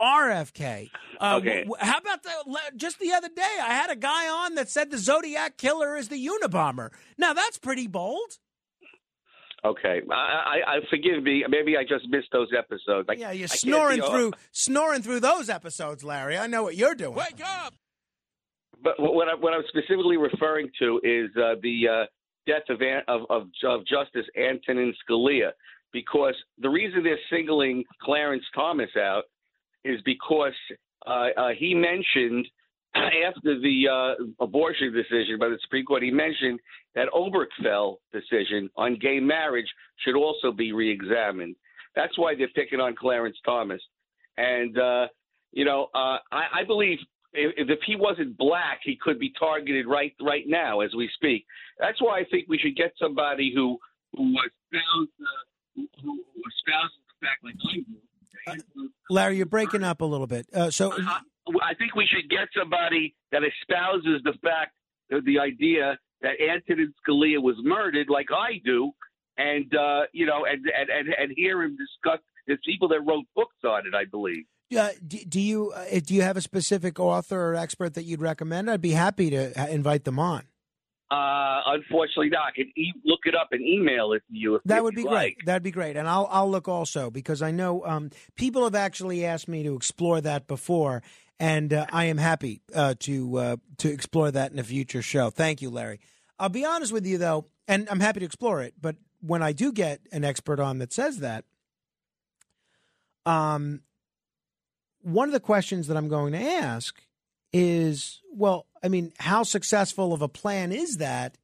RFK. Uh, Okay. w- w- how about the just the other day? I had a guy on that said the Zodiac killer is the Unabomber. Now that's pretty bold. okay, I, I, I forgive me. Maybe I just missed those episodes. I, Yeah, you're can't snoring through snoring through those episodes, Larry. I know what you're doing. Wake up! But what I, what I'm specifically referring to is uh, the uh, death of, of of of Justice Antonin Scalia, because the reason they're singling Clarence Thomas out is because uh, uh, he mentioned after the uh, abortion decision by the Supreme Court, he mentioned that Obergefell decision on gay marriage should also be reexamined. That's why they're picking on Clarence Thomas, and uh, you know uh, I, I believe if, if he wasn't black, he could be targeted right right now as we speak. That's why I think we should get somebody who who espoused uh, who, who espouses the fact like I do. Larry, you're breaking up a little bit. Uh, so I think we should get somebody that espouses the fact, uh, the idea that Antonin Scalia was murdered, like I do, and uh, you know, and, and and and hear him discuss. There's people that wrote books on it, I believe. Uh, do, do you uh, do you have a specific author or expert that you'd recommend? I'd be happy to invite them on. Uh, unfortunately, not. I can e- look it up and email it to you. If, That if would be great. like. That'd be great, and I'll I'll look also because I know um, people have actually asked me to explore that before, and uh, I am happy uh, to uh, to explore that in a future show. Thank you, Larry. I'll be honest with you though, and I'm happy to explore it. But when I do get an expert on that says that, um, one of the questions that I'm going to ask is, well, I mean, how successful of a plan is that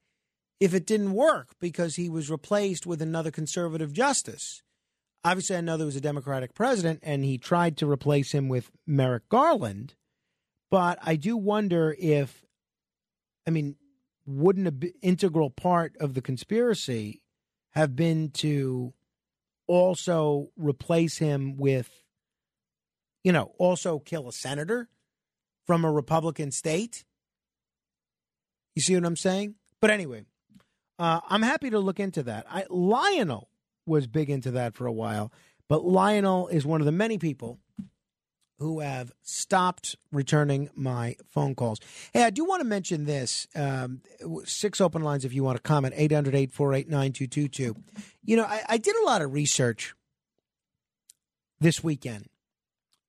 if it didn't work because he was replaced with another conservative justice? Obviously, I know there was a Democratic president and he tried to replace him with Merrick Garland, but I do wonder if, I mean, wouldn't an integral part of the conspiracy have been to also replace him with, you know, also kill a senator from a Republican state? You see what I'm saying? But anyway, uh, I'm happy to look into that. I, Lionel was big into that for a while, but Lionel is one of the many people who have stopped returning my phone calls. Hey, I do want to mention this. Um, six open lines if you want to comment 800 848 9222. You know, I, I did a lot of research this weekend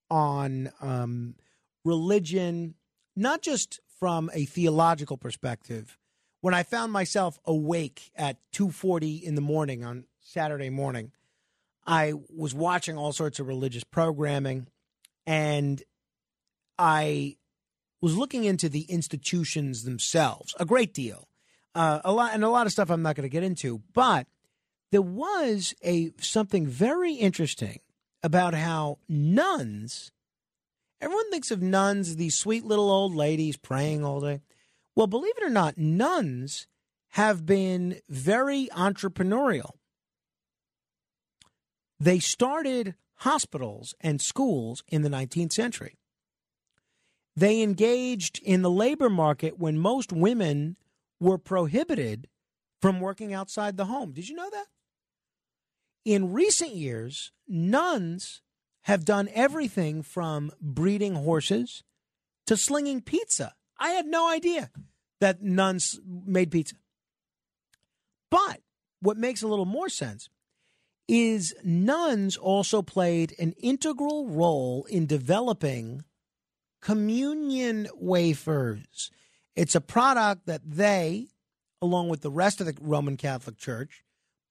on um, religion, not just from a theological perspective. When I found myself awake at 2:40 in the morning on Saturday morning, I was watching all sorts of religious programming and I was looking into the institutions themselves a great deal, uh, a lot, and a lot of stuff I'm not going to get into. But there was a something very interesting about how nuns. Everyone thinks of nuns as these sweet little old ladies praying all day. Well, believe it or not, nuns have been very entrepreneurial. They started hospitals and schools in the 19th century. They engaged in the labor market when most women were prohibited from working outside the home. Did you know that? In recent years, nuns have done everything from breeding horses to slinging pizza. I had no idea that nuns made pizza. But what makes a little more sense is nuns also played an integral role in developing communion wafers. It's a product that they, along with the rest of the Roman Catholic Church,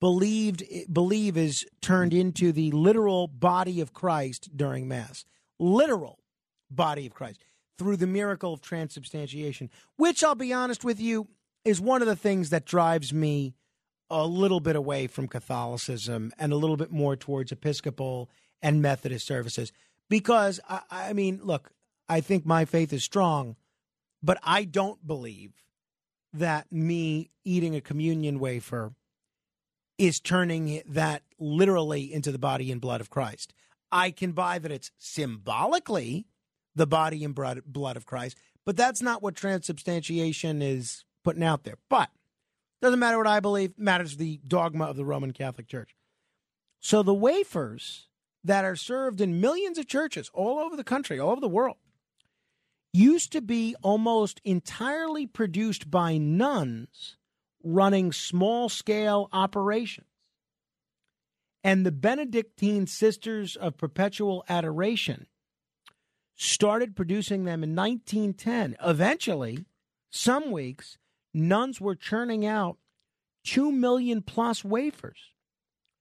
believed believe is turned into the literal body of Christ during Mass. Literal body of Christ through the miracle of transubstantiation, which I'll be honest with you is one of the things that drives me a little bit away from Catholicism and a little bit more towards Episcopal and Methodist services. Because, I, I mean, look, I think my faith is strong, but I don't believe that me eating a communion wafer is turning that literally into the body and blood of Christ. I can buy that it's symbolically the body and blood of Christ, but that's not what transubstantiation is putting out there. But doesn't matter what I believe, matters the dogma of the Roman Catholic Church. So the wafers that are served in millions of churches all over the country, all over the world, used to be almost entirely produced by nuns running small scale operations. And the Benedictine Sisters of Perpetual Adoration started producing them in 1910. Eventually, some weeks, nuns were churning out 2 million plus wafers,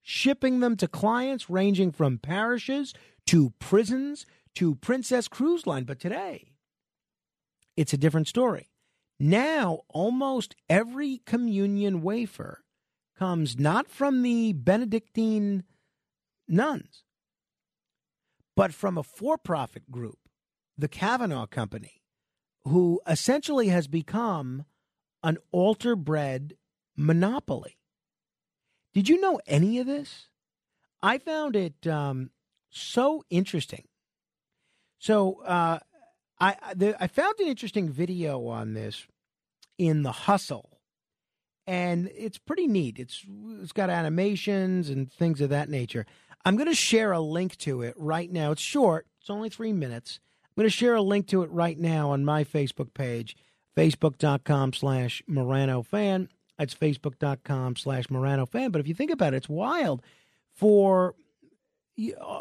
shipping them to clients ranging from parishes to prisons to Princess Cruise Line. But today, it's a different story. Now, almost every communion wafer comes not from the Benedictine nuns, but from a for profit group, the Cavanagh Company, who essentially has become an altar bread monopoly. Did you know any of this? I found it um, so interesting. So uh, I I- the, I found an interesting video on this in the Hustle, and it's pretty neat. It's it's got animations and things of that nature. I'm going to share a link to it right now. It's short. It's only three minutes. I'm going to share a link to it right now on my Facebook page, facebook.com slash Morano fan. That's facebook.com slash Morano fan. But if you think about it, it's wild. For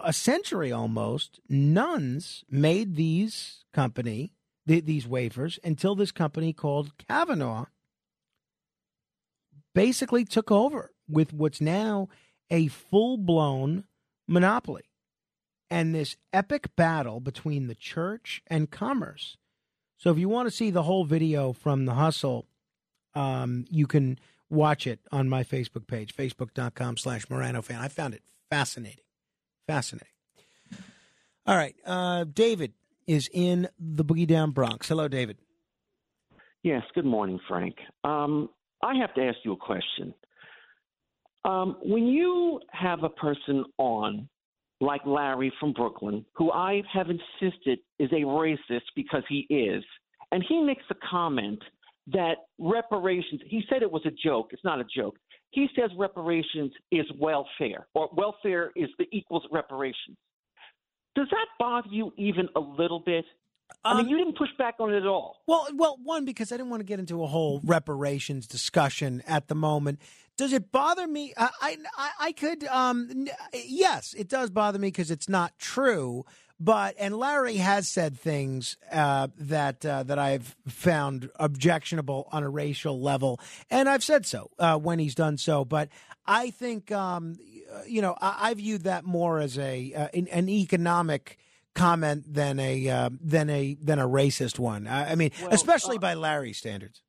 a century almost, nuns made these company, th- these wafers, until this company called Cavanagh basically took over with what's now a full blown monopoly. And this epic battle between the church and commerce. So if you want to see the whole video from the hustle, um, you can watch it on my Facebook page, facebook.com slash Morano fan. I found it fascinating. Fascinating. All right. Uh, David is in the Boogie Down Bronx. Hello, David. Yes, good morning, Frank. Um, I have to ask you a question. Um, when you have a person on, like Larry from Brooklyn, who I have insisted is a racist because he is, and he makes a comment that reparations, he said it was a joke. It's not a joke. He says reparations is welfare, or welfare is the equals reparations. Does that bother you even a little bit? I mean, you didn't push back on it at all. Well, well, one because I didn't want to get into a whole reparations discussion at the moment. Does it bother me? I, I, I- I could, um, yes, it does bother me because it's not true. But and Larry has said things uh, that uh, that I've found objectionable on a racial level, and I've said so uh, when he's done so. But I think, um, you know, I, I viewed that more as a uh, an, an economic comment than a uh, than a than a racist one. I, I mean, Well, especially uh, by Larry's standards.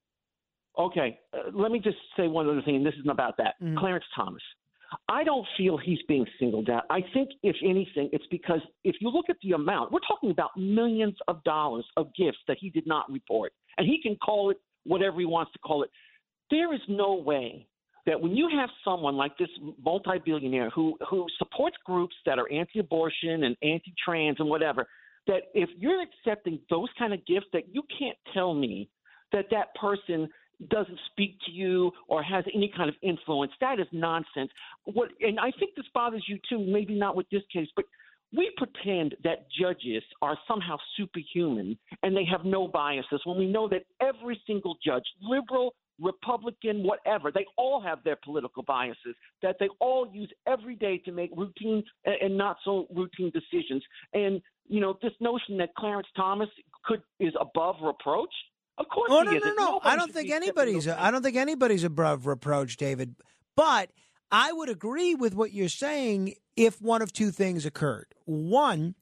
Okay, uh, let me just say one other thing, and this isn't about that. Clarence Thomas. I don't feel he's being singled out. I think, if anything, it's because if you look at the amount, we're talking about millions of dollars of gifts that he did not report. And he can call it whatever he wants to call it. There is no way that when you have someone like this multi-billionaire who who supports groups that are anti-abortion and anti-trans and whatever, that if you're accepting those kind of gifts, that you can't tell me that that person doesn't speak to you or has any kind of influence. That is nonsense. What and I think this bothers you too, maybe not with this case, but we pretend that judges are somehow superhuman and they have no biases when we know that every single judge, liberal, Republican, whatever, they all have their political biases that they all use every day to make routine and not so routine decisions. And you know, this notion that Clarence Thomas could is above reproach. Of course, Oh no, no, no! Nobody I don't think anybody's. those I don't think anybody's above reproach, David. But I would agree with what you're saying if one of two things occurred. One,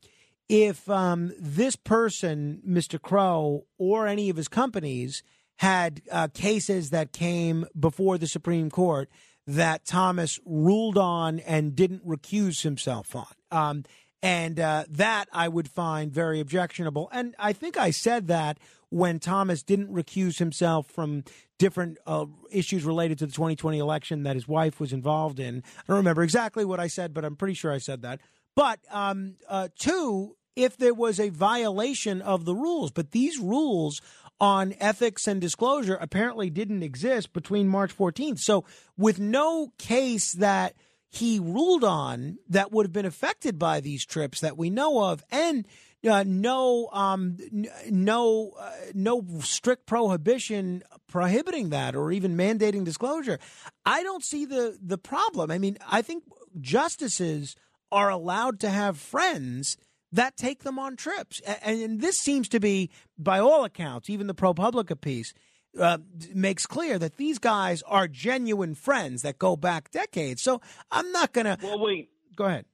if um, this person, Mr. Crow, or any of his companies had uh, cases that came before the Supreme Court that Thomas ruled on and didn't recuse himself on. Um, and uh, that I would find very objectionable. And I think I said that when Thomas didn't recuse himself from different uh, issues related to the 2020 election that his wife was involved in. I don't remember exactly what I said, but I'm pretty sure I said that. But um, uh, two, if there was a violation of the rules, but these rules on ethics and disclosure apparently didn't exist between March 14th. So, with no case that he ruled on that would have been affected by these trips that we know of, and uh, no, um, n- no, uh, no strict prohibition prohibiting that or even mandating disclosure. I don't see the the problem. I mean, I think justices are allowed to have friends that take them on trips, A- and, this seems to be, by all accounts, even the ProPublica piece. Uh, makes clear that these guys are genuine friends that go back decades. So I'm not going to. Well, wait. Go ahead.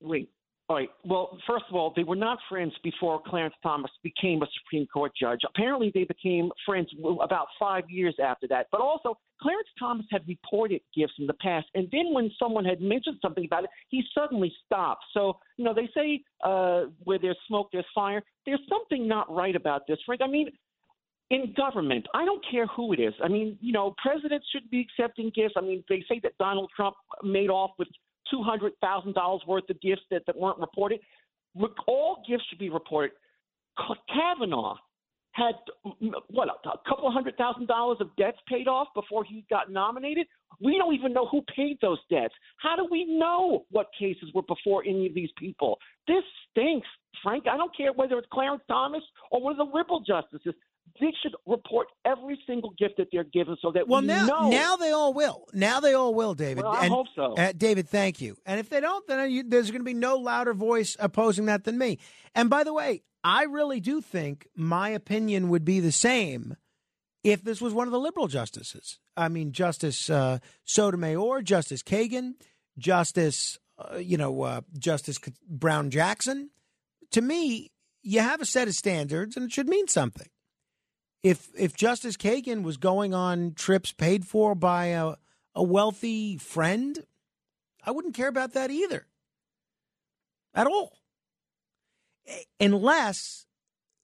Wait. All right. Well, first of all, they were not friends before Clarence Thomas became a Supreme Court judge. Apparently, they became friends about five years after that. But also, Clarence Thomas had reported gifts in the past, and then when someone had mentioned something about it, he suddenly stopped. So, you know, they say uh, where there's smoke, there's fire. There's something not right about this, Frank. I mean, in government, I don't care who it is. I mean, you know, presidents should be accepting gifts. I mean, they say that Donald Trump made off with two hundred thousand dollars worth of gifts that, that weren't reported. Re- All gifts should be reported. Kavanaugh had what a couple hundred thousand dollars of debts paid off before he got nominated. We don't even know who paid those debts. How do we know what cases were before any of these people? This stinks, Frank. I don't care whether it's Clarence Thomas or one of the liberal justices. They should report every single gift that they're given so that Well, we now know. now they all will. Now they all will, David. Well, I And- hope so. uh, David, thank you. And if they don't, then you, there's going to be no louder voice opposing that than me. And by the way, I really do think my opinion would be the same if this was one of the liberal justices. I mean, Justice uh, Sotomayor, Justice Kagan, Justice, uh, you know, uh, Justice Brown Jackson. To me, you have a set of standards, and it should mean something if if Justice Kagan was going on trips paid for by a, a wealthy friend, I wouldn't care about that either. At all. Unless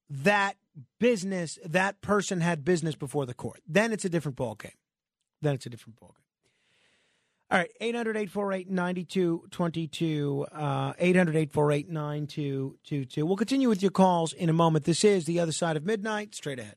that business, that person had business before the court. Then it's a different ballgame. Then it's a different ballgame. All right, 800 848 9222. Uh, 800 848 9222. We'll continue with your calls in a moment. This is The Other Side of Midnight. Straight ahead.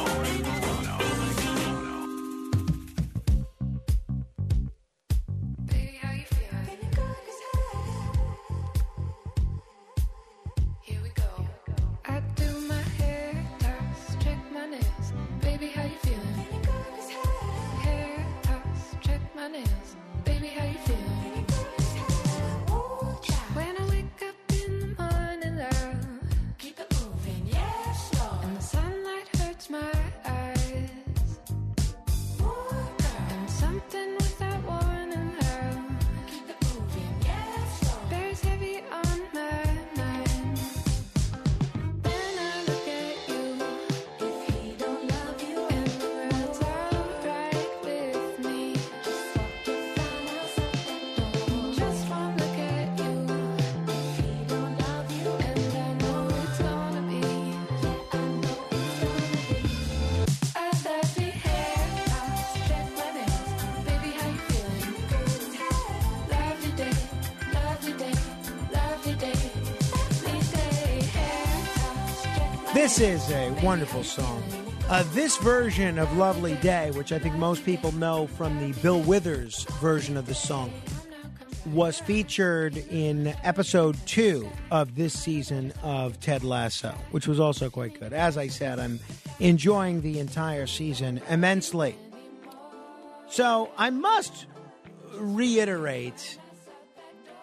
Is a wonderful song. Uh, this version of Lovely Day, which I think most people know from the Bill Withers version of the song, was featured in episode two of this season of Ted Lasso, which was also quite good. As I said, I'm enjoying the entire season immensely. So I must reiterate,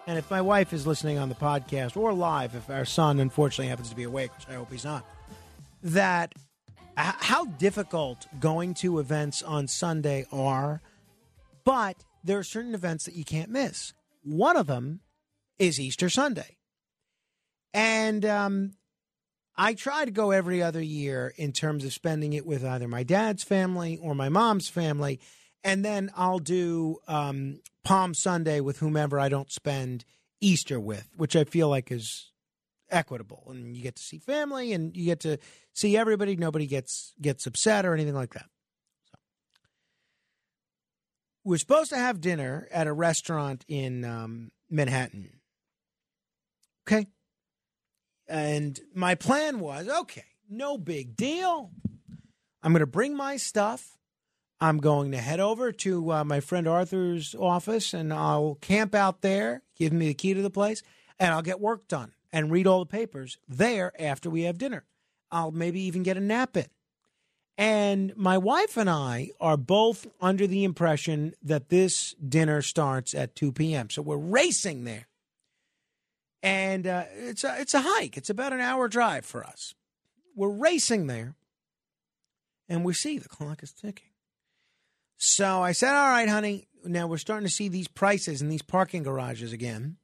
and if my wife is listening on the podcast or live, if our son unfortunately happens to be awake, which I hope he's not, that how difficult going to events on Sunday are, but there are certain events that you can't miss. One of them is Easter Sunday. And um, I try to go every other year in terms of spending it with either my dad's family or my mom's family. And then I'll do um, Palm Sunday with whomever I don't spend Easter with, which I feel like is equitable. And you get to see family and you get to see everybody. Nobody gets gets upset or anything like that. we're supposed to have dinner at a restaurant in um, Manhattan. Okay. And my plan was okay, no big deal. I'm going to bring my stuff. I'm going to head over to uh, my friend Arthur's office and I'll camp out there, give me the key to the place, and I'll get work done and read all the papers there after we have dinner. I'll maybe even get a nap in. And my wife and I are both under the impression that this dinner starts at 2 p.m. So we're racing there. And uh, it's, a, it's a hike, it's about an hour drive for us. We're racing there, and we see the clock is ticking. So I said, All right, honey, now we're starting to see these prices in these parking garages again.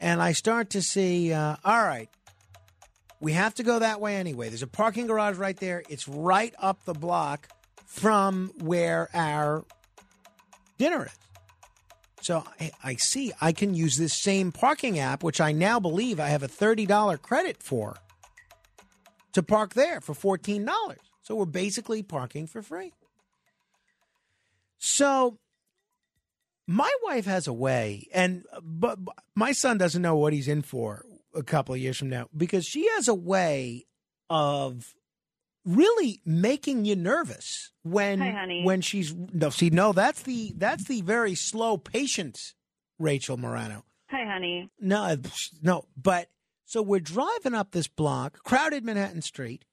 And I start to see, uh, all right, we have to go that way anyway. There's a parking garage right there. It's right up the block from where our dinner is. So I, I see I can use this same parking app, which I now believe I have a $30 credit for, to park there for $14. So we're basically parking for free. So my wife has a way, and but but my son doesn't know what he's in for a couple of years from now because she has a way of really making you nervous when Hi, when she's no see no that's the that's the very slow patient Rachel Morano. Hi, honey. No, no, but so we're driving up this block, crowded Manhattan Street,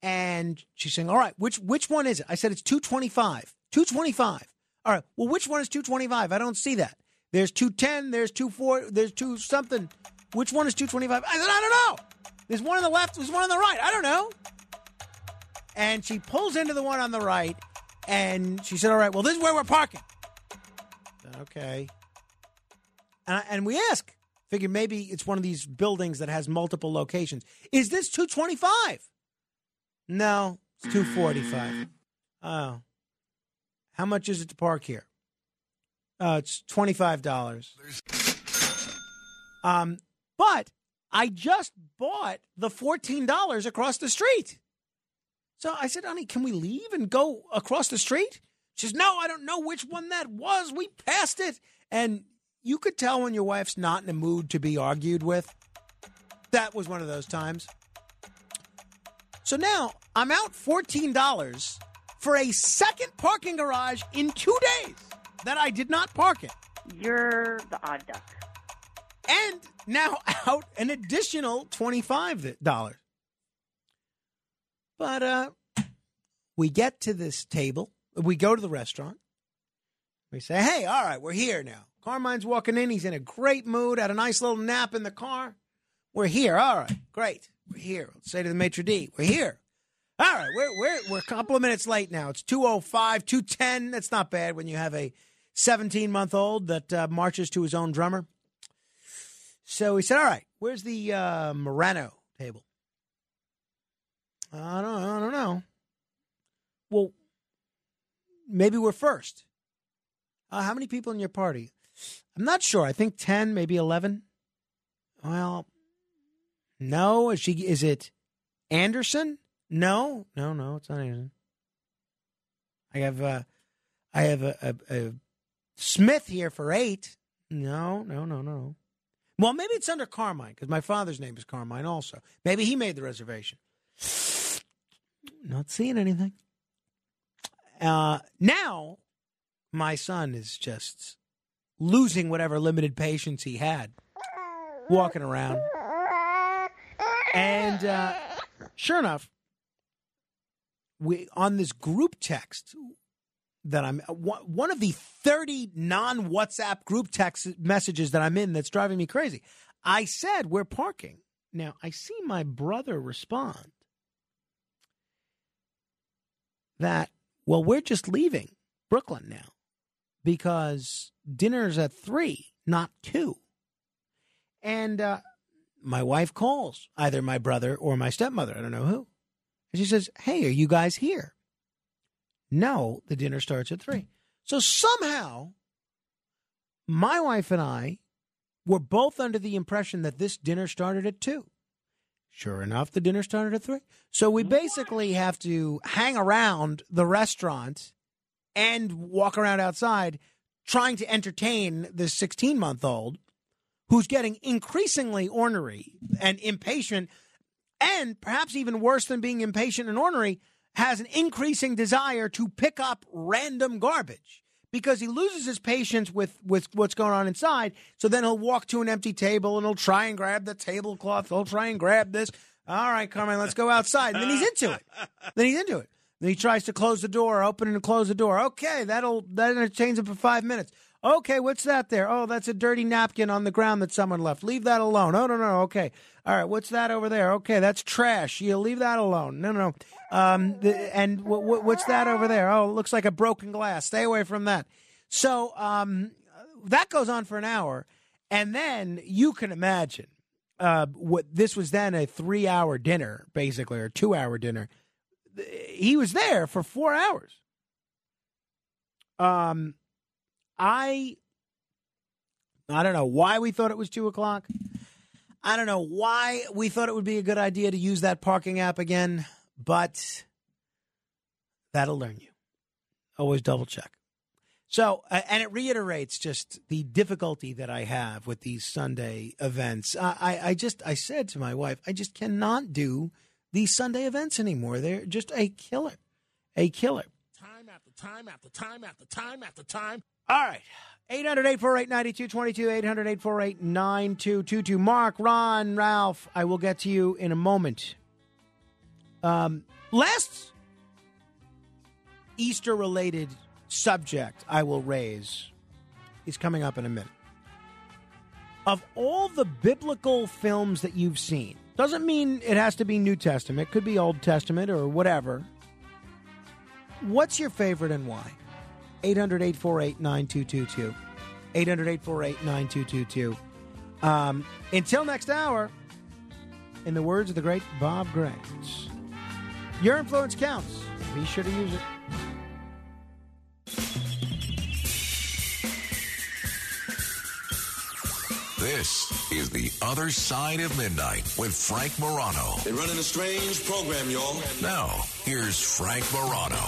and she's saying, "All right, which which one is it?" I said, "It's 225. 225. All right. Well, which one is 225? I don't see that. There's 210, there's 24, there's 2 something. Which one is 225? I said, "I don't know. There's one on the left, there's one on the right. I don't know." And she pulls into the one on the right, and she said, "All right, well, this is where we're parking." Okay. And, I- and we ask, figure maybe it's one of these buildings that has multiple locations. Is this 225? No, it's 245. Oh. How much is it to park here? Uh, it's $25. Um, but I just bought the $14 across the street. So I said, honey, can we leave and go across the street? She says, no, I don't know which one that was. We passed it. And you could tell when your wife's not in a mood to be argued with. That was one of those times. So now I'm out $14 for a second parking garage in two days that I did not park in. You're the odd duck. And now out an additional $25. But uh, we get to this table. We go to the restaurant. We say, hey, all right, we're here now. Carmine's walking in. He's in a great mood, had a nice little nap in the car. We're here. All right, great. We're here. Let's say to the maitre d', we're here. All right, we're, we're, we're a couple of minutes late now. It's 205, 210. That's not bad when you have a 17 month old that uh, marches to his own drummer. So he said, All right, where's the uh, Morano table? I don't, I don't know. Well, maybe we're first. Uh, how many people in your party? I'm not sure. I think 10, maybe 11. Well, no. Is, she, is it Anderson? No, no, no. It's not Anderson. I have, uh, I have a, a, a Smith here for eight. No, no, no, no. Well, maybe it's under Carmine because my father's name is Carmine also. Maybe he made the reservation. Not seeing anything. Uh, now, my son is just losing whatever limited patience he had, walking around. And uh, sure enough, we on this group text that I'm one of the 30 non WhatsApp group text messages that I'm in that's driving me crazy. I said we're parking. Now I see my brother respond that well we're just leaving Brooklyn now because dinner's at 3, not 2. And uh, my wife calls either my brother or my stepmother, I don't know who. And she says, "Hey, are you guys here?" No, the dinner starts at three. So somehow, my wife and I were both under the impression that this dinner started at two. Sure enough, the dinner started at three. So we basically have to hang around the restaurant and walk around outside trying to entertain this 16 month old who's getting increasingly ornery and impatient, and perhaps even worse than being impatient and ornery, has an increasing desire to pick up random garbage because he loses his patience with, with what's going on inside. So then he'll walk to an empty table and he'll try and grab the tablecloth. He'll try and grab this. All right, Carmen, let's go outside. And then he's into it. Then he's into it. Then he tries to close the door, open and close the door. Okay, that'll that entertains him for five minutes. Okay, what's that there? Oh, that's a dirty napkin on the ground that someone left. Leave that alone. Oh no, no, okay. All right, what's that over there? Okay, that's trash. You leave that alone. No, no, no. Um, the, and w- w- what's that over there? Oh, looks like a broken glass. Stay away from that. So um, that goes on for an hour, and then you can imagine uh, what this was then a three-hour dinner, basically, or two-hour dinner. He was there for four hours. Um, I I don't know why we thought it was two o'clock. I don't know why we thought it would be a good idea to use that parking app again, but that'll learn you. Always double check. So, uh, and it reiterates just the difficulty that I have with these Sunday events. I, I, I just, I said to my wife, I just cannot do these Sunday events anymore. They're just a killer, a killer. Time after time after time after time after time. All right. 800 848 9222. 800 848 9222. Mark, Ron, Ralph, I will get to you in a moment. Um, last Easter related subject I will raise is coming up in a minute. Of all the biblical films that you've seen, doesn't mean it has to be New Testament, could be Old Testament or whatever. What's your favorite and why? 800 848 9222. 800 848 9222. Um, Until next hour, in the words of the great Bob Grant, your influence counts. Be sure to use it. This is The Other Side of Midnight with Frank Morano. They're running a strange program, y'all. Now, here's Frank Morano.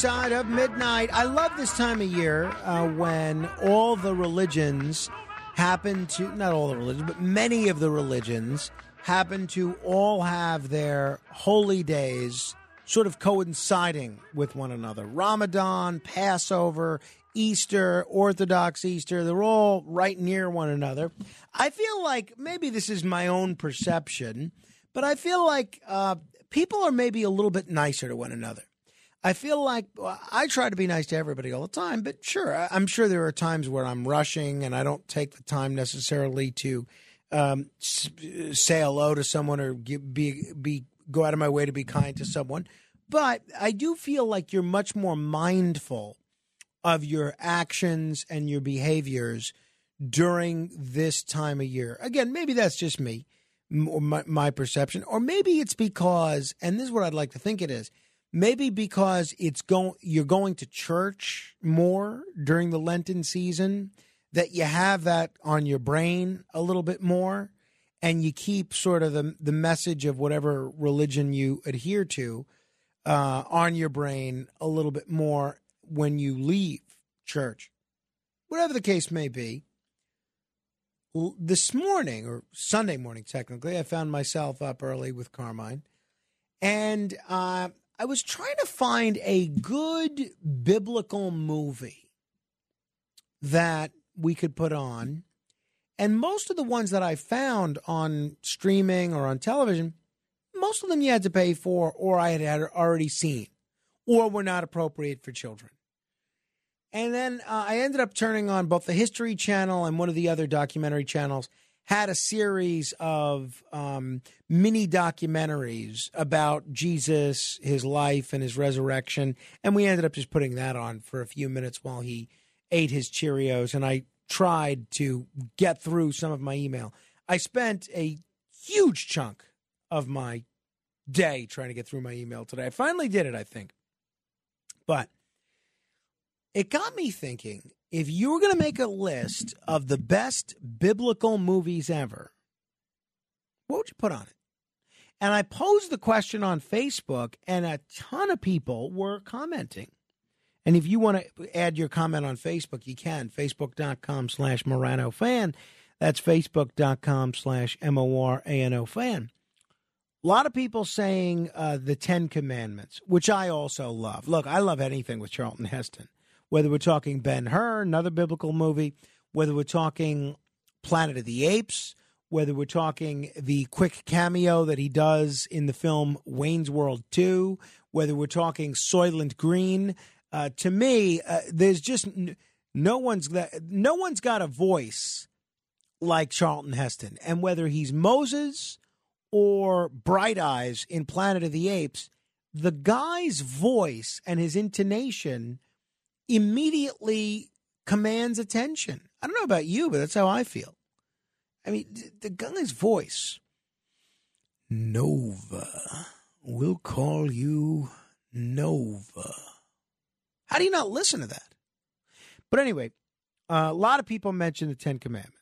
Side of midnight. I love this time of year uh, when all the religions happen to, not all the religions, but many of the religions happen to all have their holy days sort of coinciding with one another. Ramadan, Passover, Easter, Orthodox Easter, they're all right near one another. I feel like maybe this is my own perception, but I feel like uh, people are maybe a little bit nicer to one another. I feel like I try to be nice to everybody all the time, but sure, I'm sure there are times where I'm rushing and I don't take the time necessarily to um, say hello to someone or be be go out of my way to be kind to someone. But I do feel like you're much more mindful of your actions and your behaviors during this time of year. Again, maybe that's just me my, my perception, or maybe it's because, and this is what I'd like to think it is, maybe because it's going, you're going to church more during the Lenten season, that you have that on your brain a little bit more, and you keep sort of the the message of whatever religion you adhere to uh, on your brain a little bit more when you leave church. Whatever the case may be, this morning or Sunday morning, technically, I found myself up early with Carmine, and uh, I was trying to find a good biblical movie that we could put on. And most of the ones that I found on streaming or on television, most of them you had to pay for, or I had, already seen, or were not appropriate for children. And then uh, I ended up turning on both the History Channel and one of the other documentary channels had a series of um, mini documentaries about Jesus, his life, and his resurrection. And we ended up just putting that on for a few minutes while he ate his Cheerios. And I tried to get through some of my email. I spent a huge chunk of my day trying to get through my email today. I finally did it, I think. But it got me thinking if you were going to make a list of the best biblical movies ever, what would you put on it? And I posed the question on Facebook, and a ton of people were commenting. And if you want to add your comment on Facebook, you can. Facebook.com slash Morano fan. That's Facebook.com slash M O R A N O fan. A lot of people saying uh, the Ten Commandments, which I also love. Look, I love anything with Charlton Heston, whether we're talking Ben Hur, another biblical movie, whether we're talking Planet of the Apes, whether we're talking the quick cameo that he does in the film Wayne's World 2, whether we're talking Soylent Green. Uh, to me, uh, there's just n- no one's got, no one's got a voice like Charlton Heston, and whether he's Moses or Bright Eyes in Planet of the Apes, the guy's voice and his intonation immediately commands attention. I don't know about you, but that's how I feel. I mean, th- the guy's voice. Nova. We'll call you Nova. How do you not listen to that? But anyway, uh, a lot of people mention the Ten Commandments.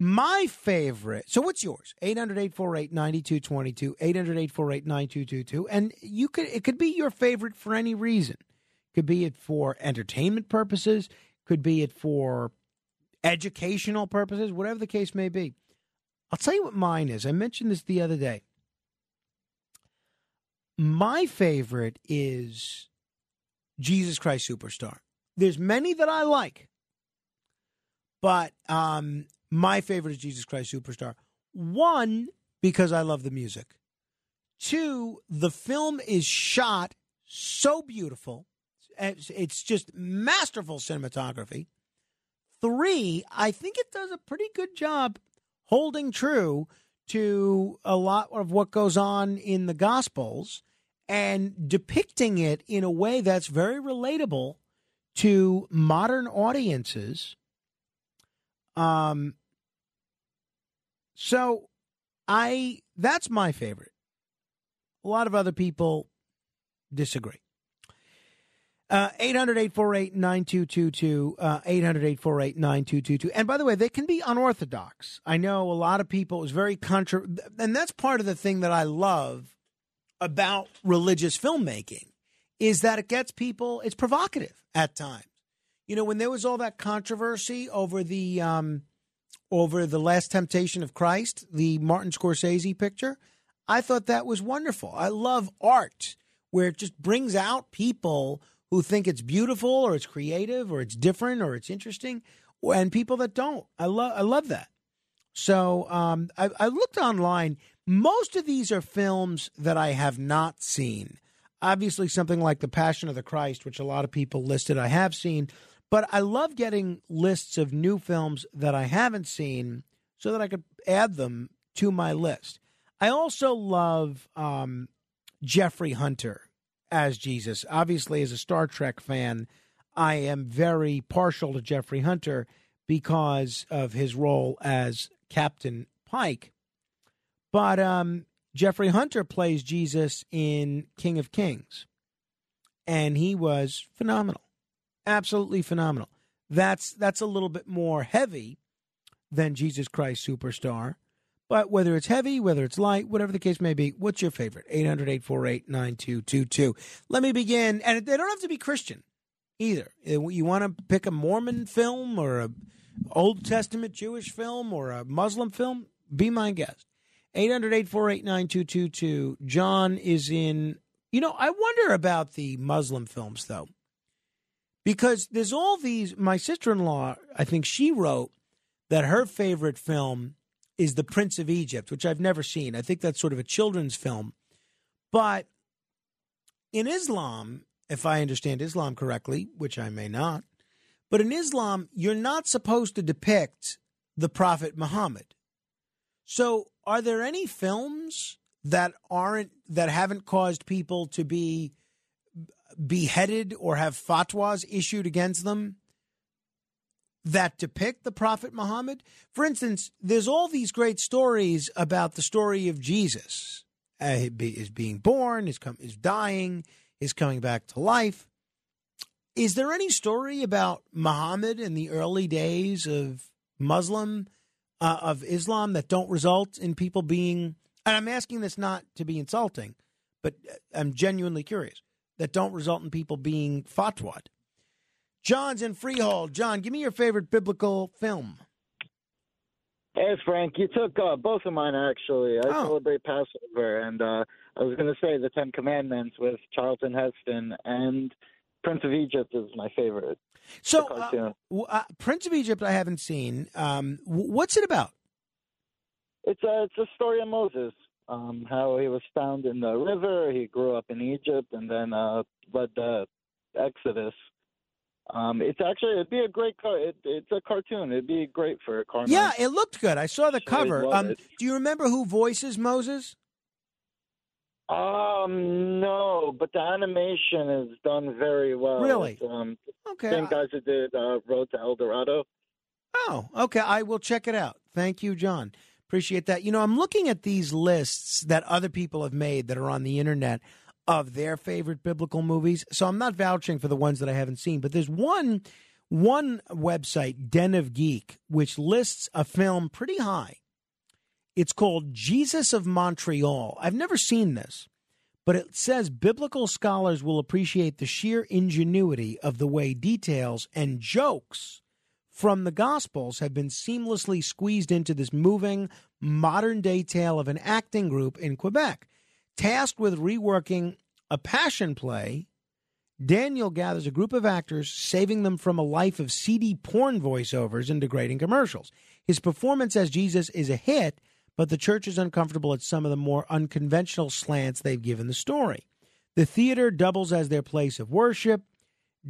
My favorite. So what's yours? 800-848-9222, 800-848-9222. And you could it could be your favorite for any reason. Could be it for entertainment purposes, could be it for educational purposes, whatever the case may be. I'll tell you what mine is. I mentioned this the other day. My favorite is Jesus Christ Superstar. There's many that I like, but um, my favorite is Jesus Christ Superstar. One, because I love the music. Two, the film is shot so beautiful. It's, just masterful cinematography. Three, I think it does a pretty good job holding true to a lot of what goes on in the Gospels and depicting it in a way that's very relatable to modern audiences. Um, so I that's my favorite. A lot of other people disagree. Uh, 800-848-9222, uh, 800-848-9222. And by the way, they can be unorthodox. I know a lot of people, it's very contra, and that's part of the thing that I love about religious filmmaking is that it gets people. It's provocative at times. You know, when there was all that controversy over the um, over the Last Temptation of Christ, the Martin Scorsese picture, I thought that was wonderful. I love art where it just brings out people who think it's beautiful or it's creative or it's different or it's interesting, and people that don't. I love I love that. So um, I, I looked online. Most of these are films that I have not seen. Obviously, something like The Passion of the Christ, which a lot of people listed, I have seen. But I love getting lists of new films that I haven't seen so that I could add them to my list. I also love um, Jeffrey Hunter as Jesus. Obviously, as a Star Trek fan, I am very partial to Jeffrey Hunter because of his role as Captain Pike. But um, Jeffrey Hunter plays Jesus in King of Kings, and he was phenomenal, absolutely phenomenal. That's that's a little bit more heavy than Jesus Christ Superstar. But whether it's heavy, whether it's light, whatever the case may be, what's your favorite? 800 848 9222. Let me begin. And they don't have to be Christian either. Uh, You want to pick a Mormon film or a Old Testament Jewish film or a Muslim film? Be my guest. 800 848 9222. John is in. You know, I wonder about the Muslim films, though, because there's all these. My sister in law, I think she wrote that her favorite film is The Prince of Egypt, which I've never seen. I think that's sort of a children's film. But in Islam, if I understand Islam correctly, which I may not, but in Islam, you're not supposed to depict the Prophet Muhammad. So, are there any films that aren't that haven't caused people to be beheaded or have fatwas issued against them that depict the Prophet Muhammad? For instance, there's all these great stories about the story of Jesus. Uh, is being born, is com- is dying, is coming back to life. Is there any story about Muhammad in the early days of Muslim uh, of Islam that don't result in people being? And I'm asking this not to be insulting, but uh, I'm genuinely curious that don't result in people being fatwad. John's in Freehold. John, give me your favorite biblical film. Hey, Frank, you took uh, both of mine actually. I celebrate Passover, and uh, I was going to say the Ten Commandments with Charlton Heston, and Prince of Egypt is my favorite. So, uh, uh, Prince of Egypt, I haven't seen. Um, w- what's it about? It's a it's a story of Moses, um, how he was found in the river. He grew up in Egypt, and then uh, led the Exodus. Um, it's actually it'd be a great car. It, it's a cartoon. It'd be great for a car. Yeah, it looked good. I saw the Sure, cover. Um, do you remember who voices Moses? Um, no, but the animation is done very well. Really? Um, Okay, Same guys who did uh, Road to El Dorado. Oh, okay. I will check it out. Thank you, John. Appreciate that. You know, I'm looking at these lists that other people have made that are on the internet of their favorite biblical movies. So I'm not vouching for the ones that I haven't seen, but there's one one website, Den of Geek, which lists a film pretty high. It's called Jesus of Montreal. I've never seen this, but it says biblical scholars will appreciate the sheer ingenuity of the way details and jokes from the Gospels have been seamlessly squeezed into this moving, modern day tale of an acting group in Quebec. Tasked with reworking a passion play, Daniel gathers a group of actors, saving them from a life of seedy porn voiceovers and degrading commercials. His performance as Jesus is a hit, but the church is uncomfortable at some of the more unconventional slants they've given the story. The theater doubles as their place of worship.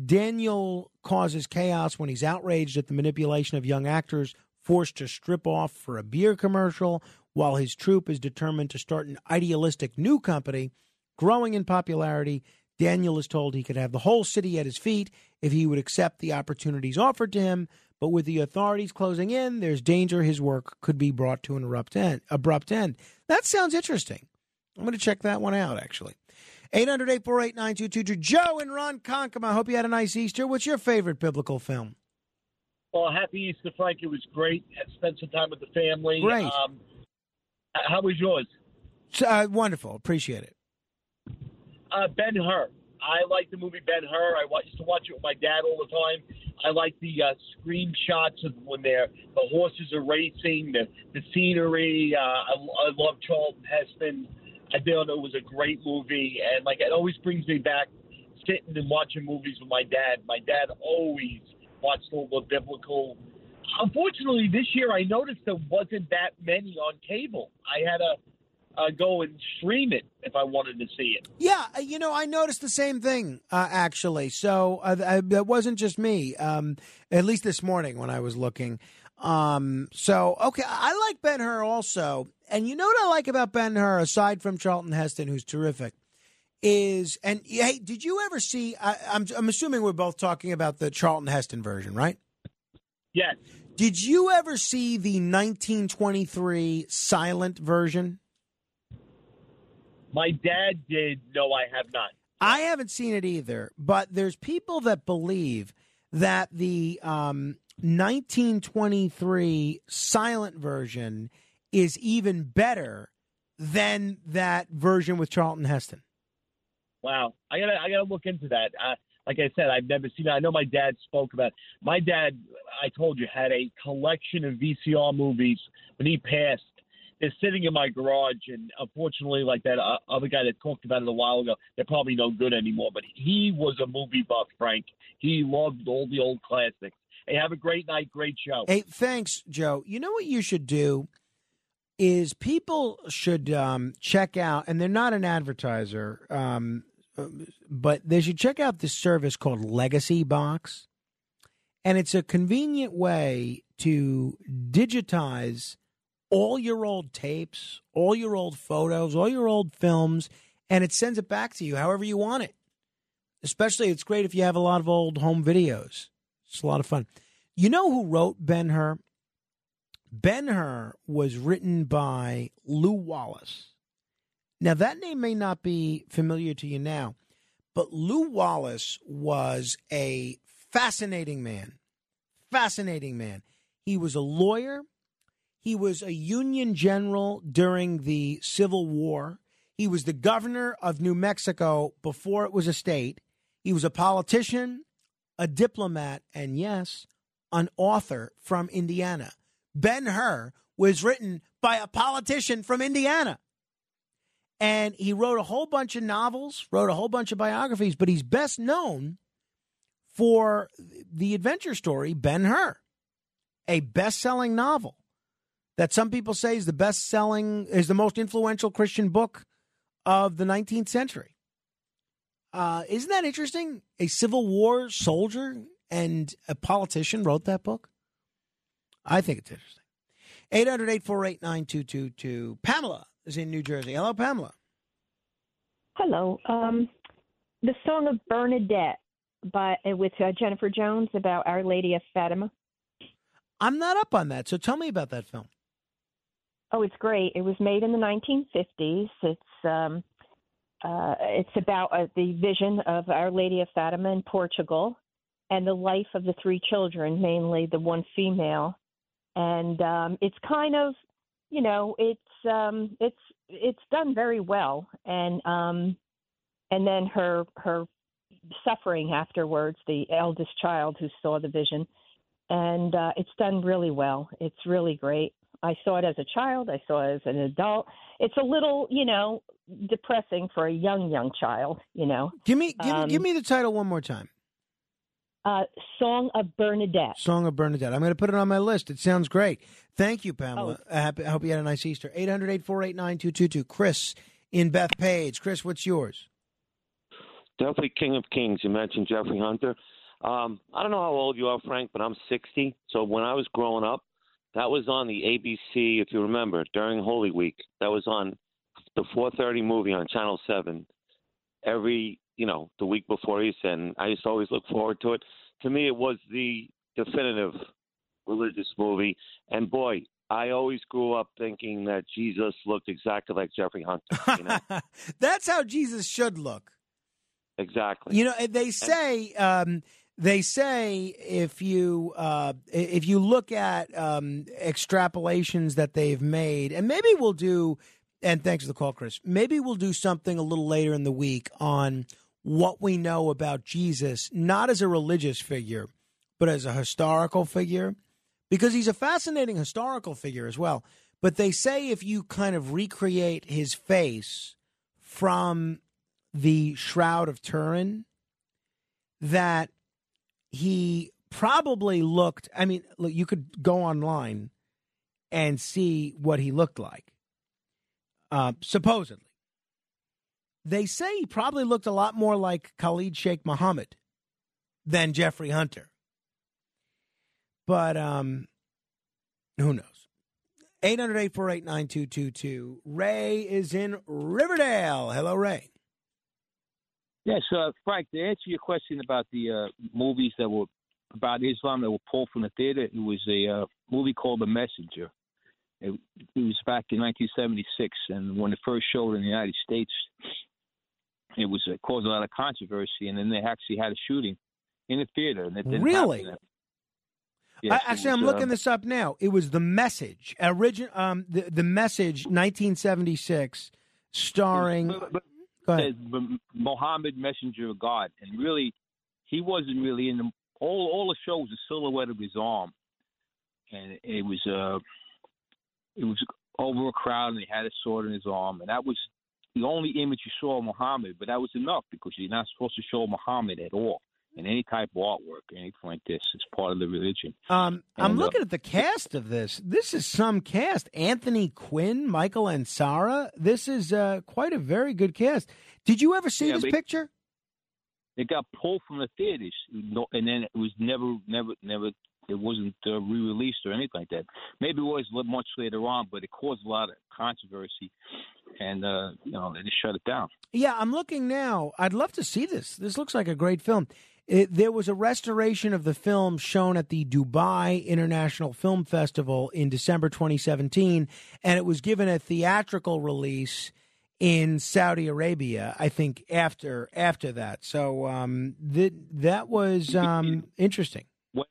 Daniel causes chaos when he's outraged at the manipulation of young actors forced to strip off for a beer commercial, while his troupe is determined to start an idealistic new company. Growing in popularity, Daniel is told he could have the whole city at his feet if he would accept the opportunities offered to him. But with the authorities closing in, there's danger his work could be brought to an abrupt end. Abrupt end. That sounds interesting. I'm going to check that one out, actually. 800 848 9222. Joe and Ronkonkoma. I hope you had a nice Easter. What's your favorite biblical film? Well, happy Easter, Frank. It was great. Had spent some time with the family. Great. Um, how was yours? Uh, wonderful. Appreciate it. Uh, ben Hur. I like the movie Ben Hur. I used to watch it with my dad all the time. I like the uh, screenshots of when they're the horses are racing, the the scenery. Uh, I, I love Charlton Heston. I thought it was a great movie, and like it always brings me back sitting and watching movies with my dad. My dad always watched all the biblical. Unfortunately, this year I noticed there wasn't that many on cable. I had to uh, go and stream it if I wanted to see it. Yeah, uh, you know, I noticed the same thing uh, actually. So uh, uh, that wasn't just me. Um, at least this morning when I was looking. Um, so okay, I like Ben Hur also, and you know what I like about Ben Hur, aside from Charlton Heston, who's terrific, is and hey, did you ever see? I, I'm I'm assuming we're both talking about the Charlton Heston version, right? Yes. Did you ever see the 1923 silent version? My dad did. No, I have not. I haven't seen it either, but there's people that believe that the um, 1923 silent version is even better than that version with Charlton Heston. Wow, I gotta I gotta look into that. Uh, like I said, I've never seen it. I know my dad spoke about. It. My dad, I told you, had a collection of VCR movies. When he passed, they're sitting in my garage, and unfortunately, like that uh, other guy that talked about it a while ago, they're probably no good anymore. But he was a movie buff, Frank. He loved all the old classics. Hey, have a great night, great show. Hey, thanks, Joe. You know what you should do is people should um, check out, and they're not an advertiser, um, but they should check out this service called Legacy Box, and it's a convenient way to digitize all your old tapes, all your old photos, all your old films, and it sends it back to you however you want it. Especially, it's great if you have a lot of old home videos. It's a lot of fun. You know who wrote Ben Hur? Ben Hur was written by Lew Wallace. Now, that name may not be familiar to you now, but Lew Wallace was a fascinating man. Fascinating man. He was a lawyer. He was a Union general during the Civil War. He was the governor of New Mexico before it was a state. He was a politician, a diplomat, and yes, an author from Indiana. Ben Hur was written by a politician from Indiana. And he wrote a whole bunch of novels, wrote a whole bunch of biographies, but he's best known for the adventure story Ben Hur, a best selling novel that some people say is the best selling, is the most influential Christian book of the 19th century. Uh, isn't that interesting? A Civil War soldier and a politician wrote that book. I think it's interesting. 800 848 9222. Pamela is in New Jersey. Hello, Pamela. Hello. Um, the song of Bernadette by uh, with uh, Jennifer Jones about Our Lady of Fatima. I'm not up on that, so tell me about that film. Oh, it's great. It was made in the 1950s. It's um, uh, it's about uh, the vision of Our Lady of Fatima in Portugal and the life of the three children, mainly the one female. And um, it's kind of, you know, it's um, it's it's done very well. And um, and then her her suffering afterwards, the eldest child who saw the vision, and uh, it's done really well. It's really great. I saw it as a child. I saw it as an adult. It's a little, you know, depressing for a young, young child. You know. Give me, give, Um, give me the title one more time. Uh, Song of Bernadette. Song of Bernadette. I'm going to put it on my list. It sounds great. Thank you, Pamela. I, happy, I hope you had a nice Easter. 800 848 9222. Chris in Bethpage. Chris, what's yours? Definitely King of Kings. You mentioned Jeffrey Hunter. Um, I don't know how old you are, Frank, but I'm 60. So when I was growing up, that was on the ABC, if you remember, during Holy Week. That was on the 4:30 movie on Channel 7 every, you know, the week before Easter, and I used to always look forward to it. To me, it was the definitive religious movie, and boy, I always grew up thinking that Jesus looked exactly like Jeffrey Hunter. You know? That's how Jesus should look. exactly. You know, they say um, they say if you uh, if you look at um, extrapolations that they've made, and maybe we'll do. And thanks for the call, Chris. Maybe we'll do something a little later in the week on what we know about Jesus, not as a religious figure, but as a historical figure, because he's a fascinating historical figure as well. But they say if you kind of recreate his face from the Shroud of Turin, that he probably looked. I mean, look, you could go online and see what he looked like. Uh, supposedly, they say he probably looked a lot more like Khalid Sheikh Mohammed than Jeffrey Hunter. But um, who knows? 800 848 9222. Ray is in Riverdale. Hello, Ray. Yes, uh, Frank, to answer your question about the uh, movies that were about Islam that were pulled from the theater, it was a uh, movie called The Messenger. It, it was back in 1976, and when it first showed in the United States, it was uh, caused a lot of controversy, and then they actually had a shooting in the theater. And it didn't Really? Yes, it actually, I'm was, uh, looking this up now. It was The Message. Origin, um, the, the Message, 1976, starring. But- but- Go ahead. says M- Mohammed, messenger of God, and really, he wasn't really in the all. All the show was a silhouette of his arm, and it was uh, it was over a crowd, and he had a sword in his arm, and that was the only image you saw of Muhammad. But that was enough because you're not supposed to show Muhammad at all in any type of artwork or anything like this. It's part of the religion. Um, I'm And, uh, looking at the cast of this. This is some cast. Anthony Quinn, Michael Ansara. This is uh, quite a very good cast. Did you ever see Yeah, this picture? It got pulled from the theaters, and then it was never, never, never. It wasn't uh, re-released or anything like that. Maybe it was much later on, but it caused a lot of controversy, and uh, you know they just shut it down. Yeah, I'm looking now. I'd love to see this. This looks like a great film. It, there was a restoration of the film shown at the Dubai International Film Festival in December 2017, and it was given a theatrical release in Saudi Arabia. I think after after that. So um, that that was um, interesting. What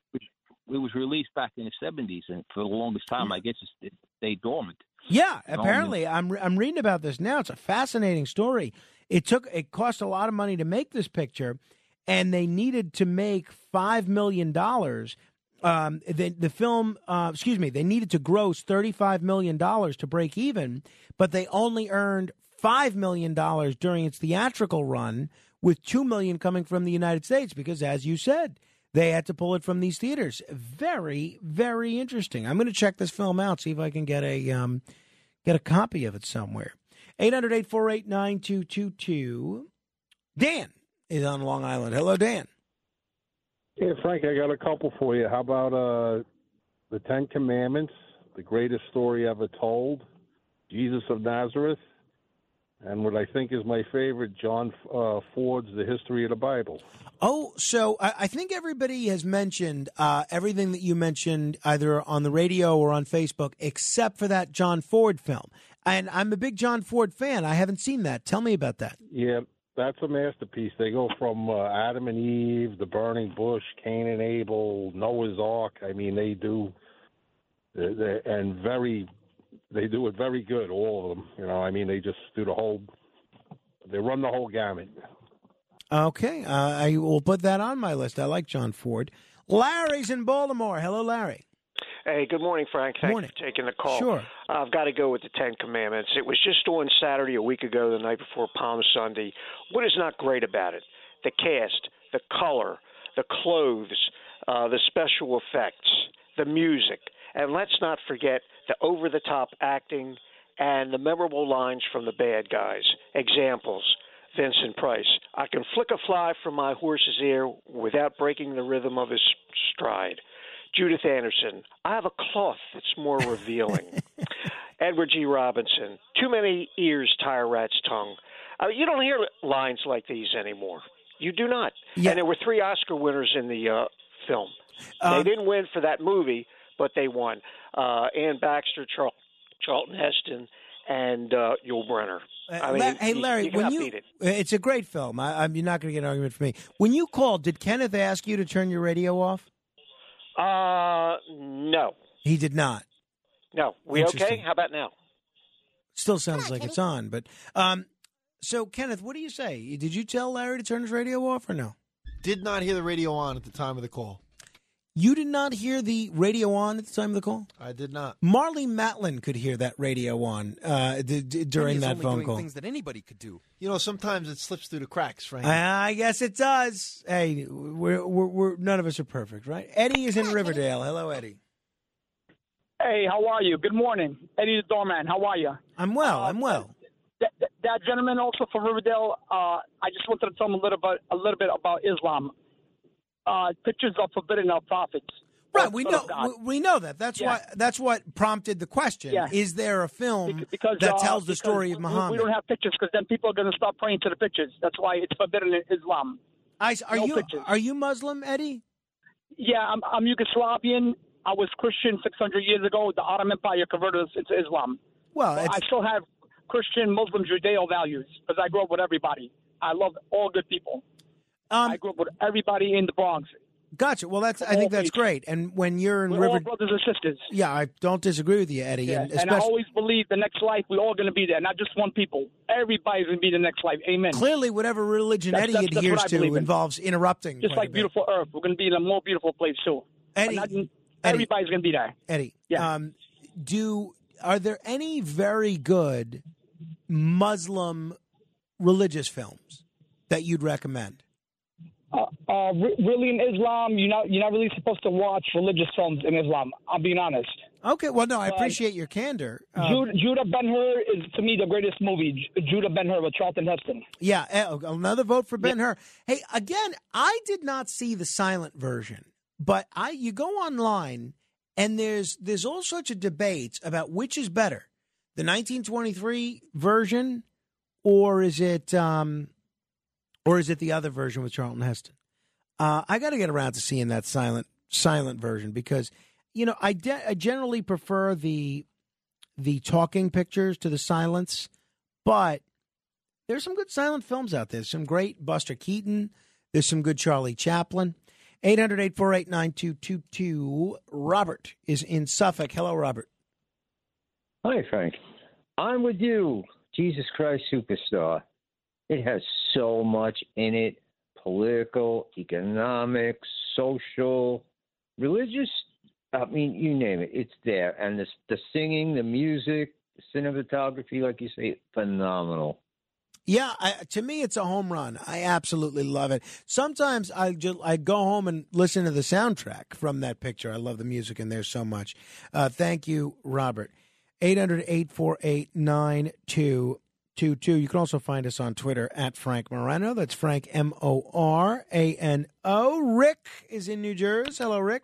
it was released back in the '70s, and for the longest time, I guess it stayed dormant. Yeah, apparently I'm I'm reading about this now. It's a fascinating story. It took it cost a lot of money to make this picture, and they needed to make five million dollars. Um, the the film, uh, excuse me, they needed to gross thirty five million dollars to break even, but they only earned five million dollars during its theatrical run, with two million coming from the United States because, as you said, they had to pull it from these theaters. Very, very interesting. I'm going to check this film out, see if I can get a um, get a copy of it somewhere. 800 848 9222. Dan is on Long Island. Hello, Dan. Yeah, Frank, I got a couple for you. How about uh, the Ten Commandments, the greatest story ever told, Jesus of Nazareth, and what I think is my favorite, John uh, Ford's The History of the Bible. Oh, so I, I think everybody has mentioned uh, everything that you mentioned either on the radio or on Facebook, except for that John Ford film. And I'm a big John Ford fan. I haven't seen that. Tell me about that. Yeah, that's a masterpiece. They go from uh, Adam and Eve, the burning bush, Cain and Abel, Noah's Ark. I mean, they do, and very, they do it very good. All of them. You know, I mean, they just do the whole, they run the whole gamut. Okay, uh, I will put that on my list. I like John Ford. Larry's in Baltimore. Hello, Larry. Hey, good morning, Frank. Thanks Morning. for taking the call. Sure. I've got to go with the Ten Commandments. It was just on Saturday a week ago, the night before Palm Sunday. What is not great about it? The cast, the color, the clothes, uh, the special effects, the music, and let's not forget the over-the-top acting and the memorable lines from the bad guys. Examples. Vincent Price. I can flick a fly from my horse's ear without breaking the rhythm of his stride. Judith Anderson. I have a cloth that's more revealing. Edward G. Robinson. Too many ears tie a rat's tongue. Uh, you don't hear lines like these anymore. You do not. Yeah. And there were three Oscar winners in the uh, film. they didn't win for that movie, but they won. Uh, Anne Baxter, Char- Charlton Heston, and uh, Yul Brynner. I mean, La- hey, Larry, you when you beat it. it's a great film. I, I'm, you're not going to get an argument from me. When you called, did Kenneth ask you to turn your radio off? Uh, no, He did not. no. We okay? How about now? Still sounds like it's on, but um, So, Kenneth, what do you say? Did you tell Larry to turn his radio off or no? Did not hear the radio on at the time of the call. You did not hear the radio on at the time of the call? I did not. Marlee Matlin could hear that radio on uh, d- d- during that only phone doing call. Things that anybody could do. You know, sometimes it slips through the cracks, Frank. I guess it does. Hey, we're, we're, we're none of us are perfect, right? Eddie is in Riverdale. Hello, Eddie. Hey, how are you? Good morning, Eddie the doorman. How are you? I'm well. I'm well. That, that, that gentleman also from Riverdale. Uh, I just wanted to tell him a little bit, a little bit about Islam. Uh, pictures are forbidden of prophets. Right, we know we, know that. That's Yeah. why that's what prompted the question. Yeah. Is there a film because that uh, tells the story of Muhammad? We don't have pictures because then people are going to start praying to the pictures. That's why it's forbidden in Islam. I, are No you pictures. are you Muslim, Eddie? Yeah, I'm, I'm Yugoslavian. I was Christian 600 years ago. The Ottoman Empire converted us into Islam. Well, I still have Christian, Muslim, Judeo values because I grew up with everybody. I love all good people. Um, I grew up with everybody in the Bronx. Gotcha. Well, that's I think that's great. And when you're in We're all River, brothers and sisters. yeah, I don't disagree with you, Eddie. Yeah, and and I especially always believe the next life we're all going to be there, not just one people. Everybody's going to be the next life. Amen. clearly, whatever religion That's- Eddie that's- that's adheres to in. involves interrupting. Just like beautiful Earth, we're going to be in a more beautiful place too. Eddie, not- everybody's going to be there. Eddie, um, do are there any very good Muslim religious films that you'd recommend? Uh, uh, re- really, in Islam, you're not you're not really supposed to watch religious films in Islam. I'm being honest. Okay, well, no, I But- appreciate your candor. Uh, Judah, Judah Ben Hur is to me the greatest movie. Ju- Judah Ben Hur with Charlton Heston. Yeah, eh, another vote for Ben Hur. Hey, again, I did not see the silent version, but I you go online and there's there's all sorts of debates about which is better, the 1923 version or is it um or is it the other version with Charlton Heston? Uh, I got to get around to seeing that silent silent version because you know I, de- I generally prefer the the talking pictures to the silence, but there's some good silent films out there. Some great Buster Keaton. There's some good Charlie Chaplin. 800 848 9222. Robert is in Suffolk. Hello, Robert. Hi, Frank. I'm with you, Jesus Christ Superstar. It has so much in it political, economic, social, religious. I mean, you name it, it's there. And the, the singing, the music, cinematography, like you say, phenomenal. Yeah, I, to me, it's a home run. I absolutely love it. Sometimes I just I go home and listen to the soundtrack from that picture. I love the music in there so much. Uh, thank you, Robert. 800-848-9222. You can also find us on Twitter at Frank Morano. That's Frank M O R A N O. Rick is in New Jersey. Hello, Rick.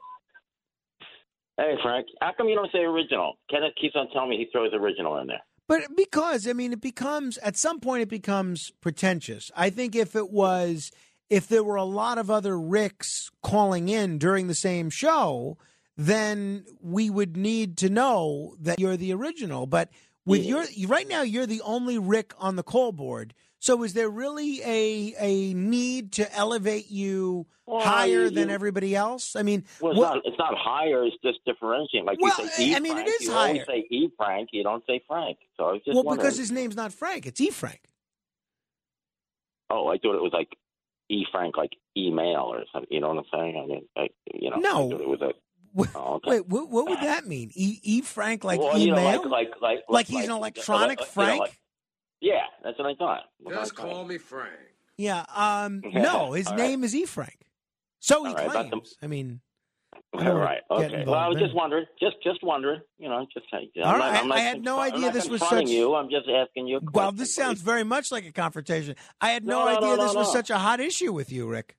Hey, Frank. How come you don't say original? Kenneth keeps on telling me he throws original in there. But because I mean, it becomes at some point it becomes pretentious. I think if it was, if there were a lot of other Ricks calling in during the same show, then we would need to know that you're the original. But with your right now, you're the only Rick on the call board. So is there really a a need to elevate you Well, higher you- than you- everybody else? I mean, Well, it's what- not. It's not higher. It's just differentiating. Like Well, you say, E. I mean, it Frank, is you higher. say E. Frank. You don't say Frank. So I was just well, wondering. because his name's not Frank, it's E. Frank. Oh, I thought it was like E. Frank, like email or something. You know what I'm saying? I mean, like, you know. No. I thought it was a. Oh, okay. Wait, what, what would that mean? E, e Frank like well, you know, email? like, like, like, Like he's an electronic like, you know, Frank? like- yeah, that's what I thought. Just call me Frank. Yeah. Um. No, his All name is E. Frank. So he All right, about claims. I mean. I All right. Okay. Well, I was just wondering. Just, just wondering. You know, just. I'm All not, right, I'm not I had no confront- I'm idea not this was confronting such- you. I'm just asking you. A question. Well, this sounds very much like a confrontation. I had no, No, no, idea no, no, this was such a hot issue with you, Rick.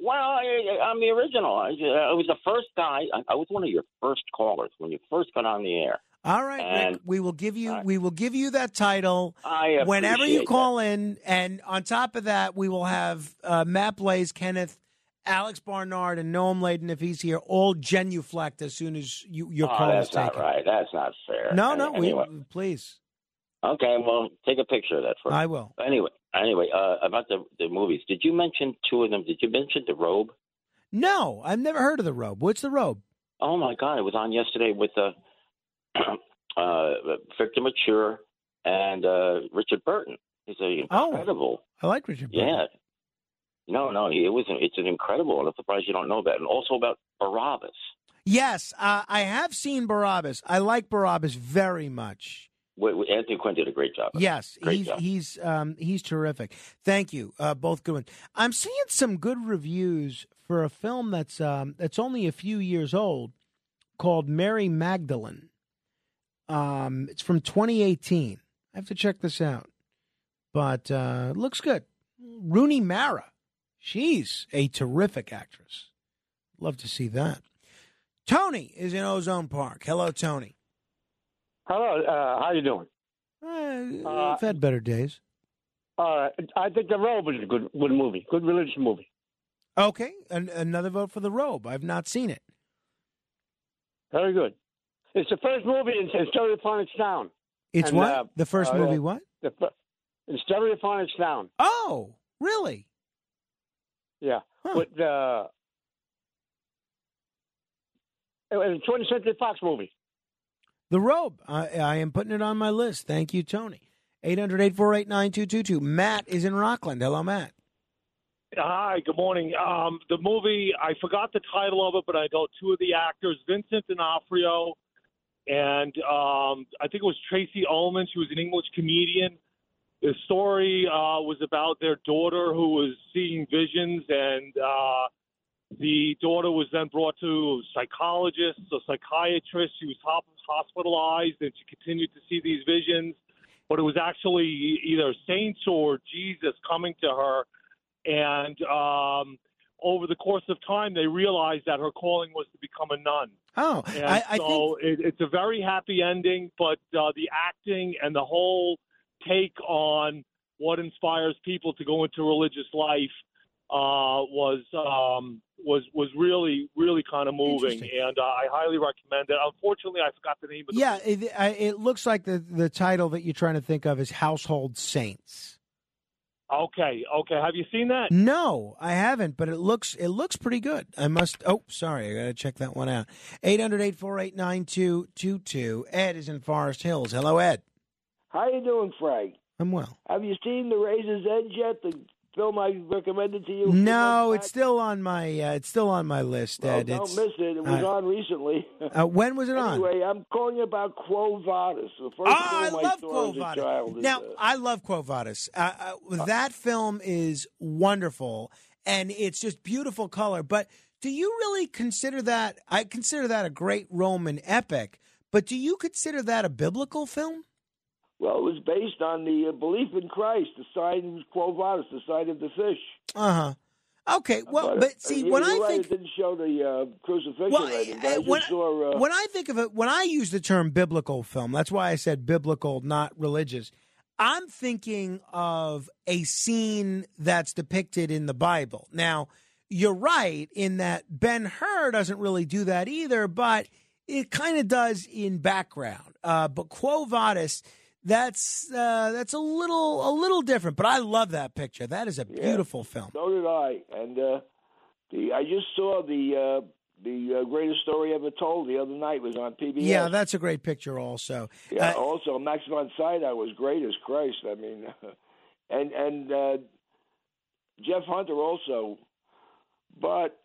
Well, I, I'm the original. I, I was the first guy. I, I was one of your first callers when you first got on the air. All right, And- Rick. We will give you we will give you that title I whenever you call in, and on top of that, we will have uh, Matt Blaze, Kenneth, Alex Barnard, and Noam Layden if he's here, all genuflect as soon as you, your oh, call is that's not taken. right. That's not fair. No, no, we, please. Okay, well, take a picture of that for I will. Anyway, anyway, uh, about the the movies. Did you mention two of them? Did you mention the Robe? No, I've never heard of the robe. What's the robe? Oh my God, it was on yesterday with uh, uh, Victor Mature and uh, Richard Burton. He's a Oh. incredible. I like Richard. Burton. Yeah. No, no, it was. An, It's an incredible. I'm surprised you don't know that. And also about Barabbas. Yes, uh, I have seen Barabbas. I like Barabbas very much. Anthony Quinn did a great job. Yes, great he's job. he's um, he's terrific. Thank you, uh, both good ones. I'm seeing some good reviews for a film that's um, that's only a few years old, called Mary Magdalene. Um, it's from 2018. I have to check this out, but uh, looks good. Rooney Mara, she's a terrific actress. Love to see that. Tony is in Ozone Park. Hello, Tony. Hello, uh, how you doing? Uh, I've had better days. Uh, I think The Robe was a good, good movie, good religious movie. Okay, an- another vote for the robe. I've not seen it. Very good. It's the first movie in, in Stereophonic Sound. It's And, what? uh, the first uh, movie what? The, Stereophonic Sound. Oh, really? Yeah. With, uh, it was a 20th Century Fox movie. The robe. I, I am putting it on my list. Thank you, Tony. 800 848 9222. Matt is in Rockland. Hello, Matt. Hi, good morning. Um, the movie, I forgot the title of it, but I know two of the actors, Vincent D'Onofrio, and um, I think it was Tracey Ullman. She was an English comedian. The story uh, was about their daughter who was seeing visions, and uh, the daughter was then brought to a psychologist, a psychiatrist. She was hop- hospitalized, and she continued to see these visions. But it was actually either saints or Jesus coming to her and um, over the course of time, they realized that her calling was to become a nun. Oh, And I, I so it, it's a very happy ending, but uh, the acting and the whole take on what inspires people to go into religious life uh, was um, was was really really kind of moving, and uh, I highly recommend it. Unfortunately, I forgot the name of the Yeah, it, I, it looks like the, the title that you're trying to think of is Household Saints. Okay, okay. Have you seen that? No, I haven't, but it looks it looks pretty good. I must. Oh, sorry, I got to check that one out. 800-848-9222. Ed is in Forest Hills. Hello, Ed. How are you doing, Frank? I'm well. Have you seen The Razor's Edge yet? The film I recommended to you. No, it's still on my uh, it's still on my list, Well, don't It's- miss it. It was uh, on recently. uh, when was it on? Anyway, I'm calling you about Quo Vadis. The first Oh, I love saw Quo Vadis. Now, uh, I love Quo Vadis. Uh, uh, that film is wonderful, and it's just beautiful color. But do you really consider that? I consider that a great Roman epic. But do you consider that a biblical film? Well, it was based on the uh, belief in Christ. The sign Quo Vadis, the sign of the fish. Uh huh. Okay. Well, But, but, uh, see, when I right, think it didn't show the uh, crucifixion. Well, but I when, saw, uh, when I think of it, when I use the term biblical film, that's why I said biblical, not religious. I'm thinking of a scene that's depicted in the Bible. Now, you're right in that Ben Hur doesn't really do that either, but it kind of does in background. Uh, but Quo Vadis, that's uh, that's a little a little different. But I love that picture. That is a beautiful film. So did I. And uh, the I just saw the uh, the uh, greatest story ever told the other night was on PBS. Yeah, that's a great picture. Also, Yeah. Uh, also, Max von Sydow was great as Christ. I mean, and and uh, Jeff Hunter also. But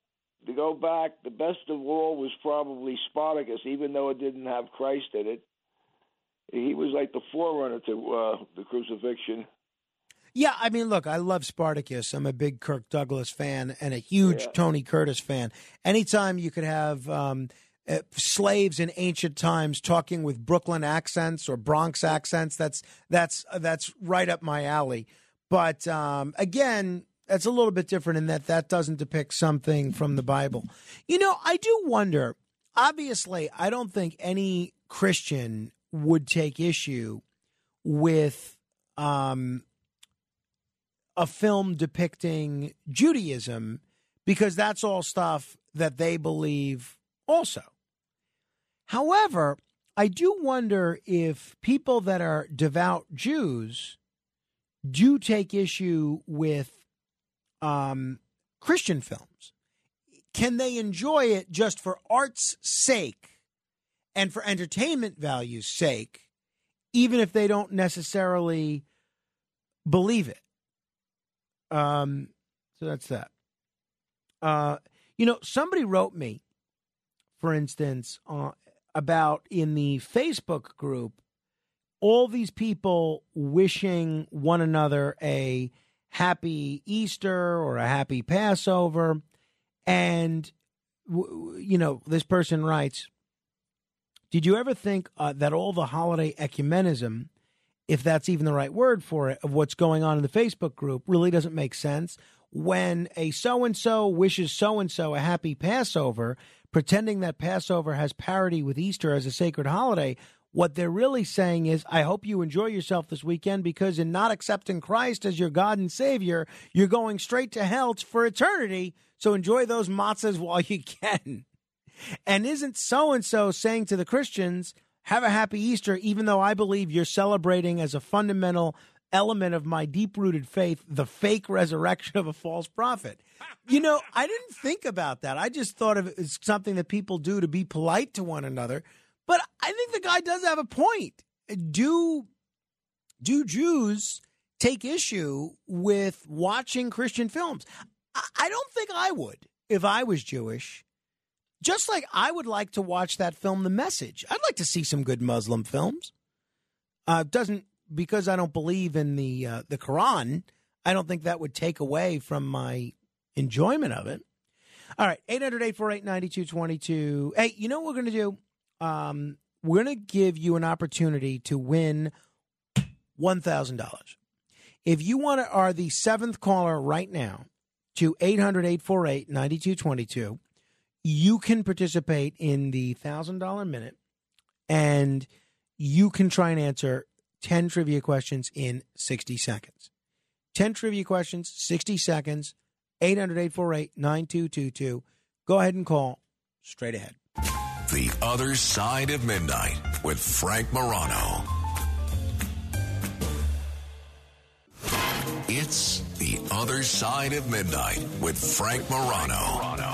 to go back, the best of all was probably Spartacus, even though it didn't have Christ in it. He was like the forerunner to uh, the crucifixion. Yeah, I mean, look, I love Spartacus. I'm a big Kirk Douglas fan and a huge Yeah. Tony Curtis fan. Anytime you could have um, uh, slaves in ancient times talking with Brooklyn accents or Bronx accents, that's that's that's right up my alley. But um, again, that's a little bit different in that that doesn't depict something from the Bible. You know, I do wonder. Obviously, I don't think any Christian would take issue with um, a film depicting Judaism because that's all stuff that they believe also. However, I do wonder if people that are devout Jews do take issue with um, Christian films. Can they enjoy it just for art's sake and for entertainment value's sake, even if they don't necessarily believe it. Um, so that's that. Uh, you know, somebody wrote me, for instance, uh, about in the Facebook group, all these people wishing one another a happy Easter or a happy Passover. And, you know, this person writes, Did you ever think uh, that all the holiday ecumenism, if that's even the right word for it, of what's going on in the Facebook group really doesn't make sense? When a so and so wishes so and so a happy Passover, pretending that Passover has parity with Easter as a sacred holiday, what they're really saying is, I hope you enjoy yourself this weekend because in not accepting Christ as your God and Savior, you're going straight to hell for eternity. So enjoy those matzahs while you can. And isn't so and so saying to the Christians, have a happy Easter, even though I believe you're celebrating as a fundamental element of my deep rooted faith the fake resurrection of a false prophet? You know, I didn't think about that. I just thought of it as something that people do to be polite to one another. But I think the guy does have a point. Do do Jews take issue with watching Christian films? I, I don't think I would if I was Jewish. Just like I would like to watch that film, The Message. I'd like to see some good Muslim films. Uh, doesn't because I don't believe in the uh, the Quran. I don't think that would take away from my enjoyment of it. All right, 800 848 9222. Hey, you know what we're going to do? Um, we're going to give you an opportunity to win $1,000. If you want to, are the seventh caller right now to 800 848 9222, you can participate in the $1,000 minute and you can try and answer 10 trivia questions in 60 seconds. 10 trivia questions, 60 seconds, 800 848 9222. Go ahead and call straight ahead. The Other Side of Midnight with Frank Morano. It's The Other Side of Midnight with Frank Morano.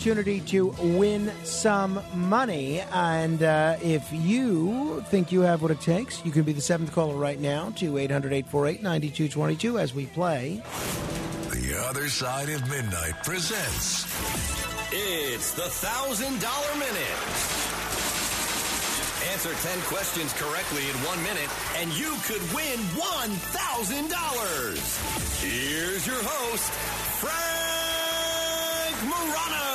Opportunity to win some money. And uh, if you think you have what it takes, you can be the seventh caller right now to 800 848 9222 as we play. The Other Side of Midnight presents It's the thousand dollar minute. Answer 10 questions correctly in one minute, and you could win $1,000. Here's your host, Frank Morano.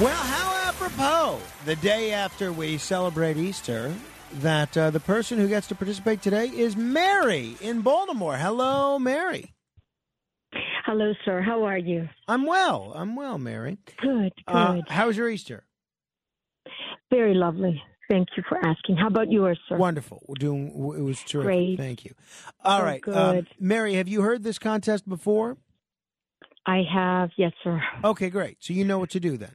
Well, how apropos the day after we celebrate Easter that uh, the person who gets to participate today is Mary in Baltimore. Hello, Mary. Hello, sir. How are you? I'm well. I'm well, Mary. Good, good. Uh, how was your Easter? Very lovely. Thank you for asking. How about yours, sir? Wonderful. We're doing. It was terrific. Great. Thank you. All Oh, right, good. um, Mary. Have you heard this contest before? I have, yes, sir. Okay, great. So you know what to do then.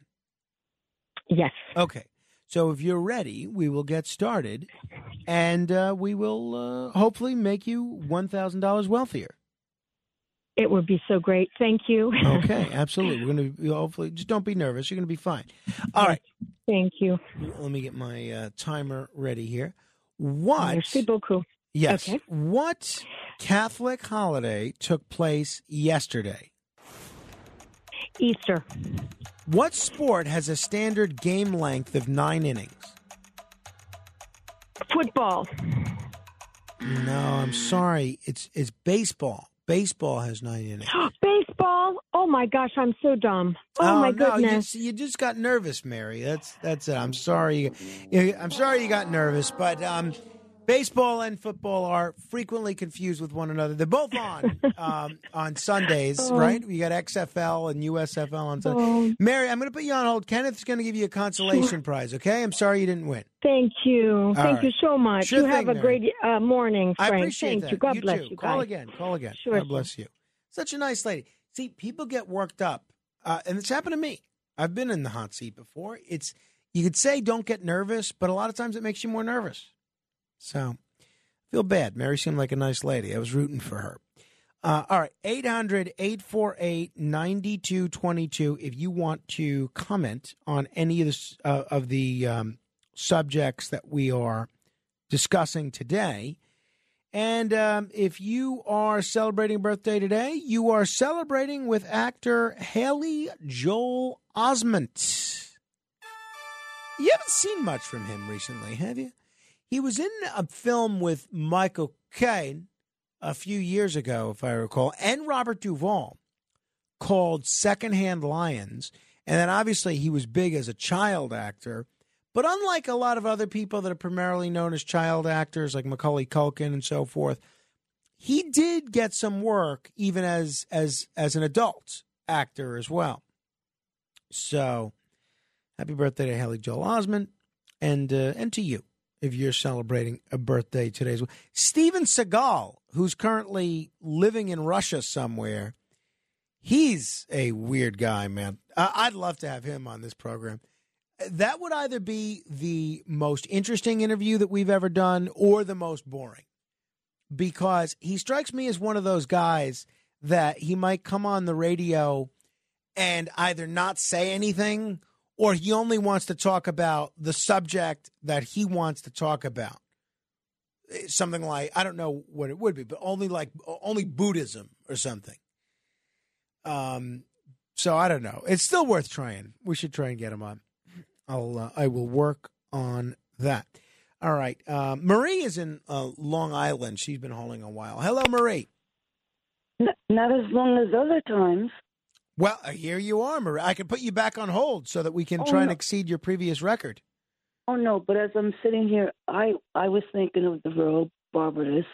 Yes. Okay. So if you're ready, we will get started, and uh, we will uh, hopefully make you one thousand dollars wealthier. It would be so great. Thank you. Okay, absolutely. We're going to hopefully just don't be nervous. You're going to be fine. All right. Thank you. Let me get my uh, timer ready here. What? Merci beaucoup. Yes. Okay. What Catholic holiday took place yesterday? Easter. What sport has a standard game length of nine innings? Football. No, I'm sorry. It's it's baseball. Baseball has nine innings. Baseball. Oh my gosh, I'm so dumb. Oh, my no, you goodness. just, you just got nervous, Mary. That's that's it. I'm sorry. You, you- I'm sorry you got nervous, but um, baseball and football are frequently confused with one another. They're both on um, on Sundays, Oh. right? We got XFL and USFL on Sunday. Oh. Mary, I'm going to put you on hold. Kenneth's going to give you a consolation prize. Okay? I'm sorry you didn't win. Thank you. All Thank you so much. Sure you have a Mary. great uh, morning, I Frank. appreciate Thank that. you. God bless too. you Call again. Call again. Sure, God bless you. Such a nice lady. See, people get worked up, uh, and it's happened to me. I've been in the hot seat before. It's you could say don't get nervous, but a lot of times it makes you more nervous. So feel bad. Mary seemed like a nice lady. I was rooting for her. Uh, all right, 800 848 9222. If you want to comment on any of, this, uh, of the um, subjects that we are discussing today. And um, if you are celebrating birthday today, you are celebrating with actor Haley Joel Osment. You haven't seen much from him recently, have you? He was in a film with Michael Caine a few years ago, if I recall, and Robert Duvall called Secondhand Lions. And then obviously he was big as a child actor. But unlike a lot of other people that are primarily known as child actors, like Macaulay Culkin and so forth, he did get some work even as as as an adult actor as well. So, happy birthday to Haley Joel Osment, and uh, and to you if you're celebrating a birthday today. Steven Seagal, who's currently living in Russia somewhere, he's a weird guy, man. I'd love to have him on this program. That would either be the most interesting interview that we've ever done or the most boring because he strikes me as one of those guys that he might come on the radio and either not say anything or he only wants to talk about the subject that he wants to talk about. Something like I don't know what it would be, but only like only Buddhism or something. Um, so I don't know. It's still worth trying. We should try and get him on. I'll uh, I will work on that. All right. Uh, Marie is in uh, Long Island. She's been hauling a while. Hello, Marie. Not as long as other times. Well, here you are, Marie. I can put you back on hold so that we can Oh, try and exceed your previous record. Oh no, but as I'm sitting here, I I was thinking of the Royal Barbados.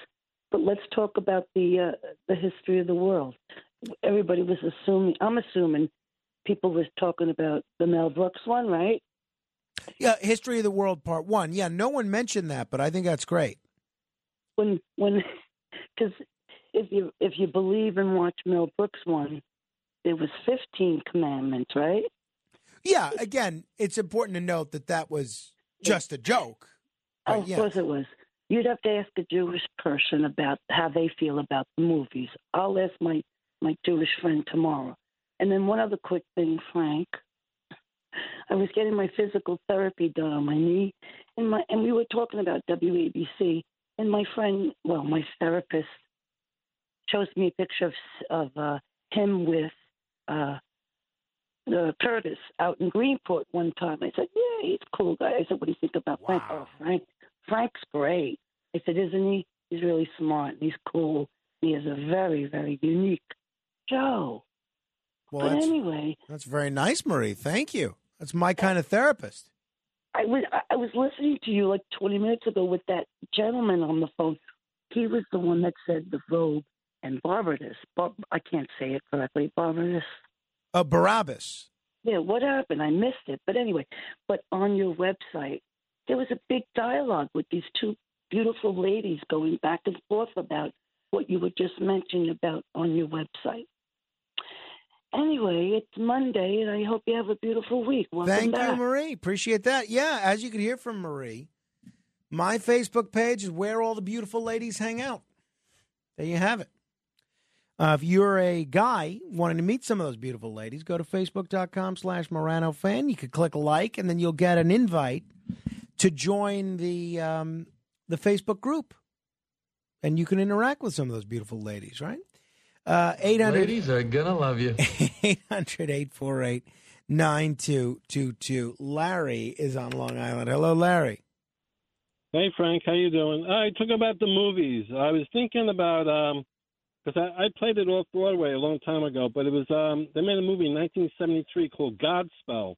But let's talk about the uh, the history of the world. Everybody was assuming. I'm assuming people was talking about the Mel Brooks one, right? Yeah, History of the World Part One. Yeah, no one mentioned that, but I think that's great. When when because if you if you believe and watch Mel Brooks one, there was 15 commandments, right? Yeah, again, it's important to note that that was just a joke. Oh, But of course it was. You'd have to ask a Jewish person about how they feel about the movies. I'll ask my my Jewish friend tomorrow. And then one other quick thing, Frank. I was getting my physical therapy done on my knee, and my and we were talking about WABC. And my friend, well, my therapist, shows me a picture of of uh, him with uh, uh, Curtis out in Greenport one time. I said, "Yeah, he's a cool guy." I said, "What do you think about Frank?" Oh, Frank, Frank's great. I said, "Isn't he? He's really smart. And he's cool. He has a very, very unique show." Well, but that's, anyway, that's very nice, Marie. Thank you. That's my kind of therapist. I was I- I was listening to you like 20 minutes ago with that gentleman on the phone. He was the one that said the Vogue and Barbados. Bar- I can't say it correctly. Barbados. Uh, Barabbas. Yeah, what happened? I missed it. But anyway, but on your website, there was a big dialogue with these two beautiful ladies going back and forth about what you were just mentioning about on your website. Anyway, it's Monday, and I hope you have a beautiful week. Welcome Thank back. you, Marie. Appreciate that. Yeah, as you can hear from Marie, my Facebook page is where all the beautiful ladies hang out. There you have it. Uh, if you're a guy wanting to meet some of those beautiful ladies, go to facebook.com slash Morano fan. You could click like, and then you'll get an invite to join the um, the Facebook group. And you can interact with some of those beautiful ladies, right? Uh, 800 Ladies are gonna love you. 800 848 9222. Larry is on Long Island. Hello, Larry. Hey Frank, how you doing? I talk about the movies. I was thinking about um because I, I played it off Broadway a long time ago, but it was um they made a movie in 1973 called Godspell.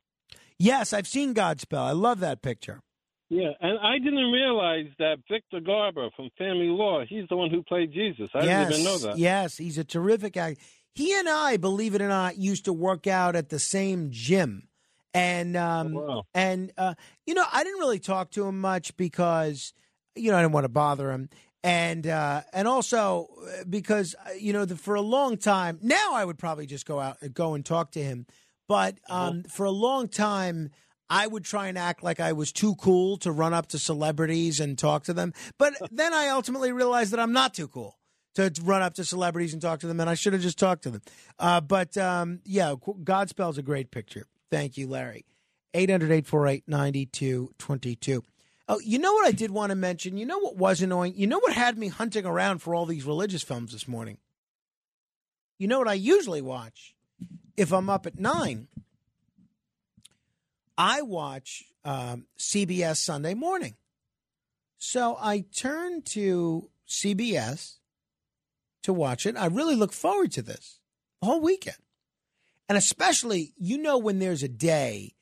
Yes, I've seen Godspell. I love that picture. Yeah, and I didn't realize that Victor Garber from Family Law, he's the one who played Jesus. I yes, didn't even know that. Yes, he's a terrific actor. He and I, believe it or not, used to work out at the same gym. And um and uh you know, I didn't really talk to him much because you know, I didn't want to bother him. And uh and also uh, because uh, you know, the, for a long time, now I would probably just go out go and talk to him. But um for a long time I would try and act like I was too cool to run up to celebrities and talk to them. But then I ultimately realized that I'm not too cool to run up to celebrities and talk to them, and I should have just talked to them. Uh, but um, yeah, Godspell's a great picture. Thank you, Larry. 800 848 9222. Oh, you know what I did want to mention? You know what was annoying? You know what had me hunting around for all these religious films this morning? You know what I usually watch if I'm up at nine? I watch um, CBS Sunday morning. So I turn to CBS to watch it. I really look forward to this whole weekend. And especially, you know, when there's a day,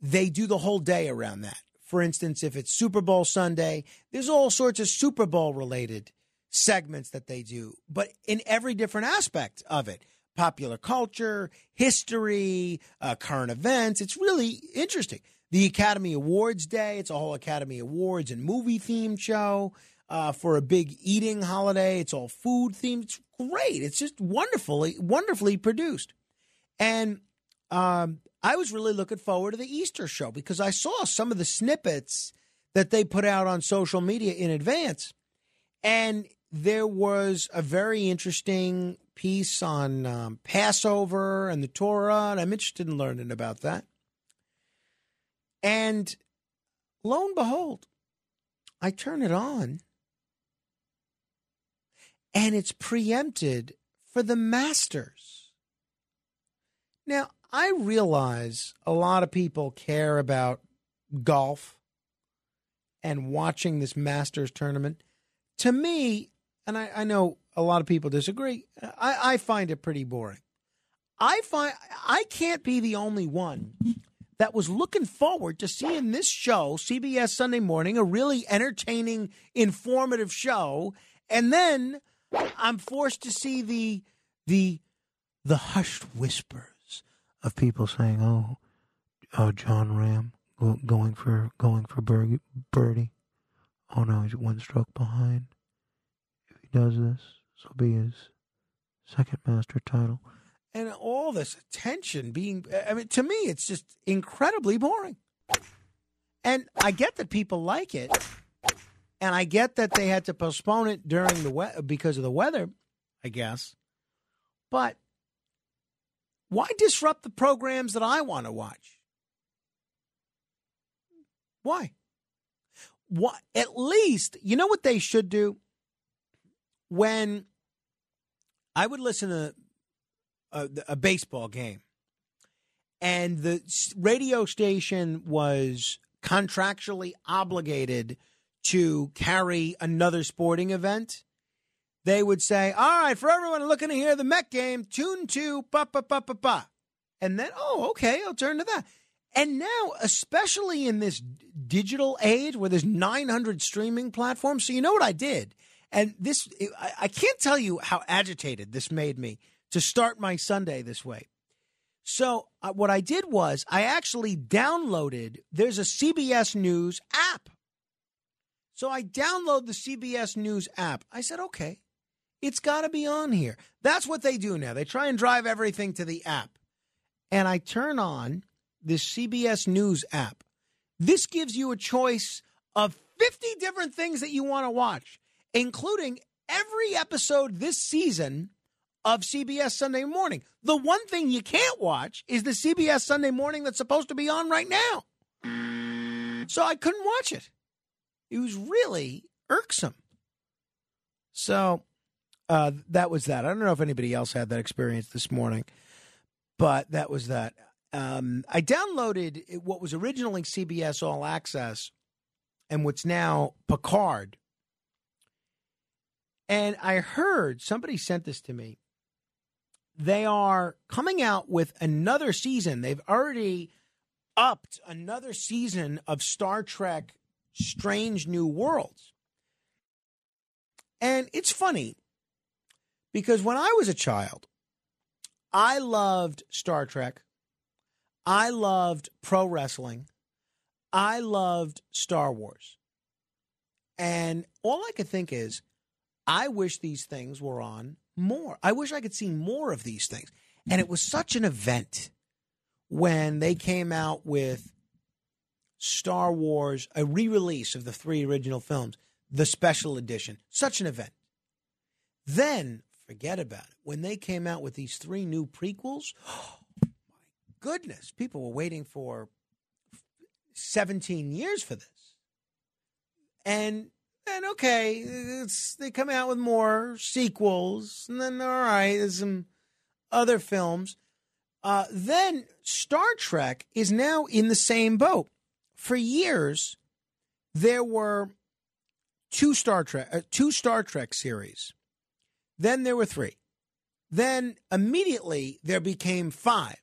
they do the whole day around that. For instance, if it's Super Bowl Sunday, there's all sorts of Super Bowl related segments that they do, but in every different aspect of it popular culture, history, uh, current events. It's really interesting. The Academy Awards Day, it's a whole Academy Awards and movie themed show uh, for a big eating holiday. It's all food themed. It's great. It's just wonderfully, wonderfully produced. And um, I was really looking forward to the Easter show because I saw some of the snippets that they put out on social media in advance. And there was a very interesting piece on um, Passover and the Torah, and I'm interested in learning about that. And lo and behold, I turn it on, and it's preempted for the Masters. Now, I realize a lot of people care about golf and watching this Masters tournament. To me, and I, I know a lot of people disagree, I, I find it pretty boring. I find I can't be the only one that was looking forward to seeing this show, CBS Sunday Morning, a really entertaining, informative show, and then I'm forced to see the the the hushed whispers of people saying, "Oh, oh, Jon Rahm going for going for birdie. Oh no, he's one stroke behind. If he does this, this will be his second master title." And all this attention being, I mean, to me, it's just incredibly boring. And I get that people like it, and I get that they had to postpone it during the we- because of the weather, I guess. But why disrupt the programs that I want to watch? Why? What? At least, you know what they should do? When I would listen to a, a baseball game, and the radio station was contractually obligated to carry another sporting event, they would say, "All right, for everyone looking to hear the Met game, tune to pa pa pa pa pa," and then, "Oh, okay, I'll turn to that." And now, especially in this digital age where there's 900 streaming platforms, so you know what I did, and this I, I can't tell you how agitated this made me to start my Sunday this way. So uh, what I did was I actually downloaded. There's a CBS News app So I download the CBS News app. I said, okay, it's got to be on here. That's what they do now. They try and drive everything to the app. And I turn on this CBS News app. This gives you a choice of 50 different things that you want to watch, including every episode this season of CBS Sunday Morning. The one thing you can't watch is the CBS Sunday Morning that's supposed to be on right now. So I couldn't watch it. It was really irksome. So uh, that was that. I don't know if anybody else had that experience this morning, but that was that. Um, I downloaded what was originally CBS All Access and what's now Picard. And I heard somebody sent this to me. They are coming out with another season. They've already upped another season of Star Trek Strange New Worlds. And it's funny because when I was a child, I loved Star Trek. I loved pro wrestling. I loved Star Wars. And all I could think is, I wish these things were on more. I wish I could see more of these things. And it was such an event when they came out with Star Wars, a re release of the three original films, the special edition. Such an event. Then, forget about it. When they came out with these three new prequels, oh my goodness, people were waiting for 17 years for this. And and okay, they come out with more sequels, and then all right, there's some other films. Uh, then Star Trek is now in the same boat. For years, there were two Star Trek, uh, two Star Trek series. Then there were three. Then immediately there became five.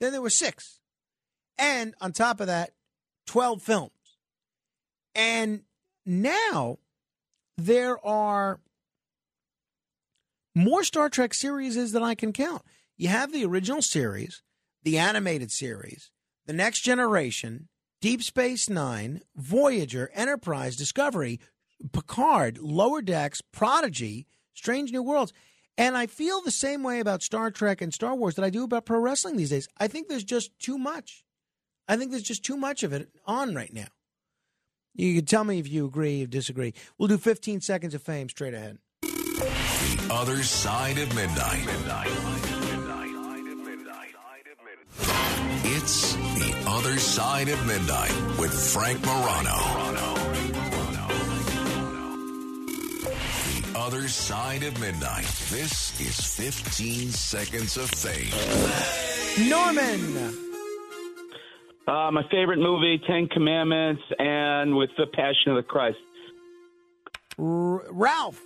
Then there were six, and on top of that, twelve films. And now there are more Star Trek series than I can count. You have the original series, the animated series, The Next Generation, Deep Space Nine, Voyager, Enterprise, Discovery, Picard, Lower Decks, Prodigy, Strange New Worlds. And I feel the same way about Star Trek and Star Wars that I do about pro wrestling these days. I think there's just too much. I think there's just too much of it on right now. You can tell me if you agree or disagree. We'll do 15 seconds of fame straight ahead. The other side of midnight. It's the other side of midnight with Frank Morano. Other side of midnight. This is 15 seconds of fame. Norman. Uh, my favorite movie, Ten Commandments, and with the Passion of the Christ. R- Ralph.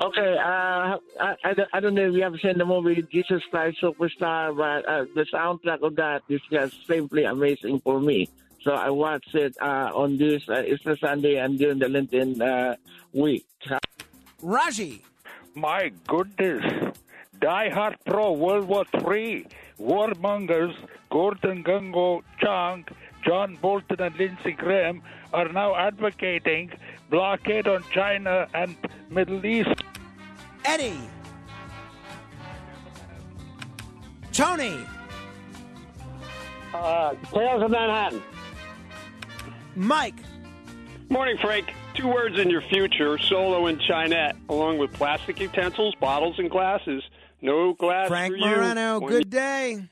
Okay, uh, I, I, don't- I don't know if you have seen the movie Jesus Christ Superstar, but uh, the soundtrack of that is just simply amazing for me. So I watched it uh, on this uh, Easter Sunday and during the Lenten uh, week. Raji. My goodness. Die Hard Pro World War III. Warmongers Gordon Gungo Chang, John Bolton, and Lindsey Graham are now advocating blockade on China and Middle East. Eddie. Tony. Uh, Tales of Manhattan. Mike. Morning, Frank. Two words in your future solo and Chinette, along with plastic utensils, bottles, and glasses. No glass Frank for you. Morano, when good day.